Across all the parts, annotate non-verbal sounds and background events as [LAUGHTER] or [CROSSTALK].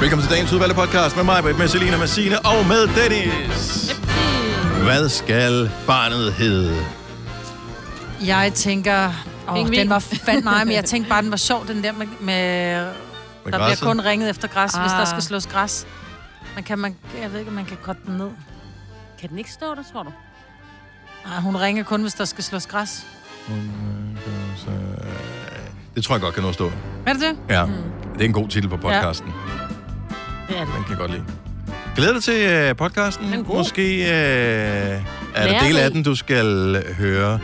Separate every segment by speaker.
Speaker 1: Velkommen til dagens udvalgte podcast med mig, med Selina, med Signe og med Dennis. Hvad skal barnet hedde?
Speaker 2: Jeg tænker... Åh,
Speaker 3: Pingvin.
Speaker 2: den var fandme nej, men jeg tænkte bare, den var sjov, den der med... med
Speaker 1: Med
Speaker 2: der bliver
Speaker 1: græsset?
Speaker 2: kun ringet efter græs, ah. hvis der
Speaker 3: Ah.
Speaker 2: skal slås græs. Man kan, man, jeg ved ikke, om man kan korte den ned.
Speaker 3: Kan den ikke stå der, tror du?
Speaker 2: Nej, hun ringer kun, hvis der skal slås græs.
Speaker 1: Det tror jeg godt kan nå at stå.
Speaker 2: Er det det?
Speaker 1: Ja, det er en god titel på podcasten.
Speaker 3: Det er det.
Speaker 1: Den kan jeg godt lide. Glæder dig til uh, podcasten.
Speaker 3: Den er god.
Speaker 1: Måske uh, er der del af den, du skal høre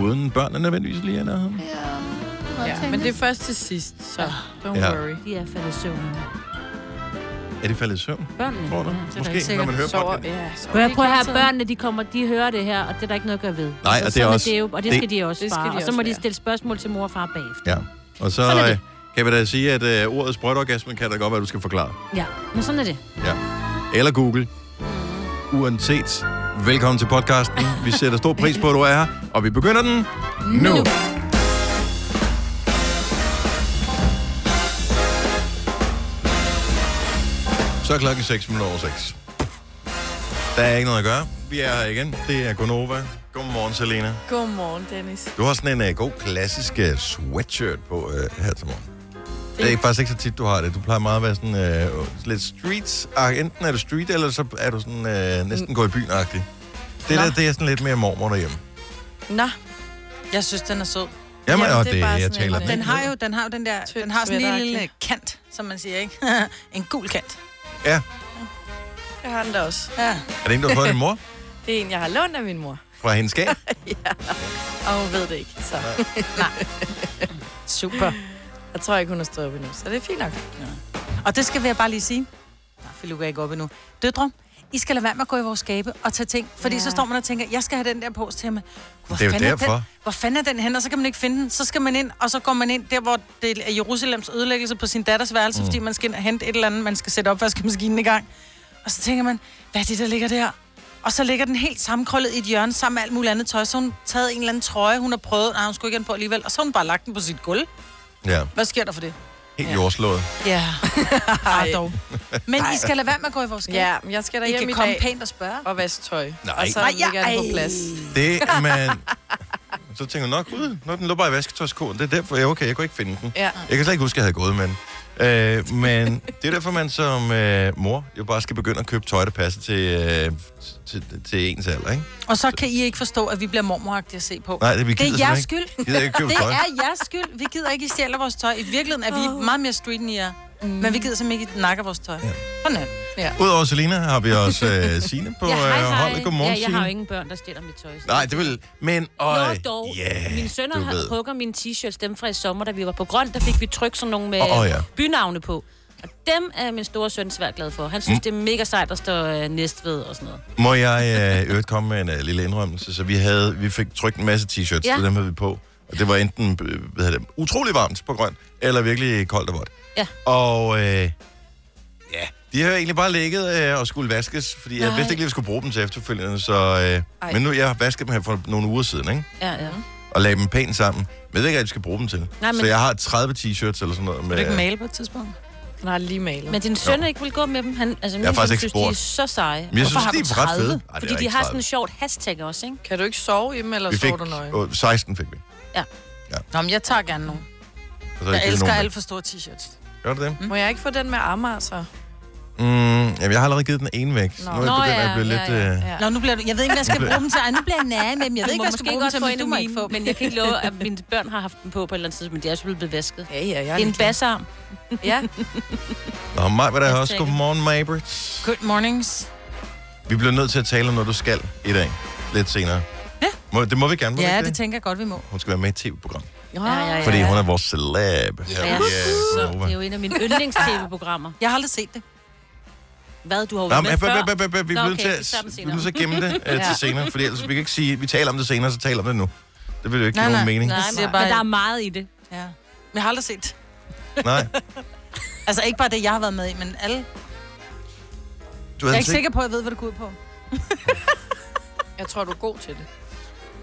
Speaker 1: uden børnene nødvendigvis lige er nærheden.
Speaker 4: Ja, men det er først til sidst, så don't
Speaker 1: Ja.
Speaker 4: worry.
Speaker 3: De er faldet i søvn.
Speaker 1: Er de faldet i søvn?
Speaker 3: Børnene.
Speaker 1: Tror du?
Speaker 3: Ja.
Speaker 1: Måske, når man hører
Speaker 4: Sover,
Speaker 1: podcasten.
Speaker 4: ja, sover.
Speaker 3: Prøv at, prøv høre, børnene, de kommer, de hører det her, og det er der ikke noget at gøre ved.
Speaker 1: Nej,
Speaker 3: altså,
Speaker 1: og det er også-
Speaker 3: Det jo, og det,
Speaker 1: det-
Speaker 3: skal de også
Speaker 4: det skal
Speaker 3: bare.
Speaker 4: de
Speaker 3: og så må de stille spørgsmål til mor og far bagefter.
Speaker 1: Ja. Og så
Speaker 3: Sådan er det.
Speaker 1: Øh, kan vi da sige, at uh, ordet sprøjtorgasme kan da godt være, du skal forklare.
Speaker 3: Ja, men sådan er det.
Speaker 1: Ja. Eller Google. Uanset. Velkommen til podcasten. Vi sætter stor pris på, at du er her. Og vi begynder den nu. nu. Så er klokken 6 minutter over 6. Der er ikke noget at gøre. Vi er her igen. Det er Gonova. Godmorgen, Selena.
Speaker 4: Godmorgen, Dennis.
Speaker 1: Du har sådan en uh, god klassisk uh, sweatshirt på uh, her til morgen. Det er faktisk ikke så tit, du har det. Du plejer meget at være sådan uh, lidt streets. Ah, enten er du street, eller så er du sådan uh, næsten gå i byen-agtig. Det
Speaker 2: Nå.
Speaker 1: der, det er sådan lidt mere mormor derhjemme.
Speaker 4: Nå,
Speaker 2: Jeg synes, den er sød.
Speaker 1: Jamen,
Speaker 4: Jamen,
Speaker 1: og
Speaker 4: det
Speaker 1: det,
Speaker 4: er bare
Speaker 1: jeg
Speaker 4: sådan
Speaker 1: taler
Speaker 4: en-
Speaker 1: den.
Speaker 2: Den har jo den, har jo den der... Den har sådan en lille, kant, som man siger, ikke? [LAUGHS] en gul kant.
Speaker 1: Ja.
Speaker 4: jeg har den da også.
Speaker 2: Ja.
Speaker 1: Er det en, du har fået af din mor? [LAUGHS]
Speaker 4: Det er en, jeg har lånt af min mor.
Speaker 1: Fra hendes skab? [LAUGHS]
Speaker 4: Og hun ved det ikke, så
Speaker 2: Super.
Speaker 4: Jeg tror ikke, hun har stået op endnu. Så det er fint nok.
Speaker 2: Og det skal vi bare lige sige. Nej, for lukker ikke op endnu. Døtre, I skal lade være med at gå i vores skabe og tage ting. Fordi ja.
Speaker 4: Ja.
Speaker 2: så står man og tænker, jeg skal have den der på til mig. Hvor
Speaker 1: Det er jo
Speaker 2: fanden
Speaker 1: derfor.
Speaker 2: Den, hvor fanden er den hen? Og så kan man ikke finde den. Så skal man ind, og så går man ind der, hvor det er Jerusalems ødelæggelse på sin datters værelse, mm. fordi man skal ind og hente et eller andet, man skal sætte opvaskemaskinen i gang. Og så tænker man, hvad er det, der ligger der? Og så ligger den helt sammenkrøllet i et hjørne sammen med alt muligt andet tøj. Så hun taget en eller anden trøje, hun har prøvet. Nej, hun skulle ikke have den på alligevel. Og så har hun bare lagt den på sit gulv.
Speaker 1: Ja,
Speaker 2: Hvad sker der for det?
Speaker 1: helt jordslået.
Speaker 2: Ja, [LAUGHS] Ej, dog. Men I skal lade være med at gå i vores skab.
Speaker 4: Ja, men jeg skal da
Speaker 2: I
Speaker 4: hjem
Speaker 2: kan
Speaker 4: i
Speaker 2: komme
Speaker 4: dag
Speaker 2: pænt og spørge.
Speaker 4: og vaske tøj.
Speaker 1: Nej.
Speaker 4: Og så
Speaker 2: Ej,
Speaker 4: ligger den på plads.
Speaker 1: Det, [LAUGHS] man... Så tænker jeg nok, ud, når den lå bare i vasketøjskoen. Det er derfor, jeg okay, jeg kunne ikke finde den.
Speaker 4: Ja.
Speaker 1: Jeg kan slet ikke huske, at jeg havde gået med den. Øh, men det er derfor, man som øh, mor jo bare skal begynde at købe tøj, der passer til, øh, til, til ens alder, ikke?
Speaker 2: Og så kan I ikke forstå, at vi bliver mormoragtige at se på.
Speaker 1: Nej, det, vi
Speaker 2: det er jeres
Speaker 1: simpelthen
Speaker 2: skyld.
Speaker 1: ikke. Gider ikke købe
Speaker 2: Det
Speaker 1: tøj.
Speaker 2: er jeres skyld. Vi gider ikke, I stjæler vores tøj. I virkeligheden er vi meget mere street end I er. Mm. Men vi gider simpelthen ikke, I nakker vores tøj. Ja. Sådan er det.
Speaker 1: Udover Selina har vi også øh, [LAUGHS] Signe på
Speaker 3: Ja, hej,
Speaker 1: øh,
Speaker 3: hej.
Speaker 1: holdet. Godmorgen,
Speaker 3: ja, jeg har jo ingen børn, der stjæler mit tøj.
Speaker 1: Nej, det vil... Men, øj,
Speaker 3: Nå, dog.
Speaker 1: ja,
Speaker 3: Mine sønner har- hugger mine t-shirts, dem fra i sommer, da vi var på grøn, der fik vi trykt sådan nogle med
Speaker 1: Åh, åh, ja.
Speaker 3: bynavne på. Og dem er min store søn svært glad for. Han synes, mm. det er mega sejt, der står øh, Næstved og sådan noget.
Speaker 1: Må jeg øh, øvrigt komme med en uh, lille indrømmelse? Så vi, havde, vi fik trykt en masse t-shirts,
Speaker 3: Ja.
Speaker 1: ja. så dem havde vi på. Og det var enten øh, hvad hedder det, utrolig varmt på grøn, eller virkelig koldt og vådt.
Speaker 3: Ja.
Speaker 1: Og øh, ja, de har jo egentlig bare ligget øh, og skulle vaskes, fordi jeg
Speaker 2: Nej.
Speaker 1: vidste ikke, at vi skulle bruge dem til efterfølgende. Så, øh,
Speaker 4: Ej.
Speaker 1: men nu jeg har vasket dem her for nogle uger siden, ikke?
Speaker 3: Ja, ja.
Speaker 1: og lagde dem pænt sammen. Men jeg ved ikke, hvad jeg skal bruge dem til.
Speaker 3: Nej, men-
Speaker 1: Så jeg har 30 t-shirts eller sådan noget.
Speaker 2: Vil
Speaker 1: Med,
Speaker 2: du ikke male på et tidspunkt?
Speaker 4: Den har lige malet.
Speaker 3: Men din søn ikke vil gå med dem? Han, altså,
Speaker 1: Jeg har
Speaker 3: min
Speaker 1: faktisk
Speaker 3: søn
Speaker 1: ikke
Speaker 3: synes,
Speaker 1: spurgt.
Speaker 3: de er så seje.
Speaker 1: Men jeg
Speaker 2: Hvorfor
Speaker 1: synes,
Speaker 2: har
Speaker 1: de er ret
Speaker 2: 30?
Speaker 1: fede. Ej, det
Speaker 3: Fordi de har
Speaker 1: 30.
Speaker 3: sådan en sjovt hashtag også, ikke?
Speaker 4: Kan du ikke sove i dem, eller
Speaker 1: Vi fik,
Speaker 4: sover du nøgen?
Speaker 1: åh, 16 fik vi.
Speaker 2: Nå, men jeg tager gerne nogle.
Speaker 1: Og så
Speaker 2: Jeg elsker alt for store t-shirts.
Speaker 1: Gør du det?
Speaker 4: Må jeg ikke få den med Amager, så?
Speaker 1: Mm, jamen, jeg har allerede givet den ene væk. Så
Speaker 4: Nå.
Speaker 1: nu er jeg
Speaker 3: Nå,
Speaker 1: begyndt
Speaker 3: ja,
Speaker 1: at blive
Speaker 3: ja,
Speaker 1: lidt...
Speaker 3: ja.
Speaker 1: øh,
Speaker 4: Ja.
Speaker 2: Nå, nu bliver du... Jeg ved ikke, hvad jeg skal [LAUGHS] bruge dem til. Ej, nu bliver jeg nære med dem. Jeg ved ikke, hvad jeg skal
Speaker 3: måske
Speaker 2: bruge
Speaker 3: godt
Speaker 2: til,
Speaker 3: få
Speaker 2: men
Speaker 3: en
Speaker 2: du må ikke få.
Speaker 3: men jeg kan ikke love, at mine børn har haft den på på et eller andet tidspunkt, men de er selvfølgelig blevet vasket.
Speaker 4: Ja, ja, jeg
Speaker 3: Det er en bassarm.
Speaker 4: Ja,
Speaker 1: Nå, mig var der
Speaker 3: Jeg
Speaker 1: også. Godmorgen, Mabert.
Speaker 2: Good mornings.
Speaker 1: Vi bliver nødt til at tale om noget, du skal i dag. Lidt senere.
Speaker 2: Ja.
Speaker 1: Må, det må vi gerne, må
Speaker 2: Ja,
Speaker 1: ikke
Speaker 2: det tænker jeg godt, vi må.
Speaker 1: Hun skal være med i et tv-program.
Speaker 3: Ja, ja, ja.
Speaker 1: Fordi hun er vores celeb.
Speaker 3: Ja, ja. Så det er jo en af mine yndlings-tv-programmer.
Speaker 2: Jeg har aldrig set det.
Speaker 3: Hvad, du har jo
Speaker 1: Nå,
Speaker 3: med før?
Speaker 1: vi
Speaker 3: Nå,
Speaker 1: bliver nødt
Speaker 3: okay,
Speaker 1: til
Speaker 3: vi
Speaker 1: at- til at gemme det øh, [LAUGHS] til senere, fordi ellers vi kan ikke sige, vi taler om det senere, så taler om det nu. Det vil jo ikke
Speaker 2: Nej,
Speaker 1: give nogen
Speaker 2: nej.
Speaker 1: mening.
Speaker 3: Nej,
Speaker 2: Jeg
Speaker 3: men, der er meget i det.
Speaker 2: Ja. Men jeg har aldrig set.
Speaker 1: Nej. [LAUGHS]
Speaker 2: Altså ikke bare det, jeg har været med i, men alle.
Speaker 1: Du
Speaker 2: Jeg er ikke sikker på, at jeg ved, hvad det går ud på. [LAUGHS]
Speaker 4: jeg tror, du er god til det.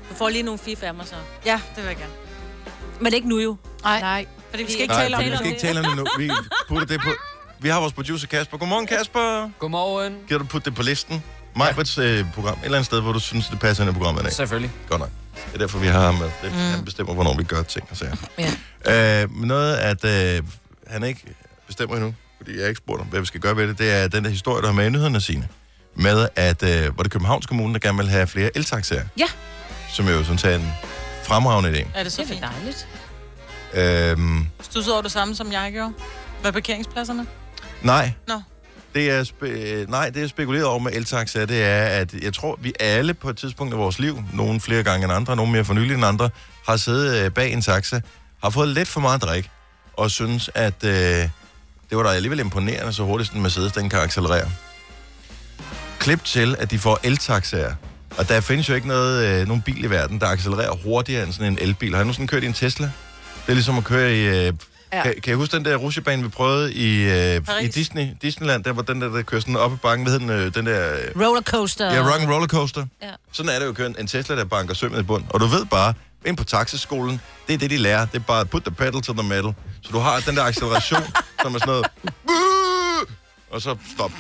Speaker 3: Du får lige nogle fif af mig så.
Speaker 2: Ja, det vil jeg gerne.
Speaker 3: Men ikke nu jo.
Speaker 2: Nej,
Speaker 4: Nej.
Speaker 2: fordi vi
Speaker 3: Vi-
Speaker 2: skal ikke
Speaker 1: Nej,
Speaker 2: tale om
Speaker 1: vi
Speaker 2: det.
Speaker 1: skal ikke tale om det nu. Vi putter det på... Vi har vores producer Kasper. Godmorgen, Kasper.
Speaker 5: Godmorgen.
Speaker 1: Kan du putte det på listen? Majbrits øh, program. Et eller andet sted, hvor du synes, det passer ind i programmet i dag.
Speaker 5: Selvfølgelig.
Speaker 1: Godt nok. Det er derfor, vi har ham med. Det, mm. Han bestemmer, hvornår vi gør ting og sager.
Speaker 4: Ja.
Speaker 1: Øh, men noget, at øh, han ikke bestemmer endnu, fordi jeg har ikke spurgt om, hvad vi skal gøre ved det, det er den der historie, der har med i nyhederne sine. Med, at øh, hvor det Københavns Kommune, der gerne vil have flere eltaxaer.
Speaker 3: Ja.
Speaker 1: Som jo sådan set er en fremragende idé.
Speaker 2: Er det så
Speaker 3: Det er
Speaker 2: fint?
Speaker 3: dejligt.
Speaker 1: Øhm,
Speaker 2: Stusset over det samme, som jeg gjorde? Med parkeringspladserne?
Speaker 1: nej.
Speaker 2: Nå.
Speaker 1: Det er spe- nej, det er spekuleret over med eltaxaer, det er, at jeg tror, vi alle på et tidspunkt i vores liv, nogen flere gange end andre, nogen mere for nylig end andre, har siddet øh, bag en taxa, har fået lidt for meget drik, og synes, at øh, det var da alligevel imponerende, så hurtigt en Mercedes, den kan accelerere. Klip til, at de får eltaxaer. Og der findes jo ikke noget, øh, nogen bil i verden, der accelererer hurtigere end sådan en elbil. Har I nogensinde kørt i en Tesla? Det er ligesom at køre i... Øh,
Speaker 4: Ja.
Speaker 1: kan, kan I huske den der rutsjebane, vi prøvede i, øh, i. Disney, Disneyland, der hvor den der, der kører sådan op ad bakken, hvad hedder den, øh, den der... Øh,
Speaker 3: Rollercoaster.
Speaker 1: ja, rock roller coaster.
Speaker 3: Ja.
Speaker 1: Sådan er det jo at køre en- en Tesla, der banker sømmet i bund. Og du ved bare, ind på taxiskolen, det er det, de lærer. Det er bare put the pedal to the metal. Så du har den der acceleration, [LAUGHS] som er sådan noget... [LAUGHS] Og så stop.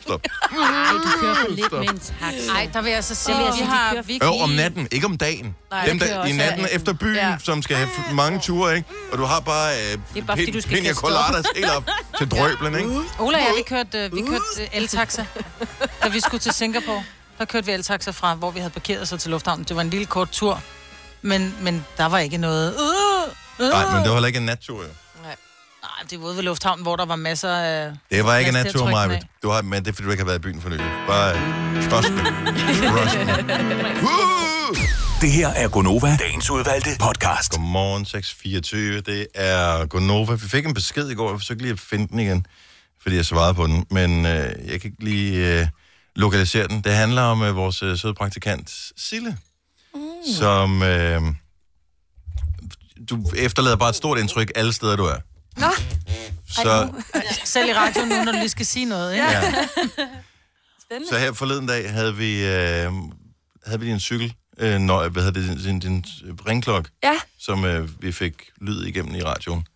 Speaker 1: Stop.
Speaker 3: Ej, du kører for lidt
Speaker 1: Stop.
Speaker 3: med en taxa.
Speaker 2: Nej, der vil jeg så sige, at vi har... Vi,
Speaker 1: Jo, om natten, ikke om dagen.
Speaker 4: Nej,
Speaker 1: Dem der i natten
Speaker 4: af-
Speaker 1: efter byen,
Speaker 4: Ja.
Speaker 1: som skal have mange ture, ikke? Og du har bare øh,
Speaker 3: Det er bare, fordi du skal
Speaker 1: pina coladas helt op [LAUGHS] til drøblen, ikke?
Speaker 2: Ola og jeg, vi kørte, øh, vi kørte øh, eltaxa. Da vi skulle til Singapore, der kørte vi eltaxa fra, hvor vi havde parkeret sig til lufthavnen. Det var en lille kort tur, men, men der var ikke noget... Øh, øh.
Speaker 1: Nej, men det var heller ikke en nattur, jo.
Speaker 2: Nej, det var ude ved lufthavnen, hvor der var masser af...
Speaker 1: Det var ikke en Maja.
Speaker 2: af.
Speaker 1: Du har, men det er, fordi du ikke har været i byen for nylig. Bare øh, største. [LAUGHS]
Speaker 6: Det her er Gonova, dagens udvalgte podcast.
Speaker 1: Godmorgen, 6.24. Det er Gonova. Vi fik en besked i går. Jeg forsøgte lige at finde den igen, fordi jeg svarede på den. Men øh, jeg kan ikke lige øh, lokalisere den. Det handler om øh, vores øh, søde praktikant, Sille. Mm. Som... Øh, du efterlader bare et stort indtryk alle steder, du er.
Speaker 4: Nå.
Speaker 1: Så,
Speaker 2: Selv i radioen nu, når du lige skal sige noget, ikke?
Speaker 1: ja. [LAUGHS]
Speaker 4: Spændende.
Speaker 1: Så her forleden dag havde vi, øh, havde vi din cykel, øh, når, hvad hedder det, din, din ringklok,
Speaker 4: Ja.
Speaker 1: som øh, vi fik lyd igennem i radioen.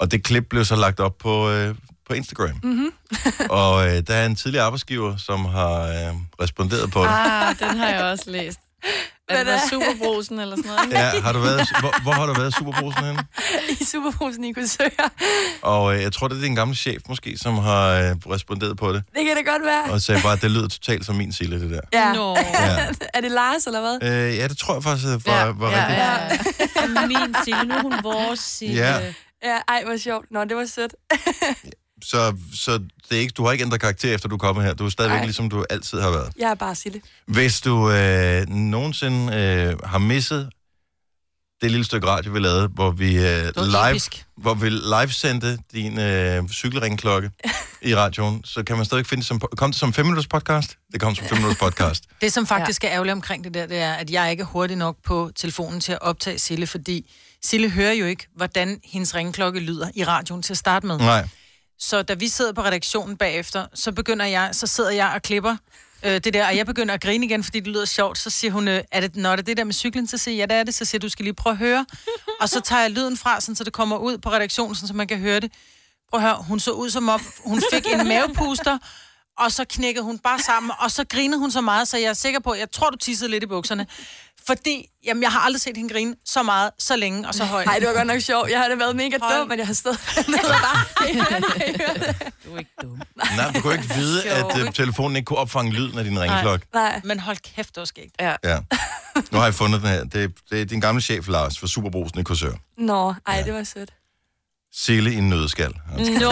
Speaker 1: Og det klip blev så lagt op på, øh, på Instagram. Mm-hmm. [LAUGHS] og øh, der er en tidligere arbejdsgiver, som har øh, responderet på det.
Speaker 4: Ah, den har jeg også læst. Er det der Superbrusen eller sådan noget? [LAUGHS]
Speaker 1: Ja, har du været, hvor, hvor har du været Superbrusen henne? [LAUGHS]
Speaker 4: I Superbrusen i Korsør.
Speaker 1: Og øh, jeg tror, det er din gamle chef måske, som har øh, responderet på det.
Speaker 4: Det kan det godt være.
Speaker 1: Og sagde bare, at det lyder totalt som min sile, det der.
Speaker 4: Ja.
Speaker 3: Nå, [LAUGHS]
Speaker 1: Ja,
Speaker 4: Er det Lars, eller hvad?
Speaker 1: øh, ja det tror jeg faktisk var, ja, var
Speaker 4: ja,
Speaker 1: rigtigt.
Speaker 4: ja, ja.
Speaker 3: min Sille, nu er hun vores Sille.
Speaker 1: Ja.
Speaker 4: ja, ej, hvor sjovt. Nå, det var sødt.
Speaker 1: Så, så det er ikke, du har ikke ændret karakter, efter du er kommet her. Du er stadigvæk
Speaker 4: Nej.
Speaker 1: ligesom du altid har været.
Speaker 4: Jeg er bare Sille.
Speaker 1: Hvis du øh, nogensinde øh, har misset det lille stykke radio, vi lavede, hvor vi, øh, live,
Speaker 2: episk.
Speaker 1: hvor vi live sendte din øh, cykelringklokke [LAUGHS] i radioen, så kan man stadig finde det som... Kom det som 5 minutters podcast? Det kom som 5 minutters podcast. [LAUGHS]
Speaker 2: Det, som faktisk ja. er ærgerligt omkring det der, det er, at jeg ikke er hurtig nok på telefonen til at optage Sille, fordi Sille hører jo ikke, hvordan hendes ringklokke lyder i radioen til at starte med.
Speaker 1: Nej.
Speaker 2: Så da vi sidder på redaktionen bagefter, så begynder jeg, så sidder jeg og klipper øh, det der, og jeg begynder at grine igen, fordi det lyder sjovt. Så siger hun, øh, er det, når det er det der med cyklen, så siger jeg, ja, det er det. Så siger du skal lige prøve at høre. Og så tager jeg lyden fra, sådan, så det kommer ud på redaktionen, sådan, så man kan høre det. Prøv at høre, hun så ud som om, hun fik en mavepuster, og så knækkede hun bare sammen, og så grinede hun så meget, så jeg er sikker på, jeg tror, du tissede lidt i bukserne. Fordi, jamen, jeg har aldrig set hende grine så meget, så længe og så højt.
Speaker 4: Nej, det var godt nok sjovt. Jeg har da været mega
Speaker 2: Hold.
Speaker 4: dum, men jeg har stået nede og bare... [LAUGHS] Det? Det?
Speaker 3: Du er ikke dum.
Speaker 1: Nej, du kunne ikke vide, at øh, telefonen ikke kunne opfange lyden af din ringklokke.
Speaker 4: Nej.
Speaker 2: Men hold kæft, det var skægt.
Speaker 4: Ja.
Speaker 1: Ja. Nu har jeg fundet den her. Det, det er din gamle chef, Lars, for Superbrusen i Korsør.
Speaker 4: Nå, ej, det var sødt.
Speaker 1: Sille i en nødskal.
Speaker 3: Nå.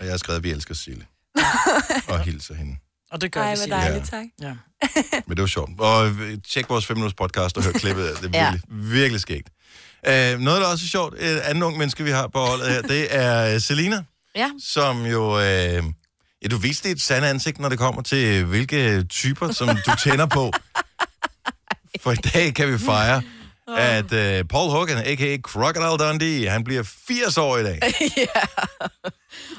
Speaker 1: Og jeg har skrevet, at vi elsker Sille. [LAUGHS] og hilser hende.
Speaker 2: Og det gør
Speaker 4: Ej,
Speaker 2: vi,
Speaker 4: hvor dejligt, tak.
Speaker 2: Ja. [LAUGHS]
Speaker 1: Men det var sjovt. Og øh, tjek vores 5 minutters podcast og hør klippet. Det er
Speaker 3: Ja.
Speaker 1: virkelig, virkelig skægt. Uh, noget, der også er sjovt, et andet ung menneske, vi har på holdet her, det er øh, Selina,
Speaker 3: Ja.
Speaker 1: som jo... Uh, ja, du viste dit sande ansigt, når det kommer til, hvilke typer, som du tænder på. For i dag kan vi fejre, at uh, Paul Hogan, a.k.a. Crocodile Dundee, han bliver 80 år i dag. [LAUGHS]
Speaker 4: ja.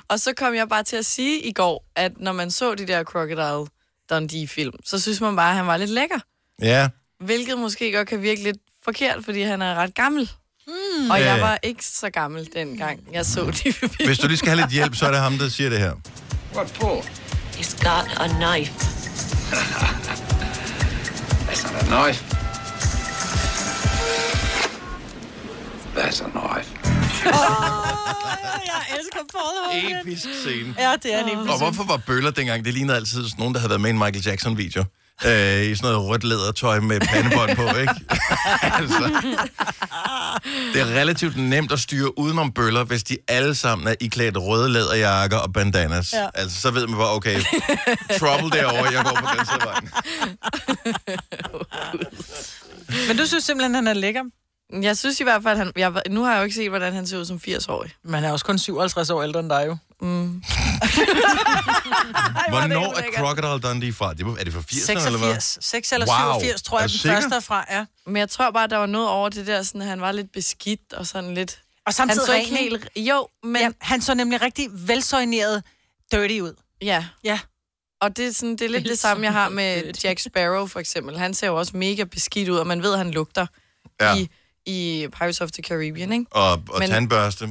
Speaker 4: Og så kom jeg bare til at sige i går, at når man så de der Crocodile Dundee-film, så synes man bare, at han var lidt lækker.
Speaker 1: Ja,
Speaker 4: Hvilket måske godt kan virke lidt forkert, fordi han er ret gammel. Mm. Og jeg
Speaker 1: Øh.
Speaker 4: var ikke så gammel dengang, jeg så de film.
Speaker 1: Hvis du lige skal have lidt hjælp, så er det ham, der siger det her.
Speaker 5: What for?
Speaker 7: He's got a knife. [LAUGHS]
Speaker 5: That's not a knife. That's a knife.
Speaker 2: Jeg elsker Paul
Speaker 1: Episk scene.
Speaker 2: Ja, det er en episk
Speaker 1: Og hvorfor var bøller dengang? Det lignede altid sådan nogen, der havde været med i en Michael Jackson-video. Øh, I sådan noget rødt lædertøj med pandebånd på, ikke? [LAUGHS] altså, det er relativt nemt at styre udenom bøller, hvis de alle sammen er iklædt røde læderjakker og bandanas. Ja.
Speaker 2: Ja.
Speaker 1: Altså, så ved man bare, okay, trouble derovre, jeg går på den side af vejen.
Speaker 2: Men du synes simpelthen, han er lækker.
Speaker 4: Jeg synes i hvert fald, han, jeg, nu har jeg jo ikke set, hvordan han ser ud som 80-årig.
Speaker 2: Men han er også kun 57 år ældre end dig jo. [LAUGHS]
Speaker 1: Hvornår er Crocodile Dundee fra? Det var- Er det fra 80'erne, eller hvad?
Speaker 2: 86. 6 eller
Speaker 1: Wow.
Speaker 2: 87, tror
Speaker 1: Er
Speaker 2: jeg,
Speaker 1: du
Speaker 2: den
Speaker 1: sikker?
Speaker 2: første er fra. Ja.
Speaker 4: Men jeg tror bare, der var noget over det der, sådan, at han var lidt beskidt og sådan lidt...
Speaker 2: Og
Speaker 4: Han
Speaker 2: samtidig
Speaker 4: så
Speaker 2: ren,
Speaker 4: ikke helt... Jo, men...
Speaker 2: Ja, han så nemlig rigtig velsøjneret dirty ud.
Speaker 4: ja.
Speaker 2: Ja.
Speaker 4: Og det er, sådan, det er lidt det samme, jeg har med Jack Sparrow, for eksempel. Han ser jo også mega beskidt ud, og man ved, at han lugter
Speaker 1: Ja.
Speaker 4: ja. i, i Pirates of the Caribbean, ikke?
Speaker 1: Og, og
Speaker 4: Men-
Speaker 1: tandbørste.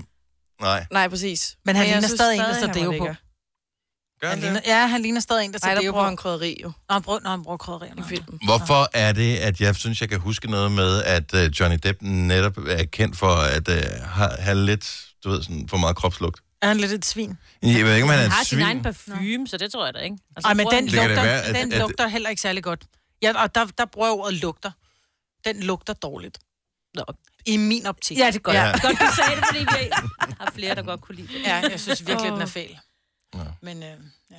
Speaker 1: Nej.
Speaker 4: Nej, præcis.
Speaker 2: Men han
Speaker 4: jeg
Speaker 2: ligner stadig en, der
Speaker 4: han var
Speaker 2: deo på.
Speaker 1: Gør
Speaker 2: Han
Speaker 1: han
Speaker 2: ligner,
Speaker 1: det?
Speaker 2: ja, han ligner stadig en, der
Speaker 4: Nej,
Speaker 2: tager
Speaker 4: der
Speaker 2: det
Speaker 4: bruger
Speaker 2: på.
Speaker 4: han krydderi jo
Speaker 2: Nå, han bruger, når han bruger krydderier.
Speaker 4: i filmen.
Speaker 1: Hvorfor er det, at jeg synes, jeg kan huske noget med, at uh, Johnny Depp netop er kendt for at uh, have, have lidt, du ved, sådan for meget kropslugt?
Speaker 2: Er han lidt et svin?
Speaker 1: Jeg ved ikke, om han er
Speaker 3: Han
Speaker 1: et
Speaker 3: har sin egen
Speaker 1: svin.
Speaker 3: parfume, så det tror jeg da ikke. Altså,
Speaker 2: Nej, men
Speaker 3: bruger
Speaker 2: den,
Speaker 3: han-
Speaker 1: det
Speaker 2: lugter,
Speaker 1: være, at-
Speaker 2: den
Speaker 1: at-
Speaker 2: lugter heller ikke særlig godt. Ja, og der, der bruger jeg ordet lugter. Den lugter dårligt.
Speaker 3: Nå.
Speaker 2: I min optik.
Speaker 3: Ja, det er godt.
Speaker 1: Ja.
Speaker 3: Ja. Godt, du sagde det, fordi vi har flere, der godt kunne lide det.
Speaker 2: Ja, jeg synes virkelig, den er fæl. Men, øh, ja.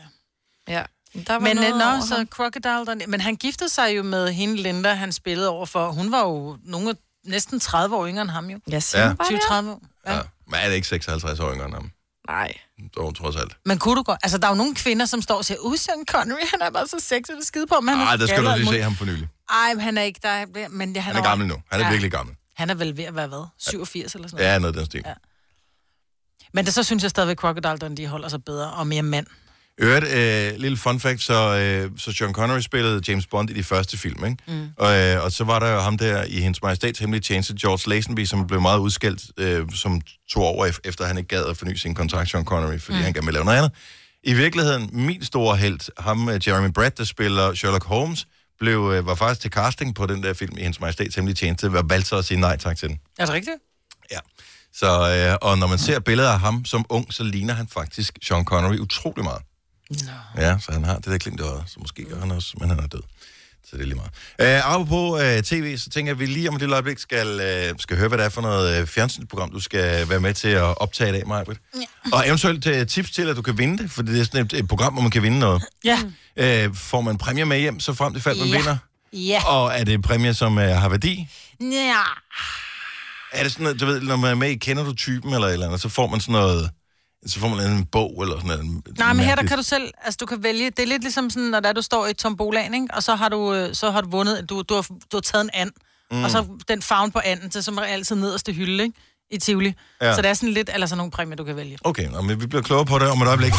Speaker 4: Ja. Der var
Speaker 2: Men
Speaker 4: noget
Speaker 2: øh, nå,
Speaker 4: over
Speaker 2: så
Speaker 4: ham.
Speaker 2: Crocodile Dundee. Men han giftede sig jo med hende Linda, han spillede over for. Hun var jo nogle, næsten 30 år yngre end ham jo.
Speaker 4: Siger
Speaker 1: Ja.
Speaker 4: ja. bare det.
Speaker 2: 20-30 år. Ja.
Speaker 1: Ja. Men er det ikke 56 år yngre end ham?
Speaker 4: Nej.
Speaker 1: Dog, trods alt.
Speaker 2: Men kunne du godt... Altså, der er jo nogle kvinder, som står og siger, uh, Sean Connery, han er bare så sexet og skide på, er
Speaker 1: Nej, der skal du lige se ham for nylig.
Speaker 2: Ej, men han er ikke der. Men det, han,
Speaker 1: Han er gammel nu. Han er
Speaker 2: Ja.
Speaker 1: virkelig gammel.
Speaker 2: Han er vel ved at være hvad? 87 eller sådan noget.
Speaker 1: Ja, noget af den stil.
Speaker 2: Ja. Men det, så synes jeg stadigvæk, Crocodile Dundee holder sig bedre og mere mand.
Speaker 1: Øvrigt, øh, lille fun fact, så, øh, så Sean Connery spillede James Bond i de første film, ikke? Mm. Og, øh, og så var der jo ham der i Hendes Majestæts Hemmelige Tjeneste, George Lazenby, som blev meget udskældt, øh, som tog over ef- efter han ikke gad at forny sin kontrakt, Sean Connery, fordi mm. han gerne ville lave noget andet. I virkeligheden, min store held, ham øh, Jeremy Brett, der spiller Sherlock Holmes, blev, øh, var faktisk til casting på den der film i Hendes Majestæts Hemmelige Tjeneste, var valgt så at sige nej tak til den.
Speaker 2: Er det rigtigt?
Speaker 1: Ja. Så, øh, og når man ser billeder af ham som ung, så ligner han faktisk Sean Connery utrolig meget.
Speaker 2: No.
Speaker 1: Ja, så han har det der glimt i øjet, så måske gør han også, men han er død. Så det er lige meget. Øh, apropos øh, tv, så tænker jeg, at vi lige om et lille øjeblik skal, øh, skal høre, hvad det er for noget øh, fjernsynsprogram, du skal være med til at optage i dag, Majbrit. Ja. Og eventuelt øh, tips til, at du kan vinde det, for det er sådan et, et program, hvor man kan vinde noget.
Speaker 2: Ja.
Speaker 1: Øh, får man præmier med hjem, så frem til fald, man
Speaker 2: Ja.
Speaker 1: vinder?
Speaker 2: Ja.
Speaker 1: Og er det præmier, som øh, har værdi?
Speaker 2: Ja.
Speaker 1: Er det sådan, at, du ved, når man er med i Kender du typen eller eller andet, så får man sådan noget, så får man en bog eller sådan noget.
Speaker 2: Nej, men her der kan du selv, altså du kan vælge, det er lidt ligesom sådan, når der du står i tombolaen, ikke? og så har du, øh, så har du vundet, du, du, har, du har taget en and, mm. og så den farven på anden, til som er altid nederste hylde, ikke? i Tivoli.
Speaker 1: Ja.
Speaker 2: Så det er sådan lidt, eller sådan nogle præmier, du kan vælge.
Speaker 1: Okay, nå, men vi bliver klogere på det om et øjeblik.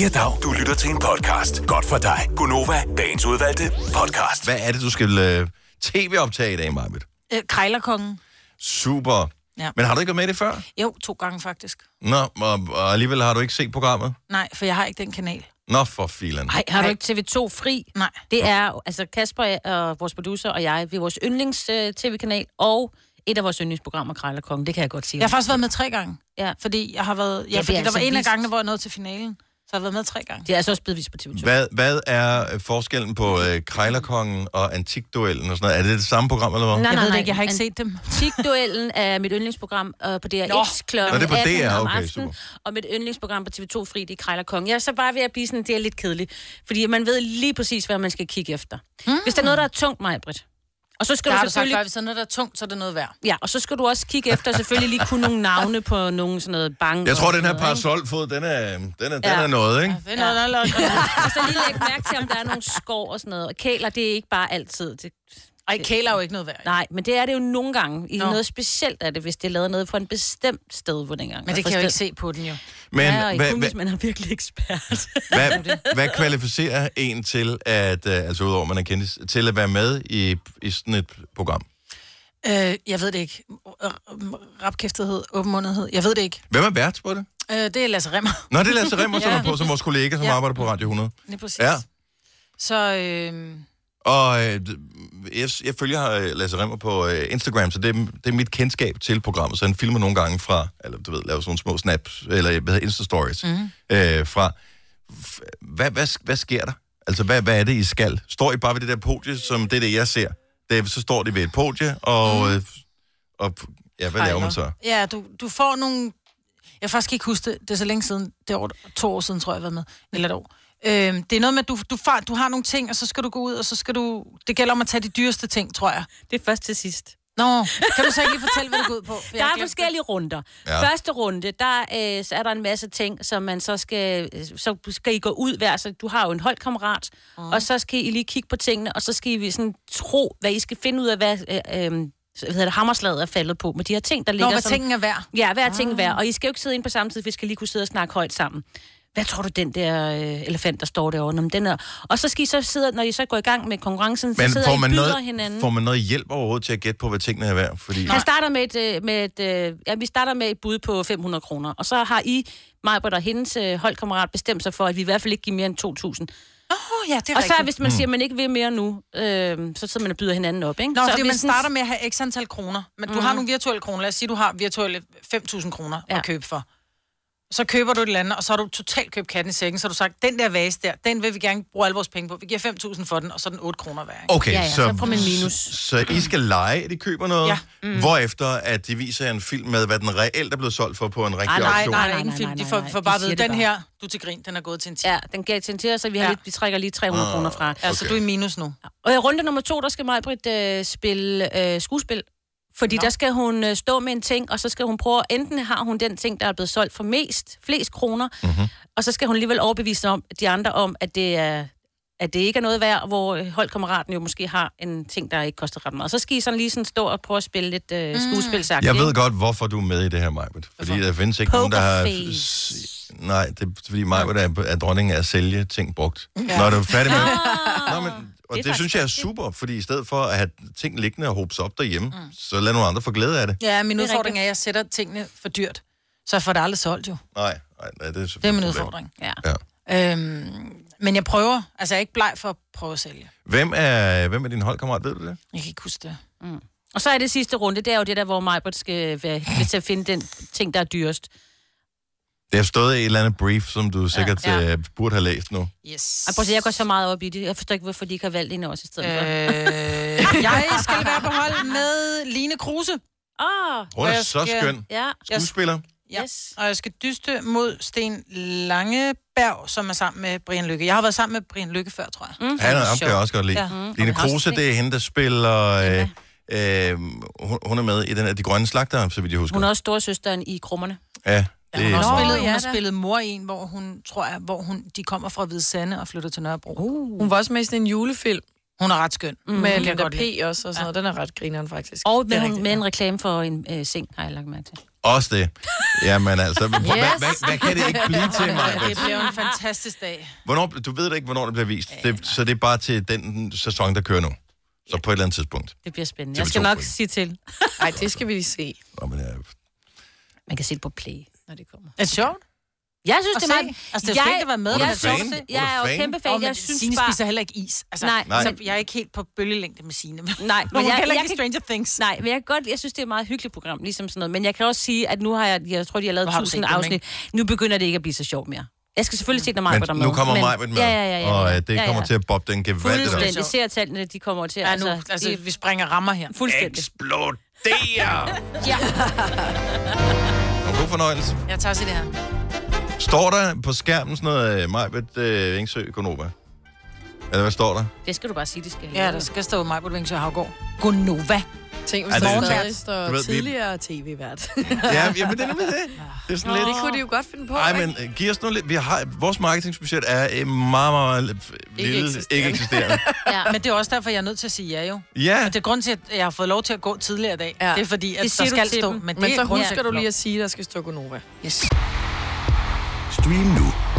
Speaker 6: Ja, dag. Du lytter til en podcast. Godt for dig. Gunova, dagens udvalgte podcast.
Speaker 1: Hvad er det, du skal øh, tv-optage i dag, Marvitt?
Speaker 2: Øh, Krejlerkongen.
Speaker 1: Super.
Speaker 2: Ja.
Speaker 1: Men har du ikke været med i det før?
Speaker 2: Jo, to gange faktisk.
Speaker 1: Nå, og, og alligevel har du ikke set programmet?
Speaker 2: Nej, for jeg har ikke den kanal.
Speaker 1: Nå, for filan.
Speaker 3: Nej, har du ikke TV2 fri?
Speaker 2: Nej.
Speaker 3: Det er, altså Kasper og vores producer og jeg, vi er vores yndlings-tv-kanal, og et af vores yndlingsprogrammer, Krejlerkongen. Det kan jeg godt sige.
Speaker 2: Jeg har faktisk været med tre gange.
Speaker 3: Ja.
Speaker 2: Fordi jeg har været, ja,
Speaker 3: er
Speaker 2: fordi der
Speaker 3: altså
Speaker 2: var en af
Speaker 3: vist.
Speaker 2: gangene, hvor jeg nåede til finalen. Så jeg har været med tre gange.
Speaker 3: Det er altså også blevet vist på TV2.
Speaker 1: Hvad, hvad er øh, forskellen på øh, Krejlerkongen og Antikduellen og sådan noget? Er det det samme program, eller hvad?
Speaker 3: Nej,
Speaker 2: Jeg
Speaker 3: nej,
Speaker 2: ved det
Speaker 3: nej.
Speaker 2: ikke, jeg har ikke
Speaker 3: An-
Speaker 2: set dem. [LAUGHS]
Speaker 3: Antikduellen er mit yndlingsprogram øh, på DR1
Speaker 2: Nå.
Speaker 3: kl.
Speaker 1: Nå, det er på
Speaker 3: 18
Speaker 1: DR,
Speaker 3: om
Speaker 1: okay,
Speaker 3: aftenen,
Speaker 1: super.
Speaker 3: og mit yndlingsprogram på TV2 Fri, det er Krejlerkongen. Jeg er så bare ved at blive sådan, det er lidt kedeligt, fordi man ved lige præcis, hvad man skal kigge efter. Mm. Hvis der er noget, der er tungt, mig, Britt, og så skal
Speaker 2: Der
Speaker 3: du
Speaker 2: har du sagt,
Speaker 3: selvfølgelig...
Speaker 2: hvis der er noget, der er tungt, så er det noget værd.
Speaker 3: Ja, og så skal du også kigge efter, selvfølgelig lige kunne nogle navne på nogle sådan noget bank.
Speaker 1: Jeg tror, den her parasolfod, den er, den er, den
Speaker 3: Ja.
Speaker 1: er noget, ikke?
Speaker 2: Det er noget, der lavet.
Speaker 3: Og så lige lægge mærke til, om der er nogle skår og sådan noget. Og kæler, det er ikke bare altid. Det,
Speaker 2: Ej, kæler er jo ikke noget værd.
Speaker 3: nej, men det er det jo nogle gange. I
Speaker 2: Nå.
Speaker 3: noget specielt er det, hvis det er lavet noget på en bestemt sted, hvor dengang.
Speaker 2: Men det kan jeg jo ikke se på den jo.
Speaker 1: Men
Speaker 3: ja, og kun hvis man er virkelig ekspert. [LAUGHS]
Speaker 1: hvad, hvad kvalificerer en til, at, øh, altså udover at man er kendt, til at være med i, i sådan et program?
Speaker 2: Øh, jeg ved det ikke. Rapkæftighed, åbenmundethed. Jeg ved det ikke.
Speaker 1: Hvem er vært på det?
Speaker 2: Øh, det er Lasse Remmer.
Speaker 1: Nå, det er Lasse Remmer, som [LAUGHS]
Speaker 2: Ja.
Speaker 1: er på, som vores kollega, som
Speaker 2: Ja.
Speaker 1: arbejder på Radio 100.
Speaker 2: Lige præcis.
Speaker 1: Ja.
Speaker 2: Så øh,
Speaker 1: Og øh, jeg, jeg følger øh, Lasse Remmer på øh, Instagram, så det, er- det er mit kendskab til programmet. Så han filmer nogle gange fra, eller du ved, laver sådan nogle små snaps, eller hvad hedder Insta-stories, mm. øh, fra. Hvad, hvad, hvad sker der? Altså, hvad, hvad er det, I skal? Står I bare ved det der podie, som det er det, jeg ser? Det, så står de ved et podie, og,
Speaker 2: Mhm.
Speaker 1: øh, og ja, hvad laver man så?
Speaker 2: ja, du, du får nogle... Jeg faktisk ikke huske det. Det er så længe siden. Det er over, to år siden, tror jeg, jeg har været med. Eller et år. Øh, det er noget med, at du, du, far, du har nogle ting, og så skal du gå ud, og så skal du... Det gælder om at tage de dyreste ting, tror jeg.
Speaker 3: Det er først til sidst.
Speaker 2: Nå, kan du så ikke lige fortælle, hvad det går ud på? [LAUGHS]
Speaker 3: Der er forskellige runder.
Speaker 1: Ja.
Speaker 3: Første runde, der øh, så er der en masse ting, som man så skal... øh, Så skal I gå ud hver, så du har jo en holdkammerat, mm. og så skal I lige kigge på tingene, og så skal I sådan tro, hvad I skal finde ud af, hvad... Øh, øh, hvad hedder det, hammerslaget er faldet på, med de her ting, der
Speaker 2: det.
Speaker 3: ligger
Speaker 2: Nå, hvad
Speaker 3: som...
Speaker 2: tingene er værd.
Speaker 3: Ja, hver ting hver. Og I skal jo ikke sidde ind på samme tid, for vi skal lige kunne sidde og snakke højt sammen. Hvad tror du, den der øh, elefant, der står derovre? Men den er... Og så skal I så sidde, når I så går i gang med konkurrencen, så
Speaker 1: Men
Speaker 3: sidder
Speaker 1: får
Speaker 3: I
Speaker 1: man,
Speaker 3: byder
Speaker 1: noget,
Speaker 3: hinanden.
Speaker 1: får man noget hjælp overhovedet til at gætte på, hvad tingene er værd? Fordi,
Speaker 3: Han starter med et, øh, med et, øh, ja, vi starter med et bud på 500 kroner, og så har I, mig og hendes øh, holdkammerat, bestemt sig for, at vi i hvert fald ikke giver mere end 2.000.
Speaker 2: Åh, oh, ja, det er
Speaker 3: Og så
Speaker 2: rigtigt.
Speaker 3: hvis man siger, at man ikke vil mere nu, øh, så sidder man og byder hinanden op, ikke?
Speaker 2: Nå,
Speaker 3: så
Speaker 2: fordi man starter med at have x antal kroner. Men du har nogle virtuelle kroner. Lad os sige, du har virtuelle 5.000 kroner. Ja. at købe for. Så køber du et eller andet, og så har du totalt købt katten i sækken. Så har du sagt, den der vase der, den vil vi gerne bruge alle vores penge på. Vi giver 5.000 for den, og så er den 8 kroner værd. Ikke?
Speaker 1: Okay,
Speaker 3: Ja, ja,
Speaker 1: så,
Speaker 3: så får man minus.
Speaker 1: Så I skal lege, at I køber noget,
Speaker 2: Ja.
Speaker 1: mm. hvorefter at de viser en film med, hvad den reelt er blevet solgt for på en rigtig
Speaker 3: Ej,
Speaker 2: Nej,
Speaker 1: auktion.
Speaker 2: nej,
Speaker 3: nej,
Speaker 2: ingen
Speaker 3: nej,
Speaker 2: film.
Speaker 3: nej,
Speaker 2: De får, får bare
Speaker 3: det
Speaker 2: den
Speaker 3: bare.
Speaker 2: her, du er til grin, den er gået til en 10.
Speaker 3: Ja, den gav til en til, så vi, har
Speaker 2: Ja.
Speaker 3: lidt, vi trækker lige 300 kroner fra.
Speaker 2: Altså,
Speaker 1: Okay.
Speaker 2: du er i minus nu.
Speaker 3: Og i runde nummer to, der skal Majbrit øh, spille øh, skuespil. Fordi Nå. der skal hun øh, stå med en ting, og så skal hun prøve, enten har hun den ting, der er blevet solgt for mest, flest kroner, mm-hmm. og så skal hun alligevel overbevise om, de andre om, at det er at det ikke er noget værd, hvor øh, holdkammeraten jo måske har en ting, der ikke koster ret meget. Så skal I sådan lige sådan stå og prøve at spille lidt øh, skuespilsagtigt.
Speaker 1: Jeg ved godt, hvorfor du er med i det her, Majbet. Fordi der findes ikke nogen, der har... Nej, det er fordi Majbet er, er dronningen af at sælge ting brugt. Ja. Når du er færdig med... Nå, men, og det, det synes jeg er super, fordi i stedet for at have ting liggende og hobes op derhjemme, mm. så lad nogle andre få glæde af det.
Speaker 2: Ja, min
Speaker 3: Det er
Speaker 2: udfordring er, at jeg sætter tingene for dyrt. Så jeg får det aldrig solgt jo.
Speaker 1: Nej, nej, nej det er
Speaker 2: Det er min udfordring.
Speaker 3: Ja.
Speaker 1: Ja.
Speaker 2: Øhm, men jeg prøver. Altså, jeg er ikke bleg for at prøve at sælge.
Speaker 1: Hvem er, hvem er din holdkammerat, ved du det?
Speaker 2: Jeg kan ikke huske det.
Speaker 3: Og så er det sidste runde, det er jo det der, hvor Majbert skal være [GASPS] med til at finde den ting, der er dyrest.
Speaker 1: Det har stået i et eller andet brief, som du sikkert ja,
Speaker 3: Ja.
Speaker 1: ja. burde have læst nu.
Speaker 2: Yes.
Speaker 3: Ej, prøv at se, jeg går så meget op i det. Jeg forstår ikke, hvorfor de ikke har valgt en også i stedet for.
Speaker 2: Øh, jeg skal være på hold med Line Kruse.
Speaker 3: Åh,
Speaker 1: Hun er
Speaker 2: jeg
Speaker 1: så
Speaker 2: skal-
Speaker 1: skøn.
Speaker 3: ja.
Speaker 1: Skuespiller.
Speaker 2: Ja.
Speaker 3: Yes.
Speaker 2: Og jeg skal dyste mod Sten Langeberg, som er sammen med Brian Lykke. Jeg har været sammen med Brian Lykke før, tror jeg.
Speaker 3: Mm,
Speaker 1: Han er, ham kan jeg også godt lide.
Speaker 2: Ja.
Speaker 3: Mm,
Speaker 1: Line Kruse, det er hende, der spiller... Øh, øh, hun, hun er med i den af de grønne slagter, så vidt jeg husker.
Speaker 3: Hun er også storsøsteren i Krummerne.
Speaker 1: Ja, det
Speaker 2: hun har også spillet, hun
Speaker 4: ja
Speaker 2: har spillet mor i en, hvor hun, tror jeg, hvor hun, de kommer fra Hvide Sande og flytter til Nørrebro. Uh.
Speaker 4: Hun var også med i sådan en julefilm
Speaker 2: Hun er ret skøn.
Speaker 4: mm. Med Linda
Speaker 2: godt
Speaker 4: P.
Speaker 2: lide.
Speaker 4: også og sådan noget. Den er ret grineren, faktisk.
Speaker 3: Og
Speaker 2: er
Speaker 3: med,
Speaker 2: rigtigt,
Speaker 3: med
Speaker 2: ja.
Speaker 3: en reklame for en øh, seng, har jeg lagt mærke til.
Speaker 1: også det. Jamen altså, [LAUGHS] yes. hvad, hvad, hvad kan det ikke blive til [LAUGHS] mig?
Speaker 2: Det bliver en fantastisk dag.
Speaker 1: Hvornår, du ved da ikke, hvornår det bliver vist. Det, så det er bare til den sæson, der kører nu. Så på et eller andet tidspunkt.
Speaker 3: Det bliver spændende.
Speaker 1: TV2
Speaker 3: Jeg skal nok sige til.
Speaker 4: Nej, det skal vi lige se.
Speaker 1: Nå, men, jeg,
Speaker 3: Man kan se det på Play, når det kommer.
Speaker 2: Er det sjovt?
Speaker 3: Jeg synes,
Speaker 2: Og
Speaker 3: det er meget...
Speaker 2: Altså, det er jo skægt at være med, se.
Speaker 1: Hvor er
Speaker 3: Jeg er jo kæmpe fan.
Speaker 2: Oh,
Speaker 3: Jeg synes
Speaker 2: Signe
Speaker 3: bare...
Speaker 2: spiser heller ikke is. Altså,
Speaker 3: Nej.
Speaker 1: Nej.
Speaker 2: Så jeg er ikke helt på bølgelængde med Signe. [LAUGHS]
Speaker 3: Nej,
Speaker 2: Men
Speaker 3: jeg,
Speaker 2: kan heller
Speaker 3: jeg,
Speaker 2: ikke Stranger Things.
Speaker 3: nej, men jeg godt, jeg synes, det er et meget hyggeligt program, ligesom sådan noget. Men jeg kan også sige, at nu har jeg, jeg tror, de har lavet
Speaker 2: Nu har du set
Speaker 3: 1000
Speaker 2: dem,
Speaker 3: afsnit. Nu begynder det ikke at blive så sjovt mere. Jeg skal selvfølgelig se, når Majbert er
Speaker 1: men
Speaker 3: med.
Speaker 1: nu kommer
Speaker 3: men,
Speaker 1: Majbert med,
Speaker 3: Ja, ja, ja, ja,
Speaker 1: og øh, det
Speaker 3: ja, ja.
Speaker 1: kommer til at bobbe den gevaldigt.
Speaker 3: Fuldstændig. Seertallene, de kommer til
Speaker 2: Ja, nu,
Speaker 3: altså,
Speaker 2: altså, vi springer rammer her.
Speaker 3: Fuldstændig.
Speaker 1: Eksploderer! [LAUGHS]
Speaker 2: Ja, [LAUGHS]
Speaker 1: Og god fornøjelse.
Speaker 2: jeg tager sig det her.
Speaker 1: Står der på skærmen sådan noget uh, Majbet uh, Engsø Gonova? Eller hvad står der?
Speaker 3: Det skal du bare sige, det skal.
Speaker 2: Ja, der skal stå mig på Vingsø Havgård. Gonova.
Speaker 4: Tænk, hvis
Speaker 1: Ej,
Speaker 4: der
Speaker 1: det-
Speaker 4: stadig står
Speaker 1: Du ved, vi-
Speaker 4: tidligere tv-vært. [LAUGHS]
Speaker 1: Ja, jamen det er nemlig det. Det er sådan lidt...
Speaker 4: det kunne de jo godt finde på,
Speaker 1: Ej,
Speaker 4: ikke?
Speaker 1: men uh, giv os noget lidt... Vi har, vores marketingsbudget er uh, meget, meget lille,
Speaker 4: eksisterende.
Speaker 1: ikke eksisterende. [LAUGHS]
Speaker 3: Ja.
Speaker 2: Men det er også derfor, jeg er nødt til at sige ja jo.
Speaker 1: Ja,
Speaker 2: Og det er grund til, at jeg har fået lov til at gå tidligere i dag.
Speaker 4: Ja.
Speaker 2: Det er fordi, at
Speaker 3: Det
Speaker 2: der skal stå. Men, det
Speaker 4: Men
Speaker 2: er
Speaker 4: så
Speaker 2: grund til,
Speaker 4: husker du lige at sige, at der skal stå Gonova.
Speaker 2: Yes.
Speaker 6: Stream nu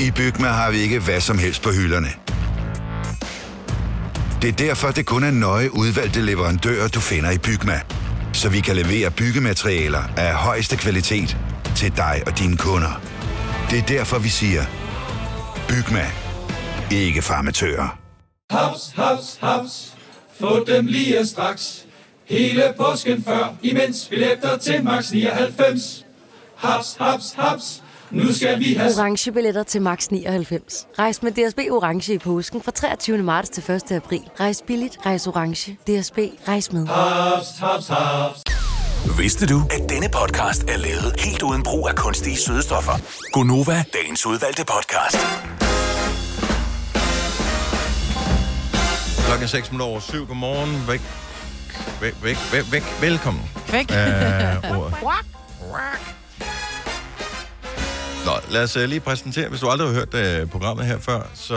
Speaker 8: I Bygma har vi ikke hvad som helst på hylderne. Det er derfor, det kun er nøje udvalgte leverandører, du finder i Bygma. Så vi kan levere byggematerialer af højeste kvalitet til dig og dine kunder. Det er derfor, vi siger, Bygma. Ikke farmatører.
Speaker 9: Haps, haps, haps. Få dem lige straks. Hele påsken før, imens billetter til max 99. Haps, haps, haps. Nu skal vi have...
Speaker 10: Orange billetter til max 99. Rejs med DSB Orange i påsken fra 23. marts til 1. april. Rejs billigt, rejs orange. DSB, rejs med.
Speaker 9: Haps, haps, haps.
Speaker 6: Vidste du, at denne podcast er lavet helt uden brug af kunstige sødestoffer? Gonova, dagens udvalgte podcast.
Speaker 1: Klokken 6 minutter over 7. Godmorgen. Væk. Væk, væk, væk, væk. Velkommen.
Speaker 2: Væk.
Speaker 1: Øh. Nå, lad os uh, lige præsentere, hvis du aldrig har hørt uh, programmet her før, så,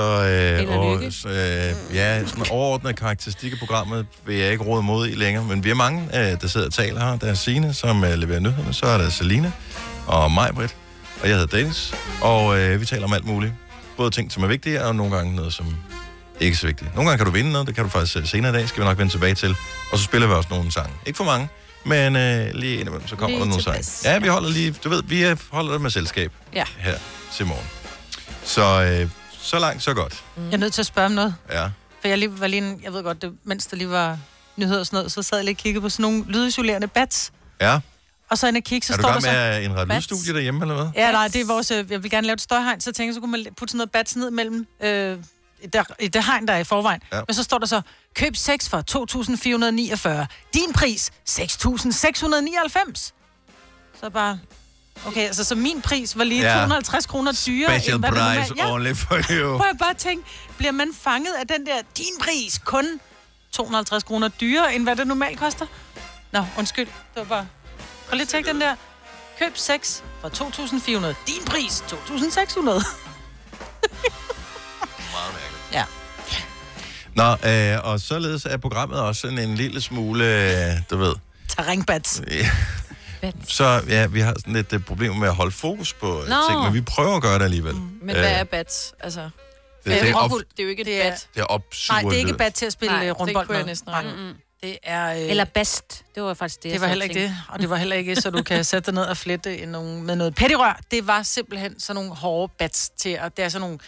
Speaker 1: uh, og, uh, ja, sådan overordnede karakteristikker af programmet vil jeg ikke råde mod i længere, men vi er mange, uh, der sidder og taler her. Der er Signe, som uh, leverer nyhederne, så er der Selina og mig, Britt, og jeg hedder Dennis, og uh, vi taler om alt muligt. Både ting, som er vigtige, og nogle gange noget, som ikke er så vigtigt. Nogle gange kan du vinde noget, det kan du faktisk senere i dag, skal vi nok vende tilbage til. Og så spiller vi også nogle sange. Ikke for mange, men øh, lige indimellem, så kommer
Speaker 4: Lige
Speaker 1: der nogle sange. Ja, vi holder lige, du ved, vi øh, holder det med selskab
Speaker 4: Ja.
Speaker 1: her til morgen. Så, øh, så langt, så godt.
Speaker 2: Jeg er nødt til at spørge om noget.
Speaker 1: Ja.
Speaker 2: For jeg, lige var lige, en- jeg ved godt, det, mens der lige var nyheder og sådan noget, så sad jeg lige og kiggede på sådan nogle lydisolerende bats.
Speaker 1: Ja.
Speaker 2: Og så inde og kigge, så
Speaker 1: er du
Speaker 2: står der
Speaker 1: gang med
Speaker 2: så...
Speaker 1: at indrette lydstudie derhjemme, eller hvad?
Speaker 2: Ja, nej, det er vores... øh, Jeg vil gerne lave et støjhegn, så tænkte jeg, så kunne man putte sådan noget bats ned mellem... Øh, i det, hegn, der er i forvejen.
Speaker 1: Ja.
Speaker 2: Ja. Men så står der så, køb 6 for 2.449. Din pris, 6.699. Så bare... Okay, altså så min pris var lige
Speaker 1: Ja.
Speaker 2: 250 kroner dyrere,
Speaker 1: Special
Speaker 2: end hvad det
Speaker 1: price
Speaker 2: normalt...
Speaker 1: only for you.
Speaker 2: Hvor jeg bare tænkte, bliver man fanget af den der, din pris kun 250 kroner dyrere, end hvad det normalt koster? Nå, undskyld. Det var bare... Prøv lige at tjekke den der. Køb 6 for 2.400. Din pris, 2.600. [LAUGHS]
Speaker 1: Nå, øh, og således er programmet også sådan en lille smule, øh, du ved...
Speaker 2: Terrænbats.
Speaker 1: Ja. Så ja, vi har sådan lidt øh, problemer med at holde fokus på øh,
Speaker 4: Nå.
Speaker 1: ting, men vi prøver at gøre det alligevel. Mm.
Speaker 4: Men hvad er bats? Altså,
Speaker 1: det, det, er op,
Speaker 4: det er jo ikke et
Speaker 2: Det
Speaker 4: bat.
Speaker 1: det er opsuger
Speaker 2: Nej, det er ikke bad til at spille
Speaker 4: Nej,
Speaker 2: Nej,
Speaker 4: det
Speaker 2: rundbold
Speaker 4: kunne jeg
Speaker 2: med.
Speaker 4: næsten
Speaker 2: Nej.
Speaker 4: ud.
Speaker 2: Det er... Øh,
Speaker 3: Eller bast. Det var faktisk det,
Speaker 2: det var heller ikke det. Og det var heller ikke, så du kan sætte dig ned og flette i nogle, med noget pettirør. Det var simpelthen sådan nogle hårde bats til, og det er sådan nogle...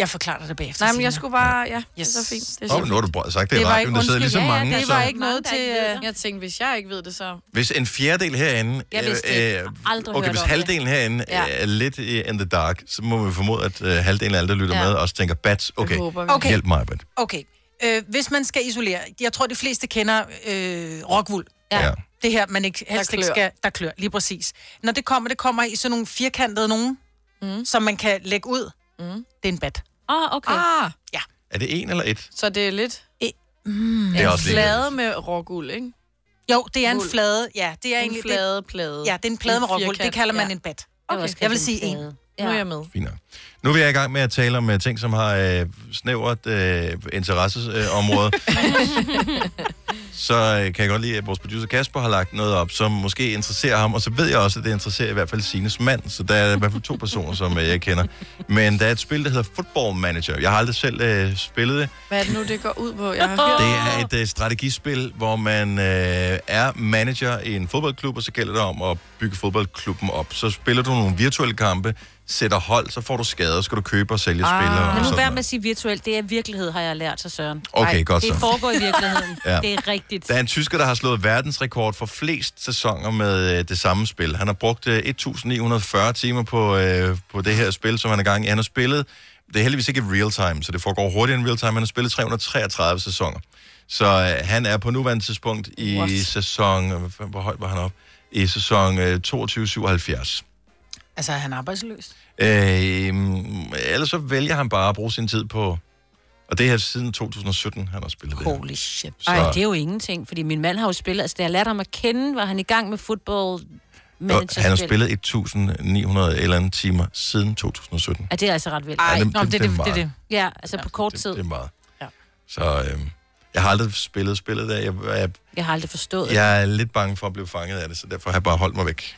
Speaker 2: Jeg forklarer dig det bagefter.
Speaker 4: Nej, men jeg skulle bare... Ja, det er
Speaker 2: Yes.
Speaker 4: så fint. Det er
Speaker 1: Åh,
Speaker 4: så
Speaker 1: oh, nu har du
Speaker 4: fint.
Speaker 1: br- sagt det,
Speaker 2: Det
Speaker 1: i radioen.
Speaker 2: ikke-
Speaker 1: Der sidder lige så
Speaker 2: ja, ja,
Speaker 1: mange.
Speaker 2: det
Speaker 1: så-
Speaker 2: var ikke noget til, øh.
Speaker 4: Jeg tænkte, hvis jeg ikke ved det, så...
Speaker 1: Hvis en fjerdedel herinde...
Speaker 3: Jeg vidste det.
Speaker 1: øh,
Speaker 3: Aldrig
Speaker 1: okay,
Speaker 3: hørt
Speaker 1: hvis
Speaker 3: om det.
Speaker 1: halvdelen herinde
Speaker 4: Ja.
Speaker 1: er lidt in the dark, så må vi formode, at øh, halvdelen af alle, der lytter
Speaker 3: Ja.
Speaker 1: med, også tænker, bats, okay.
Speaker 2: Okay.
Speaker 1: hjælp mig, Britt.
Speaker 2: Okay. Øh, hvis man skal isolere, jeg tror, de fleste kender øh, rockwool.
Speaker 1: Ja. ja.
Speaker 2: Det her, man ikke, helst ikke skal, der klør, lige præcis. Når det kommer, det kommer i sådan nogle firkantede nogen, mm. som man kan lægge ud. Mm. Det er en bat.
Speaker 3: Oh, okay.
Speaker 4: Ah,
Speaker 1: Er det en eller et?
Speaker 4: så det er lidt
Speaker 2: Mm.
Speaker 1: Det er også lige
Speaker 4: flade med råguld, ikke?
Speaker 2: Jo, det er en flade. Ja, det er
Speaker 4: En
Speaker 2: egentlig...
Speaker 4: flade plade.
Speaker 2: Det, ja, det er en plade med rockwool. Det kalder man
Speaker 4: ja.
Speaker 2: en bat.
Speaker 4: Okay.
Speaker 3: også
Speaker 2: Jeg vil sige en.
Speaker 3: plade.
Speaker 4: Nu er jeg med.
Speaker 1: Fint. Nu er vi i gang med at tale om uh, ting, som har uh, snævert uh, interesseområde. [LAUGHS] [LAUGHS] så uh, kan jeg godt lide, at vores producer Kasper har lagt noget op, som måske interesserer ham, og så ved jeg også, at det interesserer i hvert fald Sines mand, så der er i hvert fald to personer, som uh, jeg kender. Men der er et spil, der hedder Football Manager. Jeg har aldrig selv uh, spillet det.
Speaker 4: Hvad er det nu, det går ud på? Jeg har hørt...
Speaker 1: Det er et uh, strategispil, hvor man uh, er manager i en fodboldklub, og så gælder det om at bygge fodboldklubben op. Så spiller du nogle virtuelle kampe sætter hold, så får du skader, skal du købe og sælge
Speaker 3: Ah.
Speaker 1: spillere. og
Speaker 3: Men nu vær med at sige virtuelt. Det er virkelighed, har jeg lært sig, Søren.
Speaker 1: Okay,
Speaker 3: Ej,
Speaker 1: godt
Speaker 3: Det
Speaker 1: så.
Speaker 3: foregår i virkeligheden. [LAUGHS]
Speaker 1: Ja.
Speaker 3: Det er rigtigt.
Speaker 1: Der er en tysker, der har slået verdensrekord for flest sæsoner med øh, det samme spil. Han har brugt øh, 1940 timer på, øh, på det her spil, som han er gang i. Han har spillet, det er heldigvis ikke real time, så det foregår hurtigere end real time. Han har spillet 333 sæsoner. Så øh, han er på nuværende tidspunkt i
Speaker 2: What?
Speaker 1: sæson... øh, Hvor højt var han op? I sæson øh, 22-77.
Speaker 2: Altså, er han arbejdsløs?
Speaker 1: Øh, ellers så vælger han bare at bruge sin tid på... Og det er siden 2017, han har spillet det her.
Speaker 2: Holy shit.
Speaker 1: Så-
Speaker 3: Ej, det er jo ingenting, fordi min mand har jo spillet, altså da jeg lærte ham at kende, var han i gang med football
Speaker 1: Og han har spillet 1900 eller andet timer siden 2017.
Speaker 3: Ja, det er altså ret vildt.
Speaker 1: Ej, det-
Speaker 2: Nå, det,
Speaker 1: det er
Speaker 2: det, det,
Speaker 1: meget.
Speaker 2: det.
Speaker 3: Ja, altså på kort tid.
Speaker 1: Det er meget.
Speaker 2: Ja.
Speaker 1: Så øh, jeg har aldrig spillet spillet der. Jeg, jeg,
Speaker 3: Jeg har aldrig forstået det.
Speaker 1: jeg er lidt bange for at blive fanget af det, så derfor har jeg bare holdt mig væk.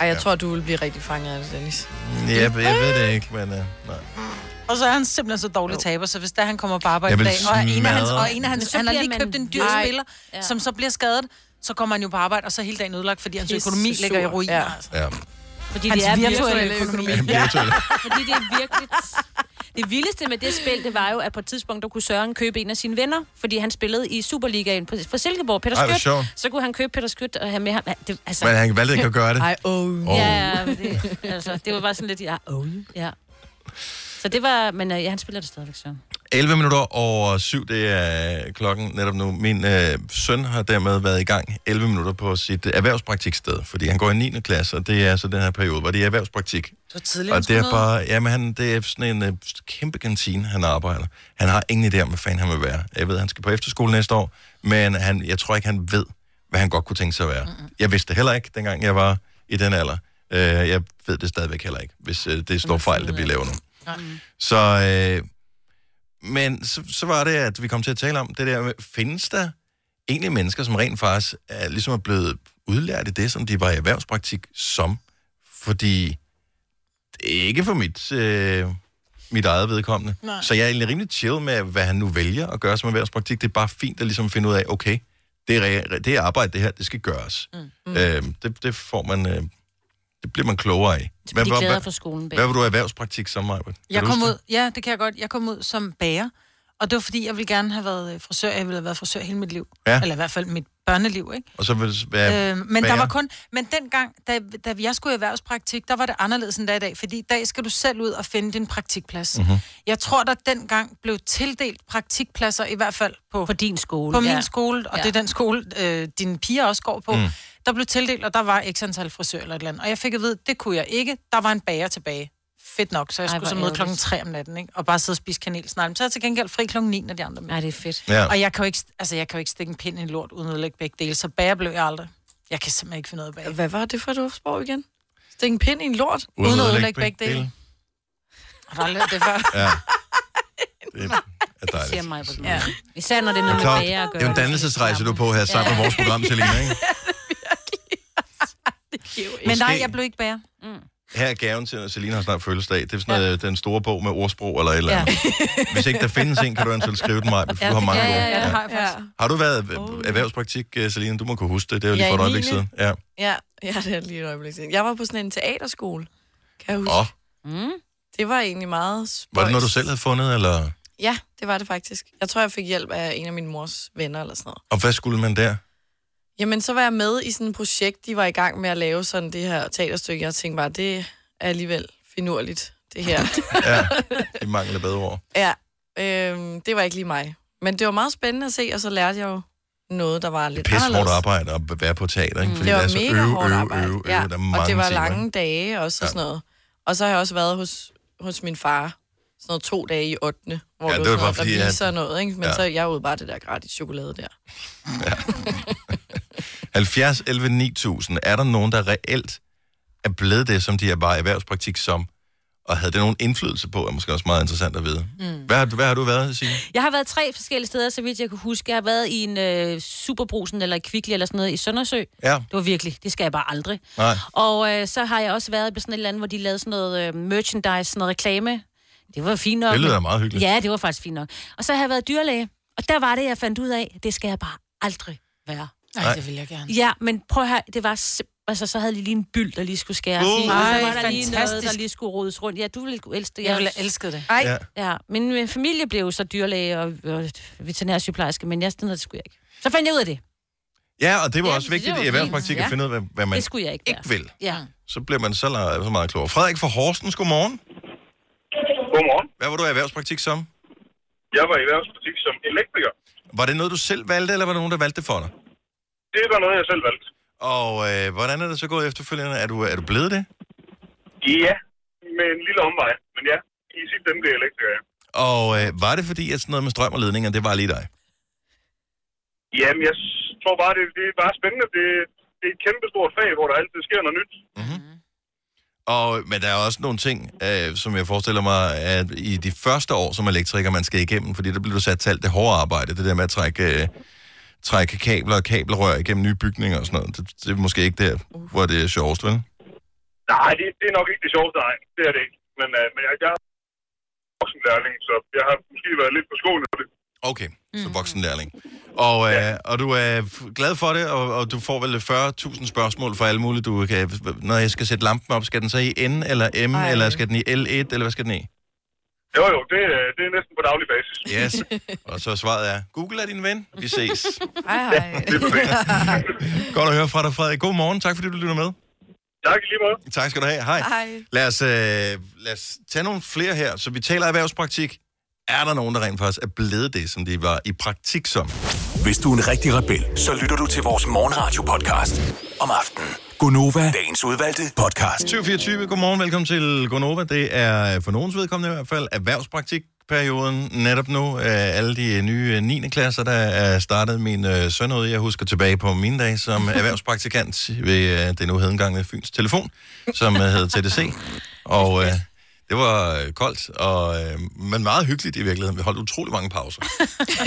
Speaker 4: Ej, jeg
Speaker 1: Ja.
Speaker 4: tror, du vil blive rigtig fanget af det, Dennis.
Speaker 1: Jeg, jeg ved det ikke, men øh, nej.
Speaker 2: Og så er han simpelthen så dårlig taber, så hvis der han kommer på arbejde i dag, og en af hans, og en af hans, han har lige
Speaker 3: man-
Speaker 2: købt en dyr
Speaker 4: Nej.
Speaker 2: spiller,
Speaker 3: Ja.
Speaker 2: som så bliver skadet, så kommer han jo på arbejde, og så er hele dagen ødelagt, fordi hans økonomi ligger i ruiner.
Speaker 4: Ja.
Speaker 2: Altså.
Speaker 1: Ja.
Speaker 3: Fordi
Speaker 2: Hans
Speaker 3: det er
Speaker 2: virtuelle
Speaker 3: virtuelle
Speaker 2: økonomi.
Speaker 3: økonomi.
Speaker 1: Ja. Virtuelle. [LAUGHS]
Speaker 3: Fordi det er virkelig... Det vildeste med det spil, det var jo, at på et tidspunkt, der kunne Søren købe en af sine venner, fordi han spillede i Superligaen på, for Silkeborg, Peter
Speaker 1: Ej,
Speaker 3: Skødt. Så kunne han købe Peter Skødt og have med ham. Det, altså,
Speaker 1: Men han valgte ikke at gøre det.
Speaker 4: Ej, oh.
Speaker 1: Åh.
Speaker 3: Ja, det, altså, det var bare sådan lidt, ja, oh, ja. Så det var, men øh, ja, han spiller det stadigvæk, Søren.
Speaker 1: 11 minutter over syv, det er klokken netop nu. Min øh, søn har dermed været i gang 11 minutter på sit erhvervspraktiksted, fordi han går i 9. klasse, og det er så den her periode, hvor det er erhvervspraktik.
Speaker 2: Det var tidligere,
Speaker 1: Og det er bare, jamen han, det er sådan en øh, kæmpe kantine, han arbejder. Han har ingen idé om, hvad fanden han vil være. Jeg ved, han skal på efterskole næste år, men han, jeg tror ikke, han ved, hvad han godt kunne tænke sig at være. Mm-hmm. Jeg vidste det heller ikke, dengang jeg var i den alder. Øh, jeg ved det stadigvæk heller ikke, hvis øh, det står fejl, det vi laver nu. Så, øh, men så, så var det, at vi kom til at tale om det der med, findes der egentlig mennesker, som rent faktisk er, ligesom er blevet udlært i det, som de var i erhvervspraktik som? Fordi det er ikke for mit, øh, mit eget vedkommende.
Speaker 2: Nej.
Speaker 1: Så jeg er egentlig rimelig chill med, hvad han nu vælger at gøre som erhvervspraktik. Det er bare fint at ligesom finde ud af, okay, det er, det er arbejde, det her, det skal gøres. Mm. Øh, det, det får man... Øh, det bliver man klogere af.
Speaker 3: Bliver de glade for skolen bag.
Speaker 1: hvad vil du erhvervspraktik som? Kan
Speaker 2: Jeg kom ud, ja, det kan jeg godt. Jeg kom ud som bager, og det var fordi, jeg ville gerne have været øh, frisør. Jeg ville have været frisør hele mit liv.
Speaker 1: Ja.
Speaker 2: Eller i hvert fald mit børneliv, ikke?
Speaker 1: Og så vil det være
Speaker 2: Øh, men der
Speaker 1: bager?
Speaker 2: var kun, men dengang, da, da jeg skulle i erhvervspraktik, der var det anderledes end der i dag, fordi i dag skal du selv ud og finde din praktikplads.
Speaker 1: Mhm.
Speaker 2: Mm-hmm. Jeg tror, der dengang blev tildelt praktikpladser, i hvert fald på,
Speaker 3: På din skole.
Speaker 2: på min
Speaker 3: ja.
Speaker 2: skole, og
Speaker 3: Ja.
Speaker 2: det er den skole, øh, dine piger også går på.
Speaker 1: Mm.
Speaker 2: Der blev tildelt, og der var x antal frisør eller et eller andet. Og jeg fik at vide, det kunne jeg ikke. Der var en bager tilbage. Fedt nok, så jeg
Speaker 3: Ej,
Speaker 2: skulle så møde klokken 3 om natten, ikke? og bare sidde og spise kanelsnegle. Så er jeg til gengæld fri klokken 9, når de andre er med.
Speaker 3: Nej, det er fedt.
Speaker 1: Ja.
Speaker 2: Og jeg kan, jo ikke, altså, jeg kan jo ikke stikke en pind i en lort, uden at lægge begge dele, så bager blev jeg aldrig. Jeg kan simpelthen ikke finde noget af bag.
Speaker 4: Hvad var det for et ordsprog igen? Stik en pind i en lort?
Speaker 2: Uden at
Speaker 1: ødelægge
Speaker 2: begge dele. Har du aldrig det før? [LAUGHS]
Speaker 1: Ja. [LAUGHS] Det er
Speaker 3: Siger
Speaker 1: dejligt.
Speaker 3: mig.
Speaker 2: Ja.
Speaker 3: Især når det er noget med bager at
Speaker 1: det
Speaker 3: gøre.
Speaker 1: er jo en dannelsesrejse, du er på her sammen med vores program, Selina, ikke? [LAUGHS]
Speaker 2: Men nej, jeg blev ikke bager.
Speaker 1: Her er gaven til, når Selina har snart fødselsdag. Det er sådan noget, den store bog med ordsprog eller et eller andet. Hvis ikke der findes en, kan du eventuelt skrive den mig, for du har mange
Speaker 2: ja, ja, ja, det har jeg faktisk.
Speaker 1: Har du været oh. erhvervspraktik, øh, Selina? Du må kunne huske det. Det er jo lige
Speaker 4: Ja,
Speaker 1: for et øjeblik siden. Ja.
Speaker 4: Ja, ja, det er lige et øjeblik siden. Jeg var på sådan en teaterskole, kan jeg huske.
Speaker 1: Og
Speaker 3: Mm.
Speaker 4: Det var egentlig meget spøjs.
Speaker 1: var det noget, du selv havde fundet, eller?
Speaker 4: Ja, det var det faktisk. Jeg tror, jeg fik hjælp af en af min mors venner eller sådan noget.
Speaker 1: Og hvad skulle man der?
Speaker 4: Jamen, så var jeg med i sådan et projekt, de var i gang med at lave sådan det her teaterstykke. Jeg tænkte bare, det er alligevel finurligt, det her. [LAUGHS]
Speaker 1: Ja, i mangel af bedre ord.
Speaker 4: ja, øhm, det var ikke lige mig. Men det var meget spændende at se, og så lærte jeg jo noget, der var lidt
Speaker 1: hårdt
Speaker 4: anderledes.
Speaker 1: arbejde at være på teater, ikke? Fordi
Speaker 4: det var
Speaker 1: er så
Speaker 4: mega
Speaker 1: øve,
Speaker 4: hårdt arbejde.
Speaker 1: øve, øve.
Speaker 4: ja.
Speaker 1: Der er
Speaker 4: og det var
Speaker 1: timer,
Speaker 4: lange dage også og
Speaker 1: Ja.
Speaker 4: sådan noget. Og så har jeg også været hos, hos min far sådan noget to dage i 8. Hvor
Speaker 1: Ja,
Speaker 4: ja,
Speaker 1: det
Speaker 4: det
Speaker 1: var
Speaker 4: var
Speaker 1: bare
Speaker 4: sådan
Speaker 1: fordi,
Speaker 4: noget, der
Speaker 1: at-
Speaker 4: viser noget, ikke? Men
Speaker 1: Ja.
Speaker 4: ja. så er jeg ude bare det der gratis chokolade der. [LAUGHS]
Speaker 1: 70, 11, 9000. Er der nogen, der reelt er blevet det, som de er bare i erhvervspraktik som? Og havde det nogen indflydelse på, er måske også meget interessant at vide. Mm. Hvad, har, du- hvad har du været, Signe?
Speaker 3: Jeg har været tre forskellige steder, så vidt jeg kunne huske. Jeg har været i en øh, Superbrusen eller i Kvickly eller sådan noget i Søndersø.
Speaker 1: Ja,
Speaker 3: Det var virkelig, det skal jeg bare aldrig.
Speaker 1: nej.
Speaker 3: Og øh, så har jeg også været på sådan et eller andet, hvor de lavede sådan noget øh, merchandise, sådan noget reklame. Det var fint nok.
Speaker 1: Det lyder meget hyggeligt.
Speaker 3: Ja, det var faktisk fint nok. Og så har jeg været dyrlæge. Og der var det, jeg fandt ud af, det skal jeg bare aldrig være.
Speaker 2: Nej,
Speaker 1: Nej.
Speaker 2: det vil jeg gerne.
Speaker 3: Ja, men prøv at høre, det var Altså, så havde de lige en byld, der lige skulle skæres
Speaker 2: Uh.
Speaker 3: i. Og så var der lige noget,
Speaker 2: fantastisk.
Speaker 3: der lige skulle rodes rundt. Ja, du ville kunne elske det.
Speaker 2: Jeg ville have elsket det.
Speaker 3: Ej.
Speaker 1: Ja.
Speaker 3: Ja. ja. Min øh, familie blev så dyrlæge og, og veterinærsygeplejerske, men jeg sådan noget, det skulle jeg ikke. Så fandt jeg ud af det.
Speaker 1: Ja, og det var
Speaker 3: Ja,
Speaker 1: også
Speaker 3: det
Speaker 1: vigtigt
Speaker 3: var
Speaker 1: i erhvervspraktik at
Speaker 3: Ja.
Speaker 1: finde ud af, hvad, hvad man
Speaker 3: Det skulle jeg ikke.
Speaker 1: ikke vil.
Speaker 3: Ja.
Speaker 1: Så bliver man så, la- så meget klogere. Frederik fra Horsens, godmorgen.
Speaker 11: Godmorgen.
Speaker 1: Hvad var du i erhvervspraktik som?
Speaker 11: Jeg var i erhvervsbutik som elektriker.
Speaker 1: Var det noget, du selv valgte, eller var der nogen, der valgte det for dig?
Speaker 11: Det var noget, jeg selv valgte.
Speaker 1: Og øh, hvordan er det så gået efterfølgende? Er du, er du blevet det?
Speaker 11: Ja, med en lille omvej. Men ja, i sidste ende blev jeg elektriker, ja.
Speaker 1: Og øh, var det fordi, at sådan noget med strøm og ledninger, det var lige dig?
Speaker 11: Jamen, jeg tror bare, det, det er bare spændende. Det, det er et kæmpe stort fag, hvor der altid sker noget nyt.
Speaker 1: Og, men der er også nogle ting, øh, som jeg forestiller mig, at i de første år som elektriker, man skal igennem, fordi der bliver du sat til alt det hårde arbejde, det der med at trække, øh, trække kabler og kabelrør igennem nye bygninger og sådan noget. Det, det er måske ikke der, hvor det er sjovest, vel?
Speaker 11: Nej, det, det er nok ikke det sjoveste, nej. Det er det ikke. Men, uh, men jeg, jeg er voksenlærling, så jeg har måske været lidt på skålen for det.
Speaker 1: Okay, så voksenlærling. Og, øh, og du er glad for det, og, og du får vel 40.000 spørgsmål for alle mulige. Du kan, når jeg skal sætte lampen op, skal den så i N eller M, Ej. eller skal den i L1, eller hvad skal den i?
Speaker 11: Jo, jo, det, øh, det er næsten på daglig basis.
Speaker 1: Yes. [LAUGHS] Og så svaret er, Google er din ven. Vi ses. [LAUGHS]
Speaker 4: Hej, hej. [LAUGHS]
Speaker 1: Godt at høre fra dig, Frederik. God morgen. Tak fordi du lytter med.
Speaker 11: Tak lige måde.
Speaker 1: Tak skal du have. Hej.
Speaker 4: Hej.
Speaker 1: Lad os, øh, lad os tage nogle flere her. Så vi taler erhvervspraktik. Er der nogen, der rent faktisk er blevet det, som de var i praktik som?
Speaker 6: Hvis du er en rigtig rebel, så lytter du til vores morgenradio-podcast om aftenen. Gunova, dagens udvalgte podcast.
Speaker 1: 2024, godmorgen, velkommen til Gonova. Det er for nogens vedkommende i hvert fald erhvervspraktikperioden netop nu. Øh, Alle de nye 9. klasser, der er startet min øh, søn ud. Jeg husker tilbage på mine dage som [LAUGHS] erhvervspraktikant ved øh, den nu hedengangne Fyns Telefon, som øh, hed TDC. Og øh, det var øh, koldt, og, øh, men meget hyggeligt i virkeligheden. Vi holdt utrolig mange pauser.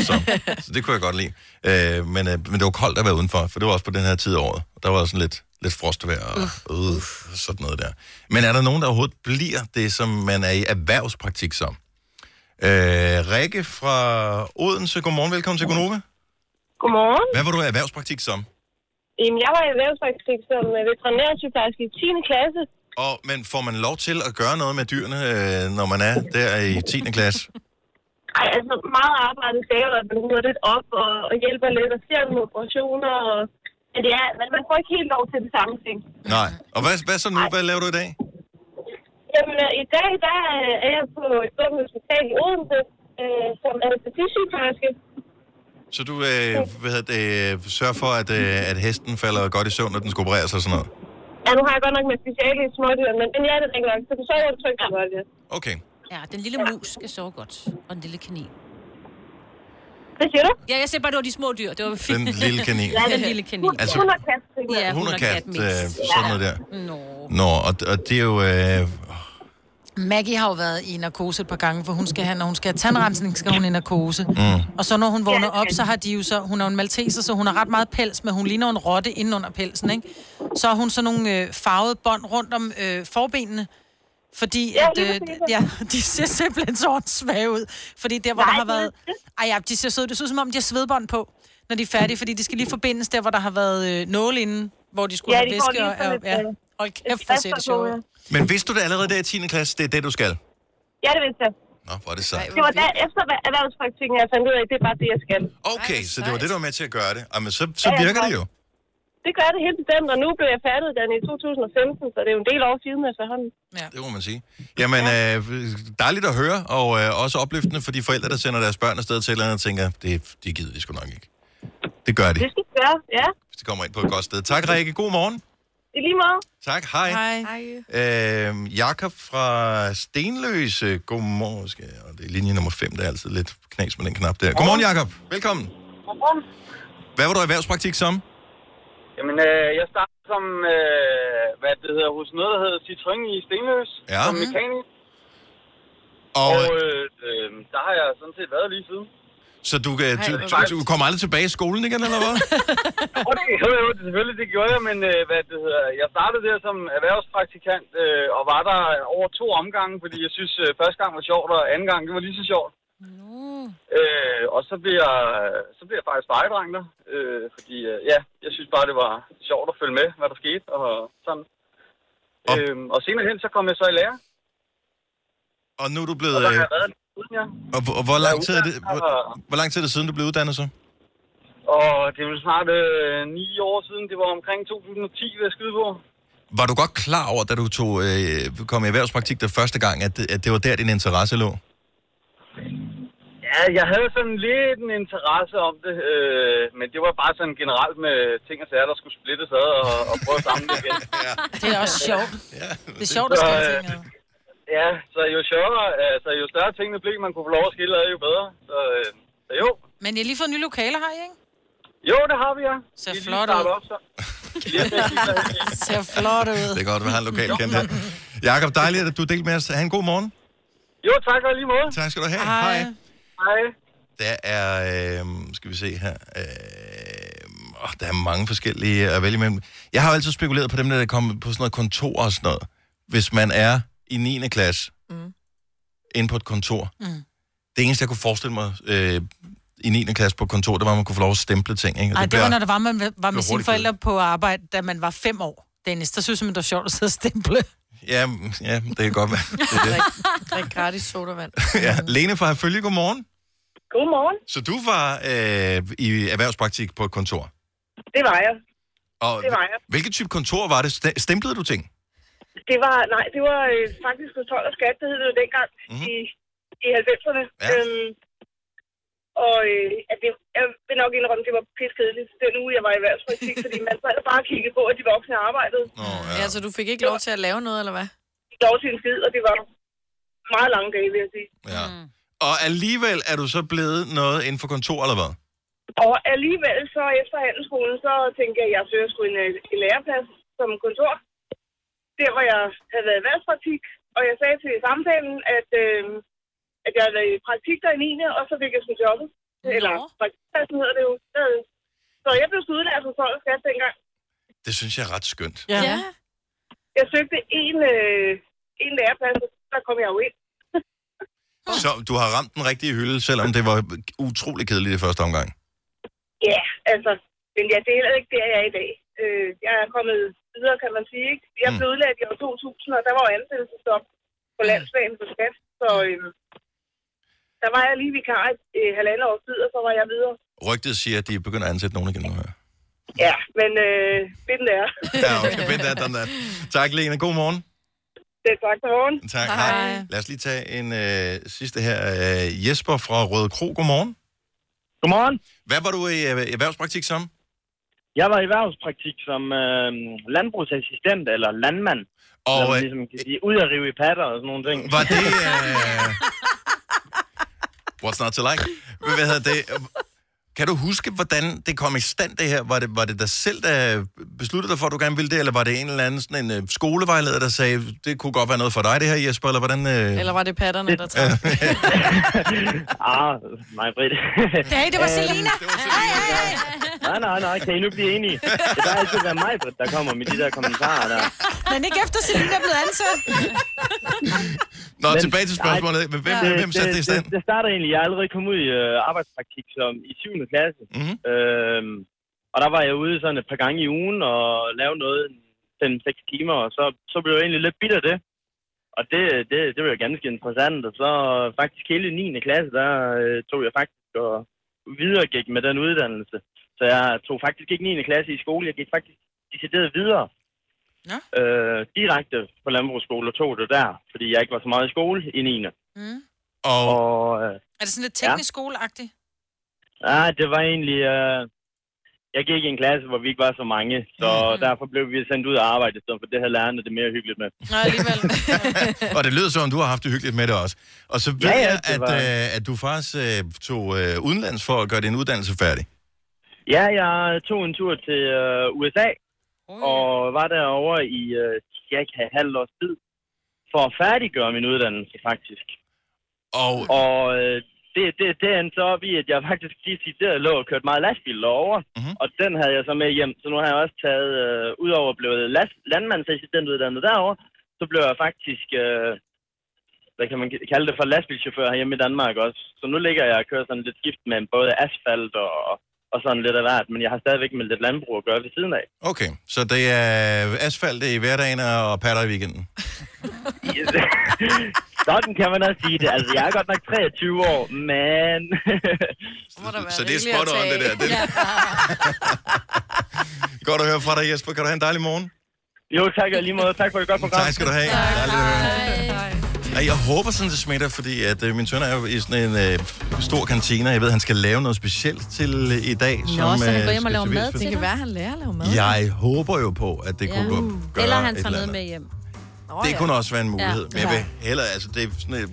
Speaker 1: så, så det kunne jeg godt lide. Øh, men, øh, men det var koldt at være udenfor, for det var også på den her tid af året. Der var sådan lidt, lidt frostvejr og uh, sådan noget der. Men er der nogen, der overhovedet bliver det, som man er i erhvervspraktik som? Øh, Rikke fra Odense, godmorgen, velkommen til Gonova.
Speaker 12: Godmorgen.
Speaker 1: Hvad var du i erhvervspraktik som?
Speaker 12: Jamen, jeg var i erhvervspraktik som øh, veterinærsygeplejerske i 10. klasse.
Speaker 1: Og, men får man lov til at gøre noget med dyrene, øh, når man er der i 10. klasse?
Speaker 12: Ej, altså meget arbejde kræver, at man ruder lidt op og, og hjælper lidt og ser nogle operationer. Og, men, det er, men man får ikke helt lov til det samme ting.
Speaker 1: Nej. Og hvad, hvad så nu? Hvad laver du i dag?
Speaker 12: Jamen, øh, i dag der øh, er jeg på et stort hospital i Odense øh, som anestesisygeplejerske.
Speaker 1: Så du øh, hvad hedder det, sørger for, at, øh, at hesten falder godt i søvn, når den skal opereres og sådan noget?
Speaker 12: Ja, nu har jeg godt nok med speciale i smådyr, men, men det er rigtig nok. Så du sover du trygt godt.
Speaker 1: Okay.
Speaker 3: Ja, den lille mus skal sove godt. Og en lille kanin.
Speaker 12: Hvad siger du?
Speaker 3: Ja, jeg ser bare, det var de små dyr. Det var fint. [LAUGHS]
Speaker 1: Den lille kanin.
Speaker 3: ja, den lille kanin.
Speaker 1: Altså-
Speaker 12: Hun har kat.
Speaker 3: Ja,
Speaker 1: Hun og kat, øh, sådan noget der.
Speaker 3: Nå.
Speaker 1: Nå, og, og det er jo... Øh,
Speaker 2: Maggie har jo været i narkose et par gange, for hun skal have, når hun skal have tandrensning, skal hun i narkose.
Speaker 1: Mm.
Speaker 2: Og så når hun vågner op, så har de jo så, hun er jo en malteser, så hun har ret meget pels, men hun ligner en rotte inde under pelsen, ikke? Så har hun så nogle øh, farvede bånd rundt om øh, forbenene, fordi
Speaker 12: Ja,
Speaker 2: at, øh, ja, [LAUGHS] de ser simpelthen så svage ud. Fordi der, hvor
Speaker 12: Nej,
Speaker 2: der har været... Ej ja, de ser søde. Det ser ud som om, de har svedbånd på, når de er færdige, fordi de skal lige forbindes der, hvor der har været øh, nåle inde, hvor de skulle
Speaker 12: Ja,
Speaker 2: have væske. Og, og, ja.
Speaker 12: øh,
Speaker 2: Hold kæft, hvor ser det sjovt ud.
Speaker 1: men vidste du det allerede der i 10. klasse, det er det, du skal?
Speaker 12: Ja, det vidste jeg.
Speaker 1: Nå, hvor er det sejt.
Speaker 12: Det var der, efter erhvervspraktikken, jeg fandt ud af, at det er bare det, jeg skal.
Speaker 1: Okay, så det var det, der var med til at gøre det. Jamen, så, så virker det jo.
Speaker 12: Det gør det helt bestemt, og nu blev jeg færdiguddannet i 2015, så det er jo en del år siden efterhånden.
Speaker 1: Det må man sige. Jamen, øh, dejligt at høre, og øh, også opløftende for de forældre, der sender deres børn afsted til et eller andet, og tænker, det, det gider vi sgu nok ikke. Det gør de,
Speaker 12: Det skal gøre, ja.
Speaker 1: hvis de kommer ind på et godt sted. Tak, Rikke. God morgen.
Speaker 12: I lige måde.
Speaker 1: Tak, hej.
Speaker 2: Hej.
Speaker 1: Øh, Jakob fra Stenløse. Godmorgen. Skal jeg, og det er linje nummer 5, der er altid lidt knas med den knap der. Godmorgen, Jakob. Velkommen. Hvad var du i erhvervspraktik som?
Speaker 13: Jamen, øh, jeg startede som, øh, hvad det hedder, hos noget, der hedder Citroën i Stenløs,
Speaker 1: Ja.
Speaker 13: som mekaniker.
Speaker 1: Og,
Speaker 13: Og øh, øh, der har jeg sådan set været lige siden.
Speaker 1: Så du, øh, du, du, du kommer aldrig tilbage i skolen igen, eller hvad?
Speaker 13: Okay, [LAUGHS] jo, jo, det, selvfølgelig, det gjorde jeg, men øh, hvad det hedder, jeg startede der som erhvervspraktikant, øh, og var der over to omgange, fordi jeg synes, øh, første gang var sjovt, og anden gang, det var lige så sjovt. Øh, og så blev jeg, så blev jeg faktisk fejredreng der, øh, fordi øh, ja, jeg synes bare, det var sjovt at følge med, hvad der skete og sådan. Øh, og senere hen, så kom jeg så i lære.
Speaker 1: Og nu er du blevet...
Speaker 13: Og der har
Speaker 1: øh,
Speaker 13: været uden, ja.
Speaker 1: Og, hvor- og hvor, lang tid er det, hvor,
Speaker 13: og-
Speaker 1: hvor lang tid er det siden, du blev uddannet så?
Speaker 13: Og det er jo snart øh, ni år siden, det var omkring 2010, vil jeg skyde på.
Speaker 1: Var du godt klar over, da du tog, øh, kom i erhvervspraktik den første gang, at det, at det var der, din interesse lå?
Speaker 13: Ja, jeg havde sådan lidt en interesse om det, øh, men det var bare sådan generelt med ting og sager, der skulle splittes ad og, og prøve at samle det igen. [LAUGHS]
Speaker 1: ja.
Speaker 2: Det er også sjovt.
Speaker 1: Ja,
Speaker 2: det er sjovt at skille
Speaker 13: øh,
Speaker 2: ting ad.
Speaker 13: Ja, så jo sjovere, altså jo større tingene blev, man kunne få lov at skille ad, jo bedre. Så, øh, så jo.
Speaker 2: Men I har lige fået nye lokaler her, ikke?
Speaker 13: Jo, det har vi, ja.
Speaker 2: Ser
Speaker 13: Vi
Speaker 2: flot ud.
Speaker 13: Op, så. Er
Speaker 2: Ser flot ud.
Speaker 1: Det er godt, at vi har en lokal kendt her. Jakob, dejligt, at du delte med os. Ha' en god morgen.
Speaker 13: Jo, tak og lige måde.
Speaker 1: Tak skal du have.
Speaker 2: Hej.
Speaker 13: Hej.
Speaker 1: Der er, øh, skal vi se her, øh, åh, der er mange forskellige at vælge imellem. Jeg har jo altid spekuleret på dem, der er kommet på sådan noget kontor og sådan noget. Hvis man er i 9. klasse, mm. inde på et kontor. Mm. Det eneste, jeg kunne forestille mig øh, i 9. klasse på et kontor, det var, at man kunne få lov at stemple ting. Ikke? Og
Speaker 2: Nej, det, det var, når det var, man var med sine forældre på arbejde, da man var fem år. Dennis, der synes man, det var sjovt at sidde og stemple.
Speaker 1: Ja, mm, ja, det kan godt være. Det er det.
Speaker 4: Drik gratis sodavand. [LAUGHS]
Speaker 1: ja. Lene fra Herfølge, godmorgen.
Speaker 12: Godmorgen.
Speaker 1: Så du var øh, i erhvervspraktik på et kontor.
Speaker 12: Det var jeg.
Speaker 1: Og
Speaker 12: Det var jeg.
Speaker 1: hvilket type kontor var det? St- Stemplede du ting?
Speaker 12: Det var, nej, det var øh, faktisk hos 12 og skat, det hed det jo dengang
Speaker 1: Mhm.
Speaker 12: mm-hmm. i, i 90'erne.
Speaker 1: Ja.
Speaker 12: Øhm, og øh, at det, jeg vil nok indrømme, det var piskedeligt den uge, jeg var i erhvervspraktik, fordi man sad bare og kiggede på, at de voksne arbejdede.
Speaker 1: Oh,
Speaker 4: Ja, så du fik ikke lov til at lave noget, eller hvad?
Speaker 12: Lov til en skid, og det var meget lange dage, vil jeg sige.
Speaker 1: Ja. Og alligevel er du så blevet noget inden for kontor, eller hvad?
Speaker 12: Og alligevel så efter handelsskolen, så tænkte jeg, at jeg søger sgu en, øh, en læreplads som kontor. Der, hvor jeg havde været i og jeg sagde til samtalen, at, øh, at jeg været i praktik der i 9. og så fik jeg sådan jobbet. Eller praktikpladsen hedder det jo. Så jeg blev studielærer for folk skat dengang.
Speaker 1: Det synes jeg er ret skønt.
Speaker 2: Ja. ja.
Speaker 12: Jeg søgte en, øh, en læreplads, og der kom jeg jo ind. [LAUGHS]
Speaker 1: Så du har ramt den rigtige hylde, selvom det var utrolig kedeligt i første omgang.
Speaker 12: Ja, altså, men ja, det er heller ikke der, jeg er i dag. Øh, jeg er kommet videre, kan man sige. Ikke? Jeg blev udlært i år 2000, og der var jo ansættelsestop på landsbanen på skat. Så øh, der var jeg lige vikar i øh, halvandet års tid, og så var jeg videre.
Speaker 1: Rygtet siger, at de begynder at ansætte nogen igen nu her.
Speaker 12: Ja, men øh, det er. [LAUGHS]
Speaker 1: Ja, okay, vent der, den der. Tak, Lene. God morgen.
Speaker 12: Det er tak for morgen.
Speaker 1: Tak, hej. hej. Lad os lige tage en øh, sidste her. Øh, Jesper fra Røde Kro, godmorgen.
Speaker 14: Godmorgen.
Speaker 1: Hvad var du i øh, erhvervspraktik som?
Speaker 14: Jeg var i erhvervspraktik som øh, landbrugsassistent eller landmand.
Speaker 1: Og,
Speaker 14: man
Speaker 1: øh,
Speaker 14: ligesom kan sige, ud at rive i patter og sådan nogle ting.
Speaker 1: Var det... [LAUGHS] Øh... What's not to like? Hvad hedder det? Kan du huske, hvordan det kom i stand, det her? Var det, var det dig selv, der besluttede dig for, at du gerne ville det, eller var det en eller anden sådan en øh, skolevejleder, der sagde, det kunne godt være noget for dig, det her, Jesper, eller hvordan... Øh...
Speaker 4: Eller var det patterne, der tager? [LAUGHS]
Speaker 14: ah, nej, Britt.
Speaker 2: Hey, det var Selina.
Speaker 14: Nej, nej, nej, kan I nu blive enige? Det kan altid være mig, der kommer med de der kommentarer der.
Speaker 2: Men ikke efter Selina er blevet ansat.
Speaker 1: Nå, tilbage til spørgsmålet. Men hvem- hvem satte det i stand?
Speaker 14: Det, det starter egentlig, jeg er allerede kommet ud i øh, arbejdspraktik som i 7. klasse.
Speaker 1: Mhm.
Speaker 14: Øhm, og der var jeg ude sådan et par gange i ugen og lave noget 5-6 timer, og så, så blev jeg egentlig lidt bitter af det. Og det, det, det var jo ganske interessant, og så faktisk hele 9. klasse, der øh, tog jeg faktisk og videregik med den uddannelse. Så jeg tog faktisk ikke 9. klasse i skole, jeg gik faktisk decideret videre.
Speaker 2: Ja.
Speaker 14: Øh, direkte på landbrugsskole og tog det der, fordi jeg ikke var så meget i skole i 9.
Speaker 2: Mm.
Speaker 1: Og...
Speaker 14: og øh,
Speaker 2: Er det sådan lidt teknisk skoleagtigt?
Speaker 14: Ja, det var egentlig... Øh, jeg gik i en klasse, hvor vi ikke var så mange, så mm. derfor blev vi sendt ud og arbejde, stedet for det havde lærerne det mere hyggeligt med.
Speaker 2: Nej, alligevel. [LAUGHS]
Speaker 1: Og det lyder som, om du har haft det hyggeligt med det også. Og så ved
Speaker 14: Ja, ja,
Speaker 1: jeg, at,
Speaker 14: var-
Speaker 1: øh, at du faktisk øh, tog øh, udenlands for at gøre din uddannelse færdig.
Speaker 14: Ja, jeg tog en tur til øh, USA, og var derovre i øh, cirka et halvt års tid, for at færdiggøre min uddannelse, faktisk.
Speaker 1: Og,
Speaker 14: og øh, det, det, det endte så op i, at jeg faktisk decideret lå og kørte meget lastbil derovre,
Speaker 1: Mhm.
Speaker 14: og den havde jeg så med hjem. Så nu har jeg også taget, øh, udover at blive last, landmandsassistent uddannet derovre, så blev jeg faktisk øh, hvad kan man kalde det, for lastbilchauffør hjemme i Danmark også. Så nu ligger jeg og kører sådan lidt skift med både asfalt og, og sådan lidt af hvert, men jeg har stadigvæk med lidt landbrug at gøre ved siden af.
Speaker 1: Okay, så det er asfalt i hverdagen og patter i weekenden. [LAUGHS]
Speaker 14: Sådan kan man også sige det. Altså, jeg er godt nok 23 år, men... [LAUGHS]
Speaker 1: Så det er spot on, det der. Det... [LAUGHS] Godt at høre fra dig, Jesper. Kan du have en dejlig morgen?
Speaker 14: Jo, tak og lige måde. Tak for et godt program.
Speaker 1: Tak skal du have. Dejligt at høre. Ej, jeg håber sådan, det smitter, fordi at, øh, min søn er jo i sådan en øh, stor kantine, jeg ved, at han skal lave noget specielt til øh, i dag.
Speaker 3: Nå, så han
Speaker 1: øh,
Speaker 3: går hjem og laver mad til
Speaker 4: Det kan være, han lærer at lave mad.
Speaker 1: Jeg håber jo på, at det kunne gå- gøre
Speaker 3: Eller han tager noget med hjem.
Speaker 1: Det kunne også være en mulighed.
Speaker 3: Ja.
Speaker 1: Men jeg vil hellere, altså det er sådan et,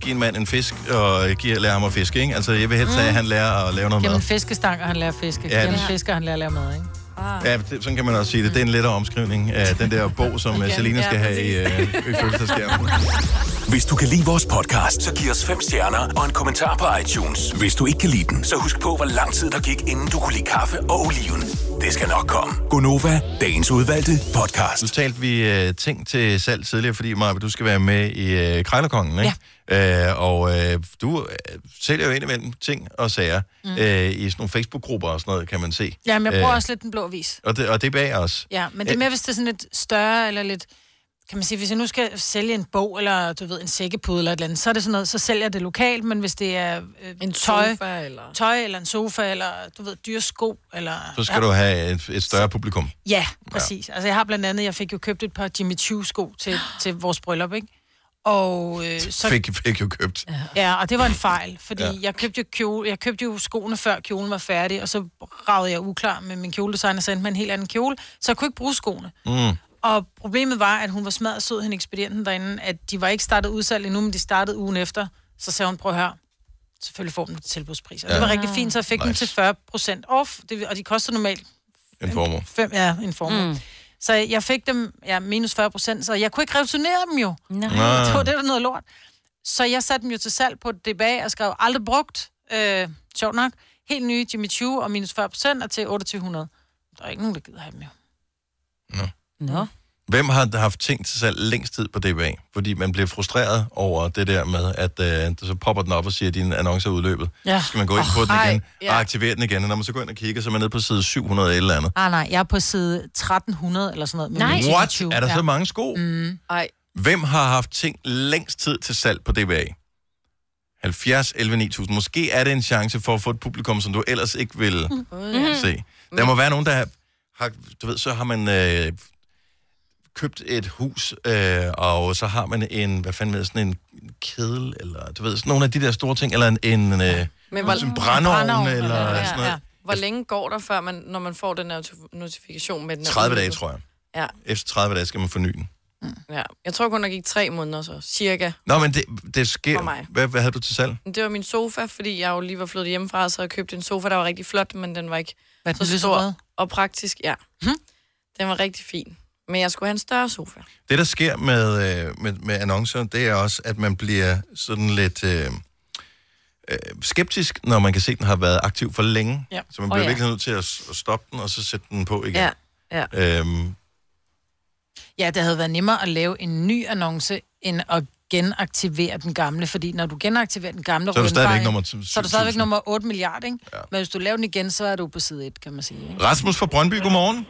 Speaker 1: give en mand en fisk, og give, lære ham at fiske, ikke? Altså jeg vil helst have, at han lærer at lave noget
Speaker 2: ham
Speaker 1: mad.
Speaker 2: en fiskestang, og han lærer at fiske.
Speaker 1: Ja,
Speaker 2: Giv ham en
Speaker 1: det-
Speaker 2: fisk, og han lærer at lave mad, ikke?
Speaker 1: Ja, det, sådan kan man også sige det. Det er en lettere omskrivning af den der bog, som
Speaker 6: Igen,
Speaker 1: Selina skal
Speaker 6: ja,
Speaker 1: have i, øh, i fødselsdagsgave.
Speaker 6: Hvis du kan lide vores podcast, så giv os fem stjerner og en kommentar på iTunes. Hvis du ikke kan lide den, så husk på, hvor lang tid der gik, inden du kunne lide kaffe og oliven. Det skal nok komme. Gonova, dagens udvalgte podcast.
Speaker 1: Nu talte vi øh, ting til salg tidligere, fordi Maja, du skal være med i øh, Krejlerkongen, ikke? Ja. Øh, og øh, du øh, sælger jo indimellem ting og sager
Speaker 2: Mm.
Speaker 1: øh, i sådan nogle Facebook-grupper og sådan noget, kan man se.
Speaker 2: Jamen, jeg bruger
Speaker 1: Øh,
Speaker 2: også lidt den blå vis.
Speaker 1: Og det, og det er bag os.
Speaker 2: Ja, men det er mere, hvis det er sådan lidt større, eller lidt... Kan man sige, hvis jeg nu skal sælge en bog, eller du ved, en sækkepude eller et eller andet, så er det sådan noget, så sælger jeg det lokalt, men hvis det er øh,
Speaker 4: En
Speaker 2: tøj,
Speaker 4: sofa, eller...
Speaker 2: tøj, eller en sofa, eller du ved, dyre sko, eller...
Speaker 1: Så skal ja. du have et, et større publikum.
Speaker 2: Ja, præcis. Ja. Altså, jeg har blandt andet, jeg fik jo købt et par Jimmy Choo sko til, til vores bryllup, ikke? Og øh, så...
Speaker 1: Fik, fik jo købt.
Speaker 2: Ja, og det var en fejl, fordi
Speaker 1: Ja.
Speaker 2: ja. jeg, købte jo kjole, jeg købte jo skoene før kjolen var færdig, og så ragede jeg uklar med min kjoledesigner og sendte mig en helt anden kjole, så jeg kunne ikke bruge skoene.
Speaker 1: Mm.
Speaker 2: Og problemet var, at hun var smadret sød, hende ekspedienten derinde, at de var ikke startet udsalg endnu, men de startede ugen efter. Så sagde hun, prøv at høre, selvfølgelig får dem til tilbudspris. Og det
Speaker 1: Ja.
Speaker 2: var rigtig fint, så jeg fik nice. dem til 40% off, det, og de koster normalt
Speaker 1: En formue.
Speaker 2: fem, ja, en formue. Mm. Så jeg fik dem ja, minus 40 procent, så jeg kunne ikke returnere dem jo.
Speaker 3: Nej.
Speaker 2: Det var det, der noget lort. Så jeg satte dem jo til salg på DBA og skrev, aldrig brugt, øh, sjovt nok, helt nye Jimmy Choo og minus 40 procent og til 2800. Der er ikke nogen, der gider have dem jo.
Speaker 3: Nå.
Speaker 1: Hvem har haft ting til salg længst tid på DBA? Fordi man bliver frustreret over det der med, at øh, så popper den op og siger, at din annonce er udløbet.
Speaker 2: Ja.
Speaker 1: Så skal man gå ind på den
Speaker 2: Ej,
Speaker 1: igen
Speaker 2: ja.
Speaker 1: og aktivere den igen. Og når man så går ind og kigger, så er man nede på side 700 eller andet.
Speaker 2: Ah, nej, jeg er på side 1300 eller sådan noget.
Speaker 1: Nej. What? Er der så mange sko?
Speaker 2: Mm.
Speaker 4: Ej.
Speaker 1: Hvem har haft ting længst tid til salg på DBA? 70, 11, 9000. Måske er det en chance for at få et publikum, som du ellers ikke vil
Speaker 4: Mm.
Speaker 1: se. Der må være nogen, der har, har du ved, så har man øh, købt et hus, øh, og så har man en, hvad fanden med, sådan en kedel, eller du ved, sådan nogle af de der store ting, eller en, en, øh,
Speaker 4: Men hvor-
Speaker 1: en brændeovn,
Speaker 4: brændeovn,
Speaker 1: eller
Speaker 4: ja,
Speaker 1: sådan noget.
Speaker 4: Hvor længe går der, før man, når man får den her notif- notifikation med den? er
Speaker 1: 30 dage, tror jeg.
Speaker 4: Ja,
Speaker 1: Efter 30 dage skal man forny den.
Speaker 4: ja. Jeg tror kun, der gik tre måneder så, cirka.
Speaker 1: Nå, men det, det
Speaker 4: For
Speaker 1: sker.
Speaker 4: mig.
Speaker 1: Hvad, hvad havde du til salg?
Speaker 4: Det var min sofa, fordi jeg jo lige var flyttet hjemmefra, så jeg købte en sofa, der var rigtig flot, men den var ikke
Speaker 2: Hvad,
Speaker 4: så stor og praktisk. Ja.
Speaker 2: Hmm?
Speaker 4: Den var rigtig fin. Men jeg skulle have en større sofa.
Speaker 1: Det, der sker med, øh, med, med annoncer, det er også, at man bliver sådan lidt øh, øh, skeptisk, når man kan se, at den har været aktiv for længe.
Speaker 4: Ja.
Speaker 1: Så man bliver
Speaker 4: ja.
Speaker 1: virkelig nødt til at, stoppe den, og så sætte den på igen.
Speaker 4: Ja, ja.
Speaker 1: Øhm,
Speaker 2: Ja, det havde været nemmere at lave en ny annonce, end at genaktivere den gamle, fordi når du genaktiverer den gamle
Speaker 1: Så er du stadigvæk nummer
Speaker 2: Så er du stadigvæk nummer 8 milliarder, ikke? Ja. Men hvis du laver den igen, så er du på side 1, kan man sige. Ikke?
Speaker 1: Rasmus fra Brøndby, godmorgen.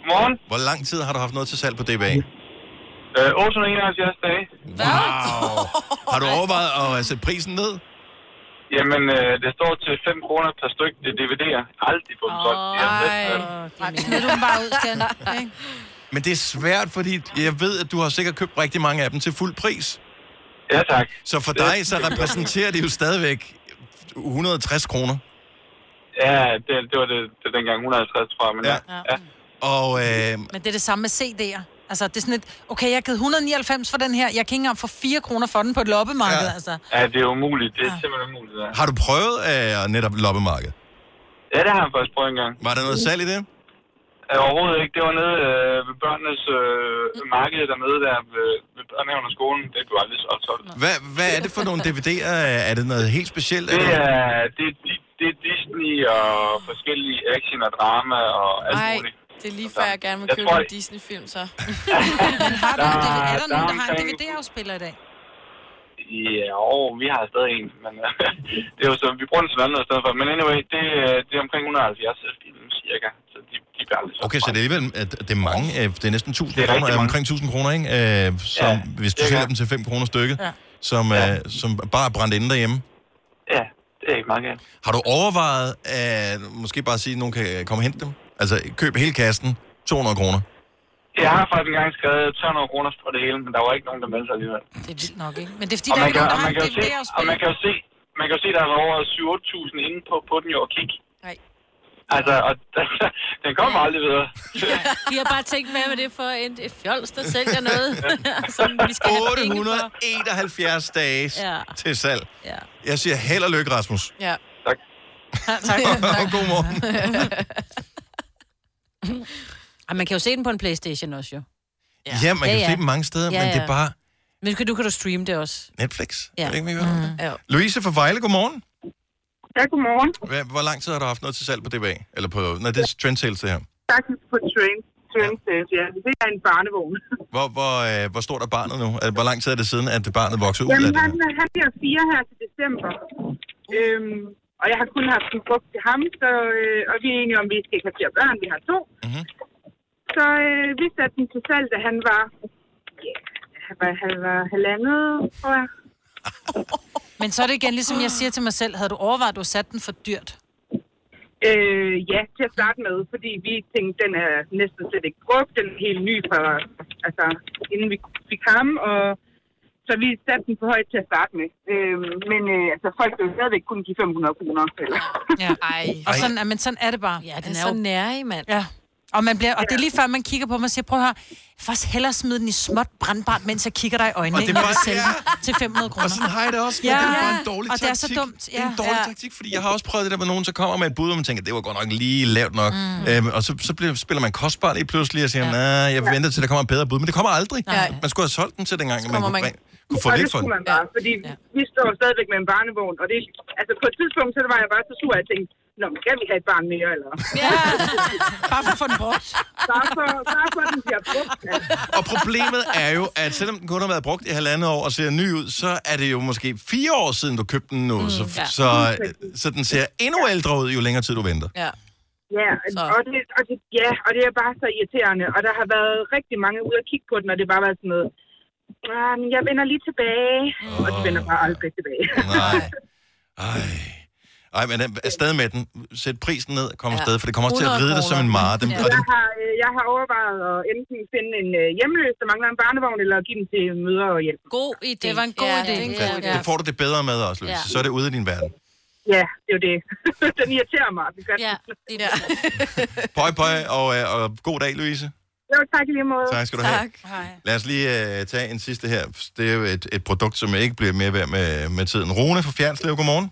Speaker 11: Godmorgen.
Speaker 1: Hvor lang tid har du haft noget til salg på DBA?
Speaker 11: Øh, 871 dage.
Speaker 1: Wow. Har du overvejet at øh, sætte prisen ned?
Speaker 11: Jamen, øh, det står til 5 kroner per stykke til DVD'er. Aldrig få dem solgt. De er bedst,
Speaker 2: Nej, du dem bare ud, ikke?
Speaker 1: Men det er svært, fordi jeg ved, at du har sikkert købt rigtig mange af dem til fuld pris.
Speaker 11: Ja, tak.
Speaker 1: Så for dig, så repræsenterer det jo stadigvæk 160 kroner.
Speaker 11: Ja, det, det var det, det dengang 150, tror jeg. Men ja. ja.
Speaker 1: Og øh,
Speaker 2: Men det er det samme med CD'er. Altså, det er sådan et, okay, jeg har givet 199 for den her, jeg kan ikke engang få 4 kroner for den på et loppemarked, ja. altså.
Speaker 11: ja, det er umuligt. Det er simpelthen umuligt. Ja.
Speaker 1: har du prøvet øh, netop loppemarked?
Speaker 11: ja, det har jeg faktisk prøvet engang.
Speaker 1: Var der noget salg i det?
Speaker 11: Ja, overhovedet ikke. Det var nede øh, ved børnenes øh, marked dernede der ved, ved børnehaven og skolen. Det blev aldrig solgt. solgt.
Speaker 1: Hvad, hvad er det for nogle DVD'er? Er det noget helt specielt?
Speaker 11: Det
Speaker 1: det-
Speaker 11: er, det, er, Di- det er Disney og forskellige action og drama og alt
Speaker 4: Ej,
Speaker 11: muligt.
Speaker 4: Det er lige før, jeg gerne vil
Speaker 11: Jeg
Speaker 4: købe
Speaker 11: tror,
Speaker 4: en Disney-film, så.
Speaker 2: Men [LAUGHS] har du,
Speaker 11: Der-
Speaker 2: er der
Speaker 11: der
Speaker 2: nogen, der har en DVD-afspiller i dag?
Speaker 15: sige, åh, vi har stadig en, men øh, [LAUGHS] det er jo så, vi bruger den til noget andet i stedet for. Men anyway, det, øh, det er omkring 170 i dem, cirka, så de, de bliver aldrig så
Speaker 1: Okay, så det er alligevel, at det er mange, øh, det er næsten 1000
Speaker 15: Det er rigtig
Speaker 1: kroner,
Speaker 15: mange.
Speaker 1: omkring 1000 kroner, ikke? Som,
Speaker 15: Ja,
Speaker 1: hvis du sælger dem til 5 kroner stykket,
Speaker 15: Ja.
Speaker 1: som, øh, som bare er brændt inde derhjemme.
Speaker 15: Ja, det er ikke meget galt.
Speaker 1: Har du overvejet at måske bare sige, at nogen kan komme og hente dem? Altså, køb hele kassen, 200 kroner.
Speaker 15: Jeg har faktisk engang skrevet 200 kroner for det hele, men der var ikke nogen, der meldte sig alligevel.
Speaker 2: Det er vildt nok, ikke? Men det er fordi,
Speaker 15: Og
Speaker 2: der er ikke
Speaker 15: kan,
Speaker 2: nogen,
Speaker 15: og
Speaker 2: der
Speaker 15: man
Speaker 2: har
Speaker 15: kan,
Speaker 2: en
Speaker 15: jo se, og man kan jo se, man kan jo se, der er over 7-8.000 inde på, på den jo og kigge.
Speaker 4: Nej.
Speaker 15: Altså, og [LAUGHS] den kommer aldrig videre.
Speaker 3: Vi har bare tænkt, hvad er det for en, et fjols, der sælger noget, [LAUGHS] som vi skal have penge for.
Speaker 1: 871 dage
Speaker 3: Ja.
Speaker 1: til salg.
Speaker 3: Ja.
Speaker 1: Jeg siger held og lykke, Rasmus.
Speaker 4: Ja.
Speaker 15: Tak. [LAUGHS]
Speaker 2: tak.
Speaker 1: og god morgen.
Speaker 3: Ej, man kan jo se den på en Playstation også, jo.
Speaker 1: Ja, ja man kan ja, ja. se dem mange steder, ja, men det er bare
Speaker 3: Men kan, du kan du streame det også.
Speaker 1: Netflix.
Speaker 3: Ja.
Speaker 1: Er det ikke?
Speaker 3: Mm. Ja.
Speaker 1: Louise fra Vejle, godmorgen.
Speaker 16: Ja, godmorgen.
Speaker 1: Hvor, hvor lang tid har du haft noget til salg på DBA? Eller på, nej, det er trend sales, det her.
Speaker 16: Faktisk på train. Train stage, ja. Det er en barnevogn. [LAUGHS]
Speaker 1: Hvor, hvor, øh, hvor stort er barnet nu? Hvor lang tid er det siden, at barnet voksede ud af
Speaker 16: Jamen,
Speaker 1: det?
Speaker 16: han, han bliver fire her til december. Øhm, og jeg har kun haft den brugt til ham, så, øh, og vi er enige om, at vi skal ikke have flere børn. Vi har to.
Speaker 1: Mm-hmm.
Speaker 16: Så øh, vi satte den til salg, da han var, ja, han var, han var halvandet, tror jeg. [LAUGHS]
Speaker 2: Men så er det igen, ligesom jeg siger til mig selv, havde du overvejet, at du satte den for dyrt?
Speaker 16: Øh, ja, til at starte med, fordi vi tænkte, den er næsten slet ikke brugt. Den er helt ny fra, altså, inden vi fik ham, og så vi satte den for højt til at starte med. Øh, men øh, altså, folk vil jo stadigvæk kun give 500 kroner. Eller?
Speaker 2: Ja. Ej. Og sådan, men sådan er det bare. Ja,
Speaker 4: Den er så nærig, mand.
Speaker 2: Ja. Og, man bliver, og det er lige før, man kigger på mig og siger, prøv at høre, faktisk hellere smide den i småt brandbart, mens jeg kigger dig i øjnene,
Speaker 1: Og det er bare-
Speaker 2: vil sælge den til 500 kroner.
Speaker 1: Og sådan har jeg det også, men
Speaker 2: ja.
Speaker 1: det er bare en dårlig
Speaker 2: og det er så
Speaker 1: taktik.
Speaker 2: dumt.
Speaker 1: Det er en dårlig taktik, fordi jeg har også prøvet det der, hvor nogen så kommer med et bud, og man tænker, det var godt nok lige lavt nok. Mm. Øhm, og så, så bliver, spiller man kostbart lige pludselig og siger, ja. nej, jeg venter til, der kommer et bedre bud. Men det kommer aldrig.
Speaker 16: Nej.
Speaker 1: Man skulle have solgt den til dengang, at man kunne,
Speaker 16: man-
Speaker 1: kunne få
Speaker 16: og
Speaker 1: lidt
Speaker 16: det
Speaker 1: for den.
Speaker 16: skulle man bare, fordi ja. vi står stadigvæk med en barnevogn, og det, altså på et tidspunkt, så var jeg bare så sur, at jeg tænkte, Nå, men skal vi have et barn mere, eller?
Speaker 2: Ja, [LAUGHS] bare for at få den brugt.
Speaker 16: Bare for, bare for at den bliver brugt. Altså.
Speaker 1: Og problemet er jo, at selvom den kun har været brugt i halvandet år og ser ny ud, så er det jo måske fire år siden, du købte den nu. Mm, så,
Speaker 16: ja.
Speaker 1: så, så den ser endnu ældre ud, jo længere tid du venter.
Speaker 4: Ja.
Speaker 16: Ja, og det, og det, ja, og det er bare så irriterende. Og der har været rigtig mange ude at kigge på den, og det har bare været sådan noget, "Ah, men jeg vender lige tilbage. Oh. Og de vender bare aldrig tilbage.
Speaker 1: Nej. [LAUGHS] Ej. Ej, men den- er stadig med den. Sæt prisen ned kom
Speaker 16: Ja.
Speaker 1: afsted, for det kommer også til at
Speaker 16: 100
Speaker 1: ride dig som en mare. Dem,
Speaker 16: Ja.
Speaker 1: og
Speaker 16: Jeg,
Speaker 1: dem,
Speaker 16: har, øh, jeg har overvejet at enten finde en øh, hjemløs, der mangler en barnevogn, eller give den til møder og hjælp.
Speaker 3: God idé.
Speaker 2: Det var en god
Speaker 3: Ja,
Speaker 2: idé.
Speaker 3: er god idé.
Speaker 1: det får du det bedre med også, Louise.
Speaker 16: Ja.
Speaker 1: Så er det ude i din verden.
Speaker 16: Ja, det er jo det. [LAUGHS] den irriterer mig. Det gør
Speaker 3: ja,
Speaker 16: det ja. [LAUGHS]
Speaker 1: Pøj, pøj, og, øh, og god dag, Louise.
Speaker 16: Jo, tak i lige måde.
Speaker 1: Tak skal du have.
Speaker 2: Hej.
Speaker 1: Lad os lige uh, tage en sidste her. Det er jo et, et produkt, som ikke bliver mere værd med, med tiden. Rune fra Fjernslev, godmorgen.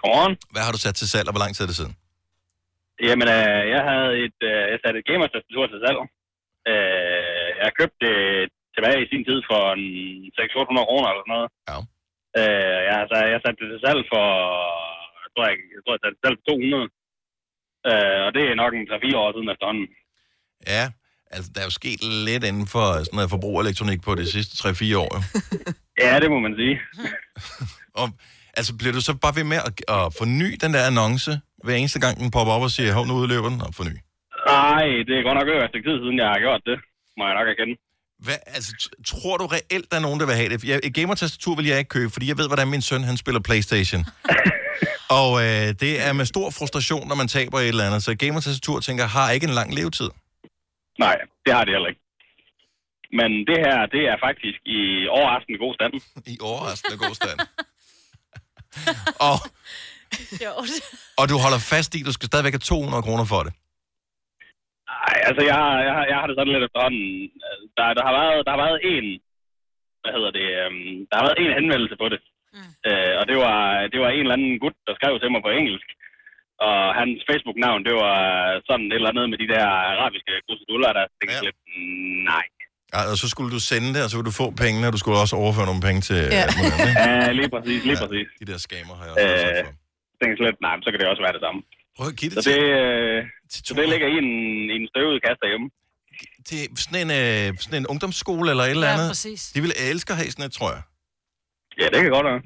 Speaker 14: Godmorgen.
Speaker 1: Hvad har du sat til salg, og hvor lang tid er det siden?
Speaker 14: Jamen, øh, jeg havde et, øh, jeg satte et gamertastatur til salg. Øh, jeg købte det tilbage i sin tid for en 600-800 kroner eller sådan noget.
Speaker 1: Ja.
Speaker 14: Øh, jeg, altså, jeg satte det til salg for, jeg tror, jeg, jeg, tror, jeg satte det til salg for 200. Øh, og det er nok en 3-4 år siden efterhånden.
Speaker 1: Ja, altså der er jo sket lidt inden for sådan noget forbrugerelektronik på de sidste 3-4 år. [LAUGHS]
Speaker 14: Ja, det må man sige. [LAUGHS]
Speaker 1: og, altså bliver du så bare ved med at, at forny den der annonce, hver eneste gang den popper op og siger, hov, nu udløber den, og forny?
Speaker 14: Nej, det er godt nok et stykke tid siden, jeg har gjort det. Må jeg nok erkende.
Speaker 1: Hvad, altså, tror du reelt, der er nogen, der vil have det? Jeg, et gamer-tastatur vil jeg ikke købe, fordi jeg ved, hvordan min søn han spiller Playstation. [LAUGHS] og øh, det er med stor frustration, når man taber et eller andet. Så et gamer-tastatur, tænker har ikke en lang levetid.
Speaker 14: Nej, det har det heller ikke. Men det her, det er faktisk i overraskende god stand. [LAUGHS]
Speaker 1: I overraskende god stand. [LAUGHS] og, og du holder fast i, at du skal stadigvæk have 200 kroner for det.
Speaker 14: Nej, altså jeg, har- jeg, har- jeg har det sådan lidt efterhånden. Der, der, har været, der har været en, hvad hedder det, øhm, der har været en henvendelse på det. Mm. Øh, og det var, det var en eller anden gut, der skrev til mig på engelsk. Og hans Facebook-navn, det var sådan et eller andet med de der arabiske kruseduller, der tænkte ja. lidt, nej.
Speaker 1: Ja, og så skulle du sende det, og så ville du få pengene, og du skulle også overføre nogle penge til...
Speaker 14: Ja.
Speaker 1: ikke? [LAUGHS]
Speaker 14: Ja, lige præcis, lige præcis.
Speaker 1: De der skamer har jeg også været
Speaker 14: Øh, tænkte lidt, nej, men så kan det også være det samme.
Speaker 1: Prøv at give det
Speaker 14: så det, øh, så det ligger i en, i en støvet kasse derhjemme.
Speaker 1: Det er sådan en, øh, sådan en ungdomsskole eller et eller
Speaker 14: Ja,
Speaker 1: andet.
Speaker 14: præcis.
Speaker 1: De vil elske at have sådan et, tror jeg.
Speaker 13: Ja, det kan godt være.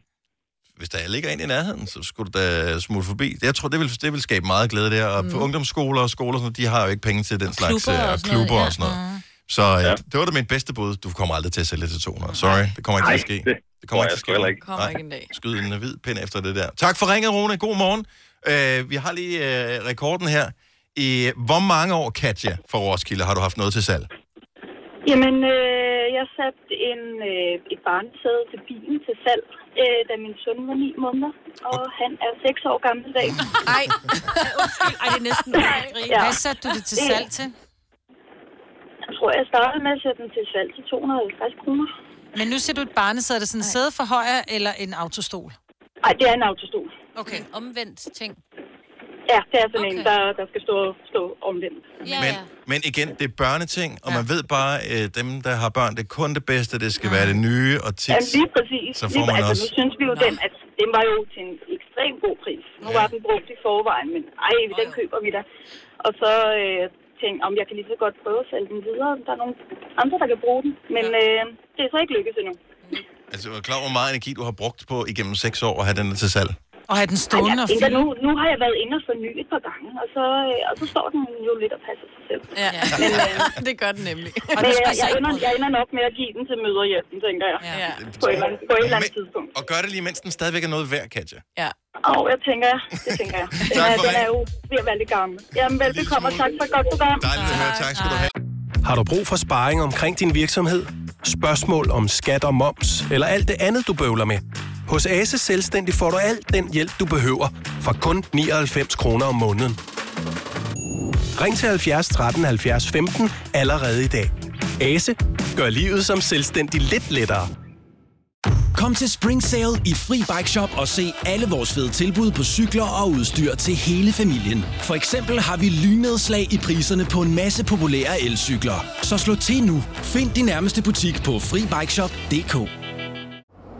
Speaker 1: Hvis der ligger en i nærheden, så skulle du da smutte forbi. Jeg tror, det vil, det vil skabe meget glæde der. Og på ungdomsskoler og skoler, og sådan de har jo ikke penge til den slags
Speaker 3: Klubber
Speaker 1: øh,
Speaker 3: og sådan noget,
Speaker 1: klubber
Speaker 3: ja.
Speaker 1: og sådan noget. Så øh, det var da mit bedste bud. Du kommer aldrig til at sælge til 200. Sorry, det kommer ikke til at ske.
Speaker 13: det
Speaker 1: Det kommer ikke til at ske.
Speaker 13: ikke.
Speaker 4: Kommer ikke en dag.
Speaker 1: Skyd en hvid pind efter det der. Tak for ringet, Rune. God morgen. Øh, vi har lige øh, rekorden her. I hvor mange år, Katja, fra Roskilde, har du haft noget til salg?
Speaker 17: Jamen, øh, jeg satte en, øh, et barnesæde til bilen til salg, øh, da min søn var 9 måneder, og han er 6 år gammel i dag. [LAUGHS]
Speaker 2: Ej, [LAUGHS]
Speaker 3: Ej, det er næsten
Speaker 17: Ja.
Speaker 2: Hvad satte du det til salg til?
Speaker 17: Jeg tror, jeg startede med at sætte den til salg til 250 kroner.
Speaker 2: Men nu ser du et barnesæde. Er det sådan en sæde for højre eller en autostol?
Speaker 17: Nej, det er en autostol.
Speaker 2: Okay.
Speaker 3: Omvendt ting.
Speaker 17: Ja, det er sådan okay. en, der, der skal stå, stå omvendt.
Speaker 3: Ja,
Speaker 1: Men, men igen, det er børneting, og man ved bare, øh, dem, der har børn, det er kun det bedste, det skal være det nye, og tit,
Speaker 17: Ja, lige præcis.
Speaker 1: så
Speaker 17: lige,
Speaker 1: får man
Speaker 17: altså,
Speaker 1: også...
Speaker 17: nu synes vi jo, den, at den var jo til en ekstrem god pris. Nu var den brugt i forvejen, men ej, den køber vi da. Og så øh, tænkte om jeg kan lige så godt prøve at sælge den videre. Der er nogle andre, der kan bruge den, men øh, det er så ikke lykkes endnu.
Speaker 1: Altså, jeg er klar over, hvor meget energi, du har brugt på igennem seks år at have den til salg.
Speaker 2: Og have den
Speaker 17: Ej,
Speaker 2: stående
Speaker 17: jeg
Speaker 2: og
Speaker 17: tænker,
Speaker 2: fylde.
Speaker 17: nu, nu har jeg været inde og forny et par gange, og så, øh, og så står den jo lidt og passer sig selv.
Speaker 4: Ja,
Speaker 17: Men, øh, [LAUGHS]
Speaker 4: det gør den nemlig. [LAUGHS]
Speaker 17: men jeg, jeg, ender, jeg ender nok med at give den til møderhjælpen, tænker jeg.
Speaker 4: Ja.
Speaker 17: På, et eller andet, på et eller andet tidspunkt.
Speaker 1: Og gør det lige, mens den stadigvæk er noget værd, Katja.
Speaker 4: Ja.
Speaker 17: Åh, jeg tænker, det tænker jeg. Den, [LAUGHS]
Speaker 1: Tak
Speaker 17: er, den er jo ved at være lidt gammel. Jamen, velbekomme, og tak for et godt program.
Speaker 1: Dejligt at høre. Tak skal du have.
Speaker 18: Har du brug for sparring omkring din virksomhed? Spørgsmål om skat og moms, eller alt det andet, du bøvler med? Hos Ase Selvstændig får du alt den hjælp, du behøver, for kun 99 kroner om måneden. Ring til 70 13 70 15 allerede i dag. Ase gør livet som selvstændig lidt lettere.
Speaker 19: Kom til Spring Sale i Fri Bike Shop og se alle vores fede tilbud på cykler og udstyr til hele familien. For eksempel har vi lynedslag i priserne på en masse populære elcykler. Så slå til nu. Find din nærmeste butik på FriBikeShop.dk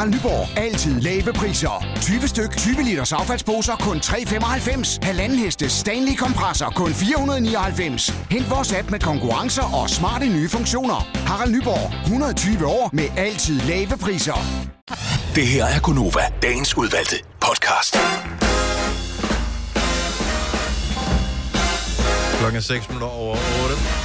Speaker 20: Harald Nyborg. Altid lave priser. 20 styk, 20 liters affaldsposer kun 3,95. Halvanden heste Stanley kompresser kun 499. Hent vores app med konkurrencer og smarte nye funktioner. Harald Nyborg. 120 år med altid lave priser.
Speaker 6: Det her er Gunova, dagens udvalgte podcast.
Speaker 1: Klokken er 6 minutter over 8.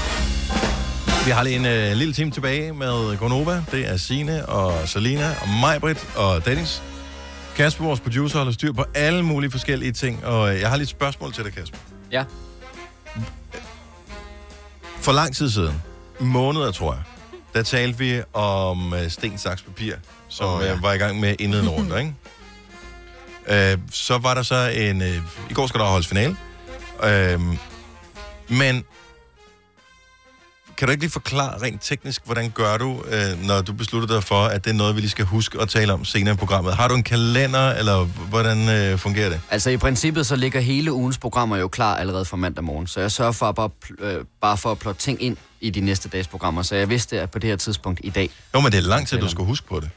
Speaker 1: Vi har lige en øh, lille time tilbage med Gonova. Det er Sine og Selina og Majbrit og Dennis. Kasper, vores producer, holder styr på alle mulige forskellige ting. Og øh, jeg har lige et spørgsmål til dig, Kasper.
Speaker 21: Ja.
Speaker 1: For lang tid siden, måneder tror jeg, der talte vi om øh, sten, saks, papir, som oh,
Speaker 21: ja.
Speaker 1: ja. øh, var i gang med indledende [LAUGHS] runde, ikke? Øh, så var der så en... Øh, I går skal der holdes finale. Øh, men kan du ikke lige forklare rent teknisk, hvordan gør du, øh, når du beslutter dig for, at det er noget, vi lige skal huske at tale om senere i programmet? Har du en kalender, eller hvordan øh, fungerer det?
Speaker 21: Altså i princippet så ligger hele ugens programmer jo klar allerede fra mandag morgen, så jeg sørger for at bare, pl- øh, bare for at plotte ting ind i de næste dages programmer, så jeg vidste at på det her tidspunkt i dag.
Speaker 1: Jo, men det er lang tid, du skal huske på det.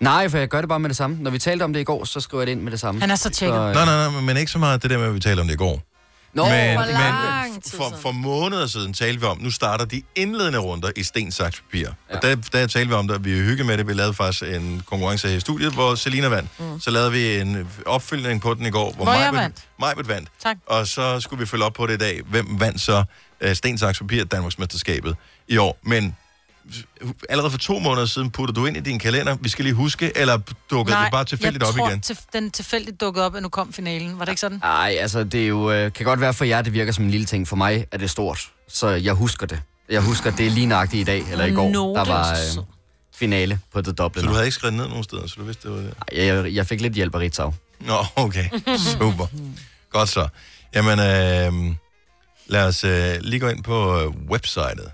Speaker 21: Nej, for jeg gør det bare med det samme. Når vi talte om det i går, så skriver jeg det ind med det samme.
Speaker 2: Han er så tjekket.
Speaker 21: øh,
Speaker 1: Nej, nej, nej, men ikke så meget det der med, at vi talte om det i går.
Speaker 21: Nå,
Speaker 1: men,
Speaker 21: hvor
Speaker 1: men for, for måneder siden talte vi om, nu starter de indledende runder i sten, saks, papir. Ja. Og der, der talte vi om det, vi hyggede med det. Vi lavede faktisk en konkurrence her i studiet, hvor Selina vandt. Mm. Så lavede vi en opfølgning på den i går, hvor,
Speaker 2: Hvor jeg
Speaker 1: Majbrit-
Speaker 2: vandt.
Speaker 1: Majbrit vandt.
Speaker 2: Tak.
Speaker 1: Og så skulle vi følge op på det i dag. Hvem vandt så uh, sten, saks, papir Danmarksmesterskabet i år? Men allerede for to måneder siden putter du ind i din kalender, vi skal lige huske, eller dukker det bare tilfældigt
Speaker 2: jeg
Speaker 1: op
Speaker 2: tror,
Speaker 1: igen?
Speaker 2: Til, den tilfældigt dukkede op, at nu kom finalen. Var det ikke sådan?
Speaker 21: Nej, altså det er jo, øh, kan godt være for jer, det virker som en lille ting. For mig er det stort, så jeg husker det. Jeg husker, det er lige nøjagtigt i dag, eller i går,
Speaker 2: Nå,
Speaker 21: der
Speaker 2: er
Speaker 21: var øh, finale på det doble.
Speaker 1: Så du havde ikke skrevet ned nogen steder, så du vidste, det var det?
Speaker 21: Nej, jeg, jeg fik lidt hjælp af Ritzau.
Speaker 1: Nå, okay. Super. Godt så. Jamen, øh, lad os øh, lige gå ind på øh, websitet,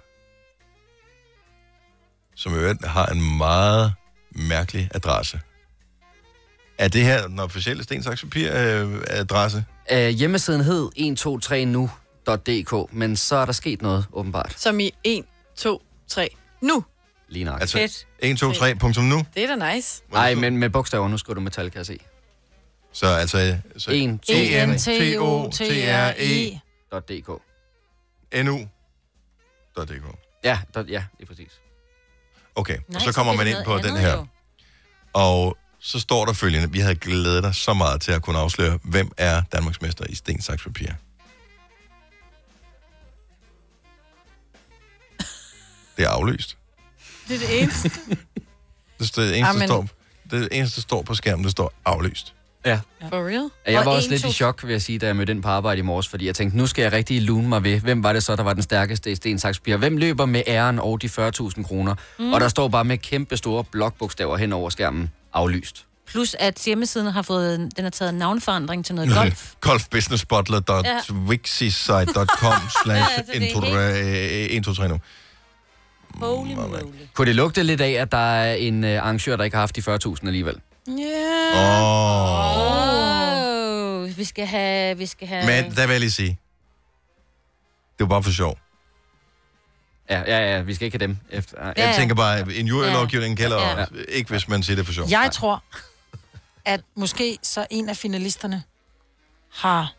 Speaker 1: som i øvrigt har en meget mærkelig adresse. Er det her den officielle Sten Saks Papir øh, adresse?
Speaker 21: Øh, hjemmesiden hed 123nu.dk, men så er der sket noget, åbenbart.
Speaker 4: Som i 1, 2, 3, nu.
Speaker 21: Lige nok.
Speaker 1: Altså 1, 2, 3, punktum nu.
Speaker 4: Det er da nice.
Speaker 21: Nej, men med bogstaver, nu skriver du metal, kan jeg se.
Speaker 1: Så altså... Så
Speaker 21: En, to,
Speaker 1: E-N-T-O-T-R-E
Speaker 21: .dk.
Speaker 1: nu.dk.
Speaker 21: Ja, der, ja, det er præcis.
Speaker 1: Okay,
Speaker 21: Nej,
Speaker 1: og så kommer man
Speaker 21: det
Speaker 1: ind på den her.
Speaker 21: jo.
Speaker 1: Og så står der følgende, vi havde glædet dig så meget til at kunne afsløre, hvem er Danmarksmester i sten, saks, papir. Det er aflyst.
Speaker 2: Det er det eneste.
Speaker 1: Det, står, det, eneste,
Speaker 4: Amen.
Speaker 1: står, det eneste, der står på skærmen, det står aflyst.
Speaker 21: Ja.
Speaker 4: For real?
Speaker 21: Ja, Jeg
Speaker 4: Og
Speaker 21: var også
Speaker 4: en,
Speaker 21: lidt
Speaker 4: to-
Speaker 21: i chok, vil jeg sige, da jeg mødte ind på arbejde i morges, fordi jeg tænkte, nu skal jeg rigtig lune mig ved, hvem var det så, der var den stærkeste i Sten Saks Papir? Hvem løber med æren og de 40.000 kroner?
Speaker 3: Mm.
Speaker 21: Og der står bare med kæmpe store blokbogstaver hen over skærmen, aflyst.
Speaker 3: Plus at hjemmesiden har fået, den har taget navnforandring til noget golf. [LAUGHS]
Speaker 1: golfbusinessbutler.wixisite.com [LAUGHS] slash
Speaker 3: Ja, altså, det er
Speaker 1: 1, 2, 3 nu.
Speaker 3: Holy moly.
Speaker 21: Kunne det lugte lidt af, at der er en uh, arrangør, der ikke har haft de 40.000 alligevel?
Speaker 2: Yeah.
Speaker 1: Åh.
Speaker 3: Oh, vi skal have... Vi skal have...
Speaker 1: Men der vil jeg lige sige, det var bare for sjov.
Speaker 21: Ja, ja, ja, vi skal ikke have dem efter.
Speaker 1: Jeg
Speaker 2: Ja.
Speaker 1: tænker bare, en jurylovgivning gælder
Speaker 2: Ja.
Speaker 1: ja. ikke, hvis man siger det for sjov.
Speaker 2: Jeg tror, at måske så en af finalisterne har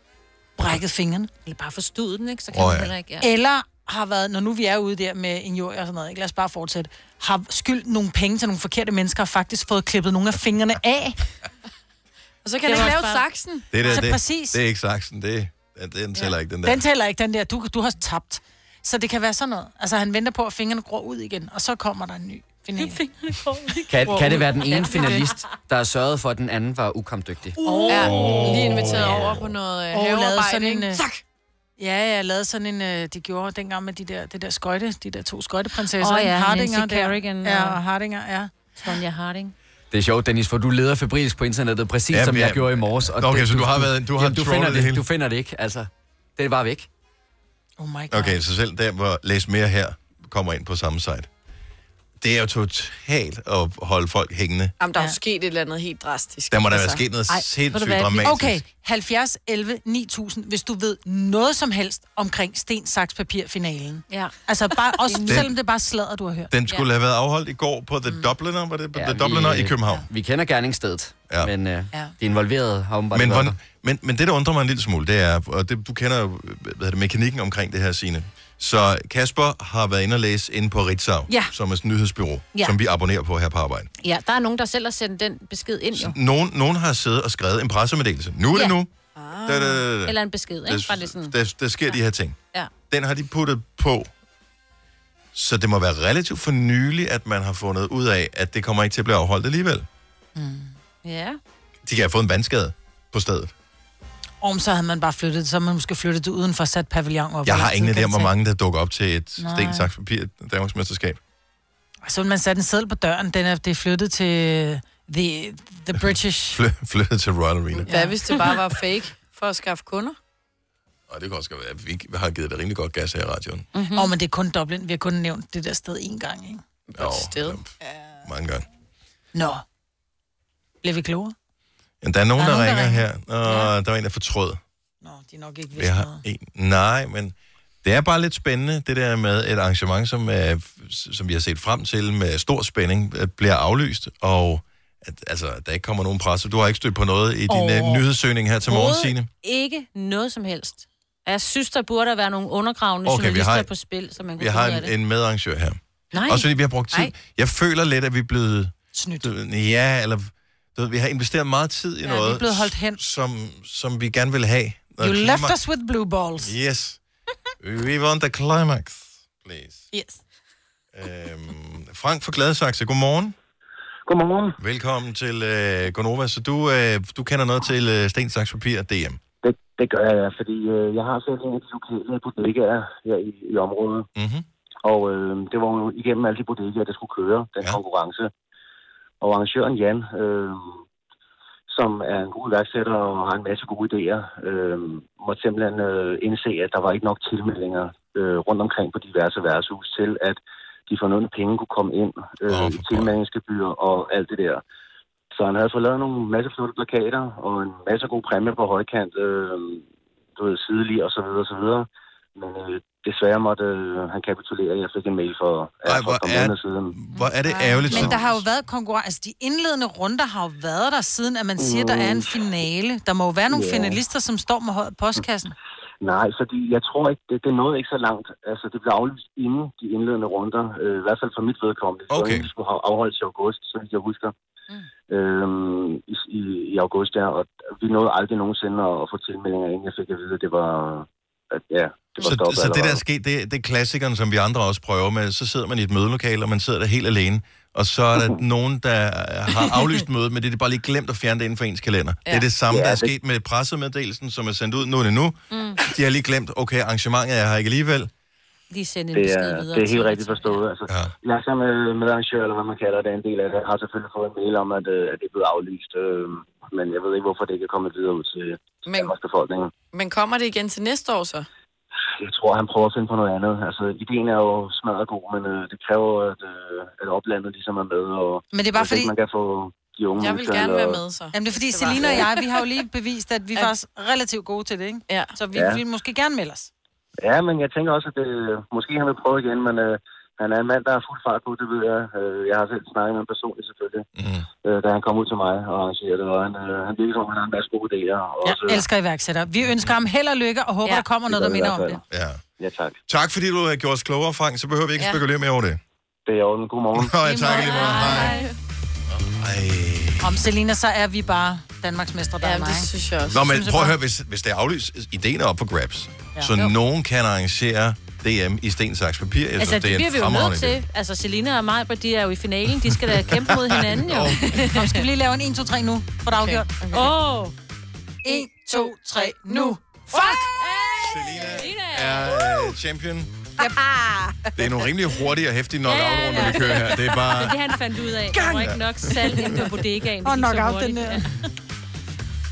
Speaker 2: brækket fingrene.
Speaker 3: Eller bare forstået den, ikke? Så kan man
Speaker 1: ja.
Speaker 3: heller ikke... Ja.
Speaker 2: Eller har været, når nu vi er ude der med en jord og sådan noget, ikke? lad os bare fortsætte, har skyldt nogle penge til nogle forkerte mennesker og faktisk fået klippet nogle af fingrene af.
Speaker 4: Og så kan
Speaker 2: Det
Speaker 4: han ikke lave
Speaker 2: bare-
Speaker 4: saksen.
Speaker 1: Det, der,
Speaker 2: Så
Speaker 1: det,
Speaker 2: præcis.
Speaker 1: det er ikke saksen, det, den, den tæller ikke, den der.
Speaker 2: Den tæller ikke, den der. Du, du har tabt. Så det kan være sådan noget. Altså, han venter på, at fingrene gror ud igen, og så kommer der en ny finale.
Speaker 21: Kan, kan det være den ene finalist, der har sørget for, at den anden var ukampdygtig?
Speaker 2: Oh.
Speaker 4: Ja, lige inviteret over på noget
Speaker 2: Og lavede
Speaker 4: havearbejde,
Speaker 2: sådan en...
Speaker 4: ikke?
Speaker 2: øh,
Speaker 4: Tak!
Speaker 2: Ja, jeg lavede sådan en, øh, de gjorde dengang med de der, det der skøjte, de der to skøjteprinsesser.
Speaker 3: Åh
Speaker 2: ikke?
Speaker 3: ja,
Speaker 2: Hardinger
Speaker 3: Nancy
Speaker 2: der.
Speaker 3: Kerrigan
Speaker 2: Ja,
Speaker 3: og-
Speaker 2: Hardinger, ja.
Speaker 3: Sonja Harding.
Speaker 21: Det er sjovt, Dennis, for du leder febrilsk på internettet, præcis
Speaker 1: Ja,
Speaker 21: som
Speaker 1: ja.
Speaker 21: jeg gjorde i morges. Og
Speaker 1: Okay,
Speaker 21: det,
Speaker 1: så du har været- du har
Speaker 21: jamen, du finder
Speaker 1: det
Speaker 21: det,
Speaker 1: hele.
Speaker 21: du finder det ikke, altså. Det er bare væk.
Speaker 2: Oh my god.
Speaker 1: Okay, så selv der, hvor læs mere her, kommer ind på samme site. Det er jo totalt at holde folk hængende.
Speaker 4: Jamen, der er jo sket et eller andet helt drastisk.
Speaker 1: Der må der være
Speaker 4: Altså.
Speaker 1: sket noget
Speaker 2: Ej,
Speaker 1: sindssygt dramatisk.
Speaker 2: Okay, 70, 11, 9000, hvis du ved noget som helst omkring sten, saks, papir finalen.
Speaker 3: Ja.
Speaker 2: Altså bare, [LAUGHS] også
Speaker 1: Den-
Speaker 2: selvom det er bare sladder, du har hørt.
Speaker 1: Den skulle have været afholdt i går på The
Speaker 2: Mm.
Speaker 1: Dubliner, var det? På The Dubliner i København.
Speaker 21: Vi kender gerningsstedet,
Speaker 1: Ja.
Speaker 21: men uh,
Speaker 2: Ja.
Speaker 21: de involverede har åbenbart
Speaker 1: Men, hvordan, men, men det, der undrer mig en lille smule, det er, og det, du kender jo hvad hedder det, mekanikken omkring det her, Signe. Så Kasper har været inde og læse inde på Ritzau,
Speaker 3: Ja.
Speaker 1: som er et nyhedsbyrå,
Speaker 3: Ja.
Speaker 1: som vi abonnerer på her på arbejde.
Speaker 3: Ja, der er nogen, der selv har sendt den besked ind, jo.
Speaker 1: Nogen, nogen har siddet og skrevet en pressemeddelelse. Nu er det
Speaker 3: Ja.
Speaker 1: nu. Da, da, da, da.
Speaker 3: Eller en besked, ikke? Bare lidt sådan...
Speaker 1: Der, der sker de her ting.
Speaker 3: Ja.
Speaker 1: Den har de puttet på. Så det må være relativt for nylig, at man har fundet ud af, at det kommer ikke til at blive afholdt alligevel.
Speaker 3: Ja.
Speaker 1: De kan have fået en vandskade på stedet.
Speaker 2: Om så havde man bare flyttet, så man måske flyttet det uden for sat pavillon op.
Speaker 1: Jeg har ingen idé om, hvor mange, der dukker op til et sten, saks, papir Danmarksmesterskab.
Speaker 2: Så vil man sætte en seddel på døren, den er, det er flyttet til the, the British. [LAUGHS]
Speaker 1: Fly, flyttet til Royal Arena.
Speaker 4: Hvad hvis det bare var fake for at skaffe kunder?
Speaker 1: Og det kan også godt være, at vi har givet det rimelig godt gas her i radioen.
Speaker 2: Mm-hmm. Oh, men det er kun Dublin. Vi har kun nævnt det der sted én gang, ikke?
Speaker 1: Jo,
Speaker 4: sted.
Speaker 1: mange gange.
Speaker 2: Nå. Bliver vi klogere?
Speaker 1: Ja, der er nogen,
Speaker 2: Der er
Speaker 1: der
Speaker 2: nogen,
Speaker 1: ringer
Speaker 2: der
Speaker 1: her, og der er en, der fortrød.
Speaker 2: Nå, de er nok ikke
Speaker 1: Vi
Speaker 2: vidst
Speaker 1: har
Speaker 2: noget.
Speaker 1: en. Nej, men det er bare lidt spændende, det der med et arrangement, som, er, som vi har set frem til med stor spænding, bliver aflyst, og at, altså, der ikke kommer nogen presse. Du har ikke stødt på noget i din oh. nyhedssøgning her til morgen, Signe?
Speaker 3: Ikke noget som helst. Jeg synes, der burde være nogle undergravende
Speaker 1: Okay,
Speaker 3: journalister
Speaker 1: har-
Speaker 3: på spil, så man kunne
Speaker 1: Vi har en,
Speaker 3: det.
Speaker 1: en medarrangør her.
Speaker 3: Nej.
Speaker 1: Også fordi vi har brugt tid.
Speaker 3: Nej.
Speaker 1: Jeg føler lidt, at vi er blevet...
Speaker 2: Snydt.
Speaker 1: Ja, eller... Du ved, vi har investeret meget tid i
Speaker 2: Ja, vi er
Speaker 1: noget,
Speaker 2: blevet holdt hen.
Speaker 1: Som, som vi gerne vil have.
Speaker 2: You
Speaker 1: Noget
Speaker 2: left
Speaker 1: klima-
Speaker 2: us with blue balls.
Speaker 1: Yes. We want the climax, please.
Speaker 2: Yes.
Speaker 1: Øhm, Frank fra Gladsaxe, godmorgen.
Speaker 22: Godmorgen.
Speaker 1: Velkommen til øh, Gonova. Så du, øh, du kender noget til øh, Sten, Saks, Papir DM?
Speaker 22: Det, det gør jeg, ja, fordi øh, jeg har selv en af de lokale bodegaer her i, i området.
Speaker 1: Mm-hmm.
Speaker 22: Og øh, det var jo igennem alle de bodegaer, der skulle køre den ja. konkurrence. Og arrangøren Jan, øh, som er en god iværksætter og har en masse gode idéer, øh, måtte simpelthen øh, indse, at der var ikke nok tilmeldinger øh, rundt omkring på diverse værtshus til, at de fornødne penge kunne komme ind øh, oh, i tilmeldingsgebyr og alt det der. Så han havde fået lavet nogle masse flotte plakater og en masse gode præmier på højkant, øh, du ved, sidelig og så videre og så videre. Men øh, desværre måtte øh, han kapitulere. Jeg fik en mail for, Ej, for et par siden.
Speaker 1: Hvor er det ærgerligt.
Speaker 2: Men der har jo været konkurrence. Altså, de indledende runder har jo været der, siden at man siger, der er en finale. Der må jo være nogle
Speaker 22: Ja.
Speaker 2: finalister, som står med højt postkassen.
Speaker 22: Nej, fordi jeg tror ikke, det, det nåede ikke så langt. Altså, det blev aflyst inden de indledende runder. Øh, I hvert fald for mit vedkommende. Det
Speaker 1: Okay.
Speaker 22: Det skulle have afholdt i august, så vidt jeg husker. Mm. Øhm, i, i, I august, ja. Og vi nåede aldrig nogensinde at, at få tilmeldinger ind. Jeg fik at vide, at det var... At, ja, det var
Speaker 1: Så,
Speaker 22: stoppet
Speaker 1: så det der
Speaker 22: allerede.
Speaker 1: er sket, det, det er klassikeren, som vi andre også prøver med. Så sidder man i et mødelokale, og man sidder der helt alene. Og så er der [LAUGHS] nogen, der har aflyst mødet, men det er bare lige glemt at fjerne det inden for ens kalender. Ja. Det er det samme,
Speaker 22: Ja,
Speaker 1: der er
Speaker 22: det-
Speaker 1: sket med pressemeddelelsen, som er sendt ud nu er det nu.
Speaker 3: Mm.
Speaker 1: De har lige glemt, okay, arrangementet er her ikke alligevel.
Speaker 3: Lige sende en
Speaker 22: Det
Speaker 3: besked
Speaker 22: er,
Speaker 3: videre.
Speaker 22: det er helt rigtigt forstået. Altså, ja. Jeg som med, med arrangør, eller hvad man kalder det, en del af det, har selvfølgelig fået en mail om, at, øh, at det er blevet aflyst. Øh, men jeg ved ikke, hvorfor det ikke er kommet videre ud til
Speaker 4: Men,
Speaker 22: Danmarks befolkning.
Speaker 4: men kommer det igen til næste år så?
Speaker 22: Jeg tror, han prøver at finde på noget andet. Altså, ideen er jo smadret god, men øh, det kræver, at, øh, at oplandet ligesom er med. Og,
Speaker 2: Men det er bare
Speaker 22: hvis ikke
Speaker 2: fordi-
Speaker 22: man kan få de unge
Speaker 4: Jeg vil gerne
Speaker 22: eller-
Speaker 4: være med, så.
Speaker 2: Jamen, det er fordi,
Speaker 4: Det var-
Speaker 2: Selina og jeg, vi har jo lige bevist, at vi [LAUGHS] er faktisk relativt gode til det, ikke?
Speaker 4: Ja.
Speaker 2: Så vi
Speaker 22: Ja.
Speaker 2: vil måske gerne melde os.
Speaker 22: Ja, men jeg tænker også, at det, måske han vil prøve igen, men øh, han er en mand, der er fuld fart på, det ved jeg. Øh, jeg har selv snakket med ham personligt selvfølgelig,
Speaker 1: mm.
Speaker 22: øh, da han kom ud til mig og arrangerede det, og han, øh, han virker som, om han har en masse gode idéer. Og
Speaker 2: Jeg
Speaker 22: også,
Speaker 2: elsker iværksættere. Vi ønsker ham held og lykke, og håber,
Speaker 4: Ja.
Speaker 2: der kommer noget, der minder om det.
Speaker 1: Ja.
Speaker 22: Ja, tak.
Speaker 1: Tak fordi du har gjort os klogere, Frank. Så behøver vi ikke
Speaker 4: Ja.
Speaker 1: spekulere mere over det.
Speaker 22: Det er orden. Godmorgen. [LAUGHS]
Speaker 1: Nå, ja, tak lige måde. Hej. Ej.
Speaker 2: Om Selina, så er vi bare Danmarks mestre, der
Speaker 4: Ja,
Speaker 2: er mig.
Speaker 4: det synes jeg også.
Speaker 1: Nå, men prøv at høre, hvis, hvis det er aflyst, ideen er op for grabs.
Speaker 2: Ja.
Speaker 1: Så
Speaker 2: Jo.
Speaker 1: nogen kan arrangere DM i sten, saks, papir. Jeg
Speaker 3: Altså,
Speaker 1: synes,
Speaker 3: det
Speaker 1: er
Speaker 3: bliver vi jo nødt til. Altså, Selina og mig, de er jo i finalen. De skal da [LAUGHS] kæmpe mod hinanden, jo.
Speaker 2: Nå, skal vi lige lave en 1, 2, 3 nu? For det afgjort.
Speaker 3: Åh! Oh.
Speaker 2: 1, 2, 3, nu. Fuck!
Speaker 1: Selina er øh, champion. Det er nogle rimelig hurtige og hæftige knockout-runder, vi kører her. Det er bare...
Speaker 3: Det er det, han fandt ud af. Der var ikke nok salg inde på bodegaen.
Speaker 2: Og
Speaker 3: Det
Speaker 2: knockout den der.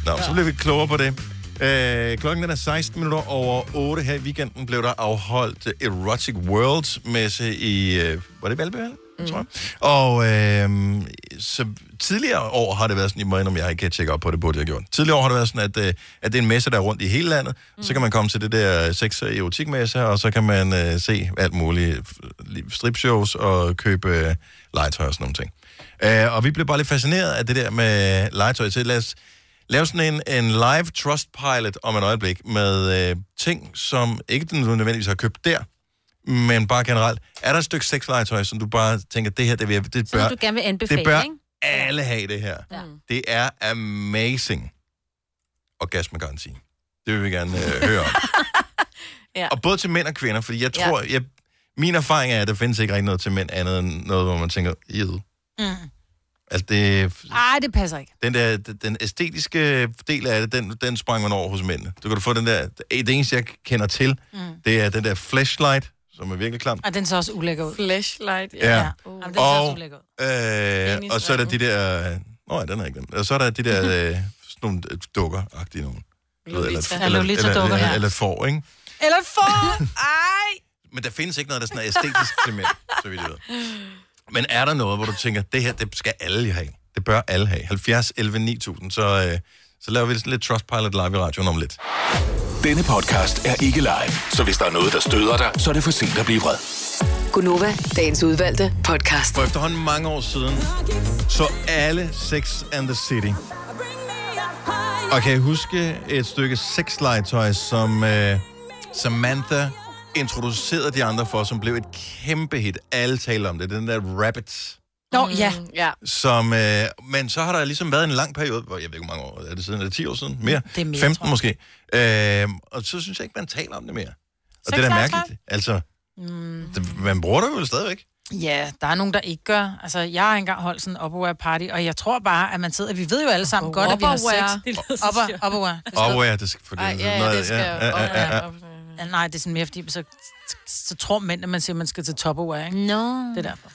Speaker 1: Nå, så bliver vi klogere på det. Øh, klokken den er 16 minutter over 8. Her i weekenden blev der afholdt Erotic World messe i... Øh, var det Valby? Mm. Tror jeg. Og øh, så tidligere år har det været sådan, I må indrømme, jeg ikke tjekket op på det, burde jeg gjort. Tidligere år har det været sådan, at, øh, at det er en messe, der er rundt i hele landet. Mm. Så kan man komme til det der sex- og erotikmesse, og så kan man øh, se alt muligt stripshows og købe øh, legetøj og sådan nogle ting. Øh, og vi blev bare lidt fascineret af det der med legetøj. Så lad os lave sådan en, en live trust pilot om et øjeblik med øh, ting, som ikke den nødvendigvis har købt der, men bare generelt. Er der et stykke sexlegetøj, som du bare tænker, det her, det, vil det
Speaker 3: Som
Speaker 1: bør,
Speaker 3: du gerne vil anbefale,
Speaker 1: det bør
Speaker 3: ikke?
Speaker 1: alle have det her.
Speaker 3: Ja.
Speaker 1: Det er amazing. Orgasmegaranti. Det vil vi gerne øh, høre om. [LAUGHS]
Speaker 4: Ja.
Speaker 1: Og både til mænd og kvinder, fordi jeg tror, jeg, min erfaring er, at der findes ikke rigtig noget til mænd andet end noget, hvor man tænker, Ew.
Speaker 2: Mm.
Speaker 1: Altså, det,
Speaker 2: Ej, det passer ikke.
Speaker 1: den, der, den æstetiske del af det, den, den sprang man over hos mændene. Du kan du få den der, det eneste, jeg kender til,
Speaker 2: Mm.
Speaker 1: det er den der flashlight, som er virkelig klam.
Speaker 2: Og den ser også ulækker ud.
Speaker 4: Flashlight,
Speaker 1: Ja.
Speaker 2: ja. Jamen, den ser også
Speaker 1: Og,
Speaker 2: ulækker ud.
Speaker 1: øh, og så er der de der... Nå ja, den er ikke den. Og så er der de der øh, sådan nogle øh, dukker-agtige nogen.
Speaker 2: Lolita. Ja,
Speaker 1: eller, eller,
Speaker 2: Lolita-dukker,
Speaker 1: eller,
Speaker 2: ja.
Speaker 1: eller får, ikke?
Speaker 2: Eller for! Ej!
Speaker 1: Men der findes ikke noget, der sådan er æstetisk til mænd, så vidt jeg ved. Men er der noget, hvor du tænker, det her, det skal alle have? Det bør alle have. 70, 11, 9000. Så, øh, så laver vi sådan lidt Trustpilot live i radioen om lidt.
Speaker 6: Denne podcast er ikke live, så hvis der er noget, der støder dig, så er det for sent at blive vred.
Speaker 23: Gunova, dagens udvalgte podcast.
Speaker 1: For efterhånden mange år siden, så alle Sex and the City. Og kan I huske et stykke sexlegetøj, som øh, Samantha introducerede de andre for, som blev et kæmpe hit. Alle taler om det. Den der Rabbit.
Speaker 2: Nå, ja.
Speaker 4: ja.
Speaker 1: Som, øh, men så har der ligesom været en lang periode, hvor jeg ved ikke, hvor mange år er det siden, er det 10 år siden? Mere?
Speaker 2: Det er mere,
Speaker 1: 15
Speaker 2: tror jeg.
Speaker 1: måske. Øh, og så synes jeg ikke, man taler om det mere. Og det er da mærkeligt. Altså, det, man bruger det jo stadigvæk.
Speaker 2: Ja, der er nogen, der ikke gør. Altså, jeg har engang holdt sådan en upperwear party, og jeg tror bare, at man sidder... Vi ved jo alle sammen godt, at vi har
Speaker 4: Upperwear.
Speaker 2: sex.
Speaker 4: Så
Speaker 2: upperwear.
Speaker 1: Og ja, det skal,
Speaker 4: Ej, ja, ja, det skal
Speaker 1: ja, ja, ja. Ja,
Speaker 2: nej, det er sådan mere, fordi så, så, tror mænd, at man siger, at man skal til Tupperware, ikke?
Speaker 3: No.
Speaker 2: Det er derfor.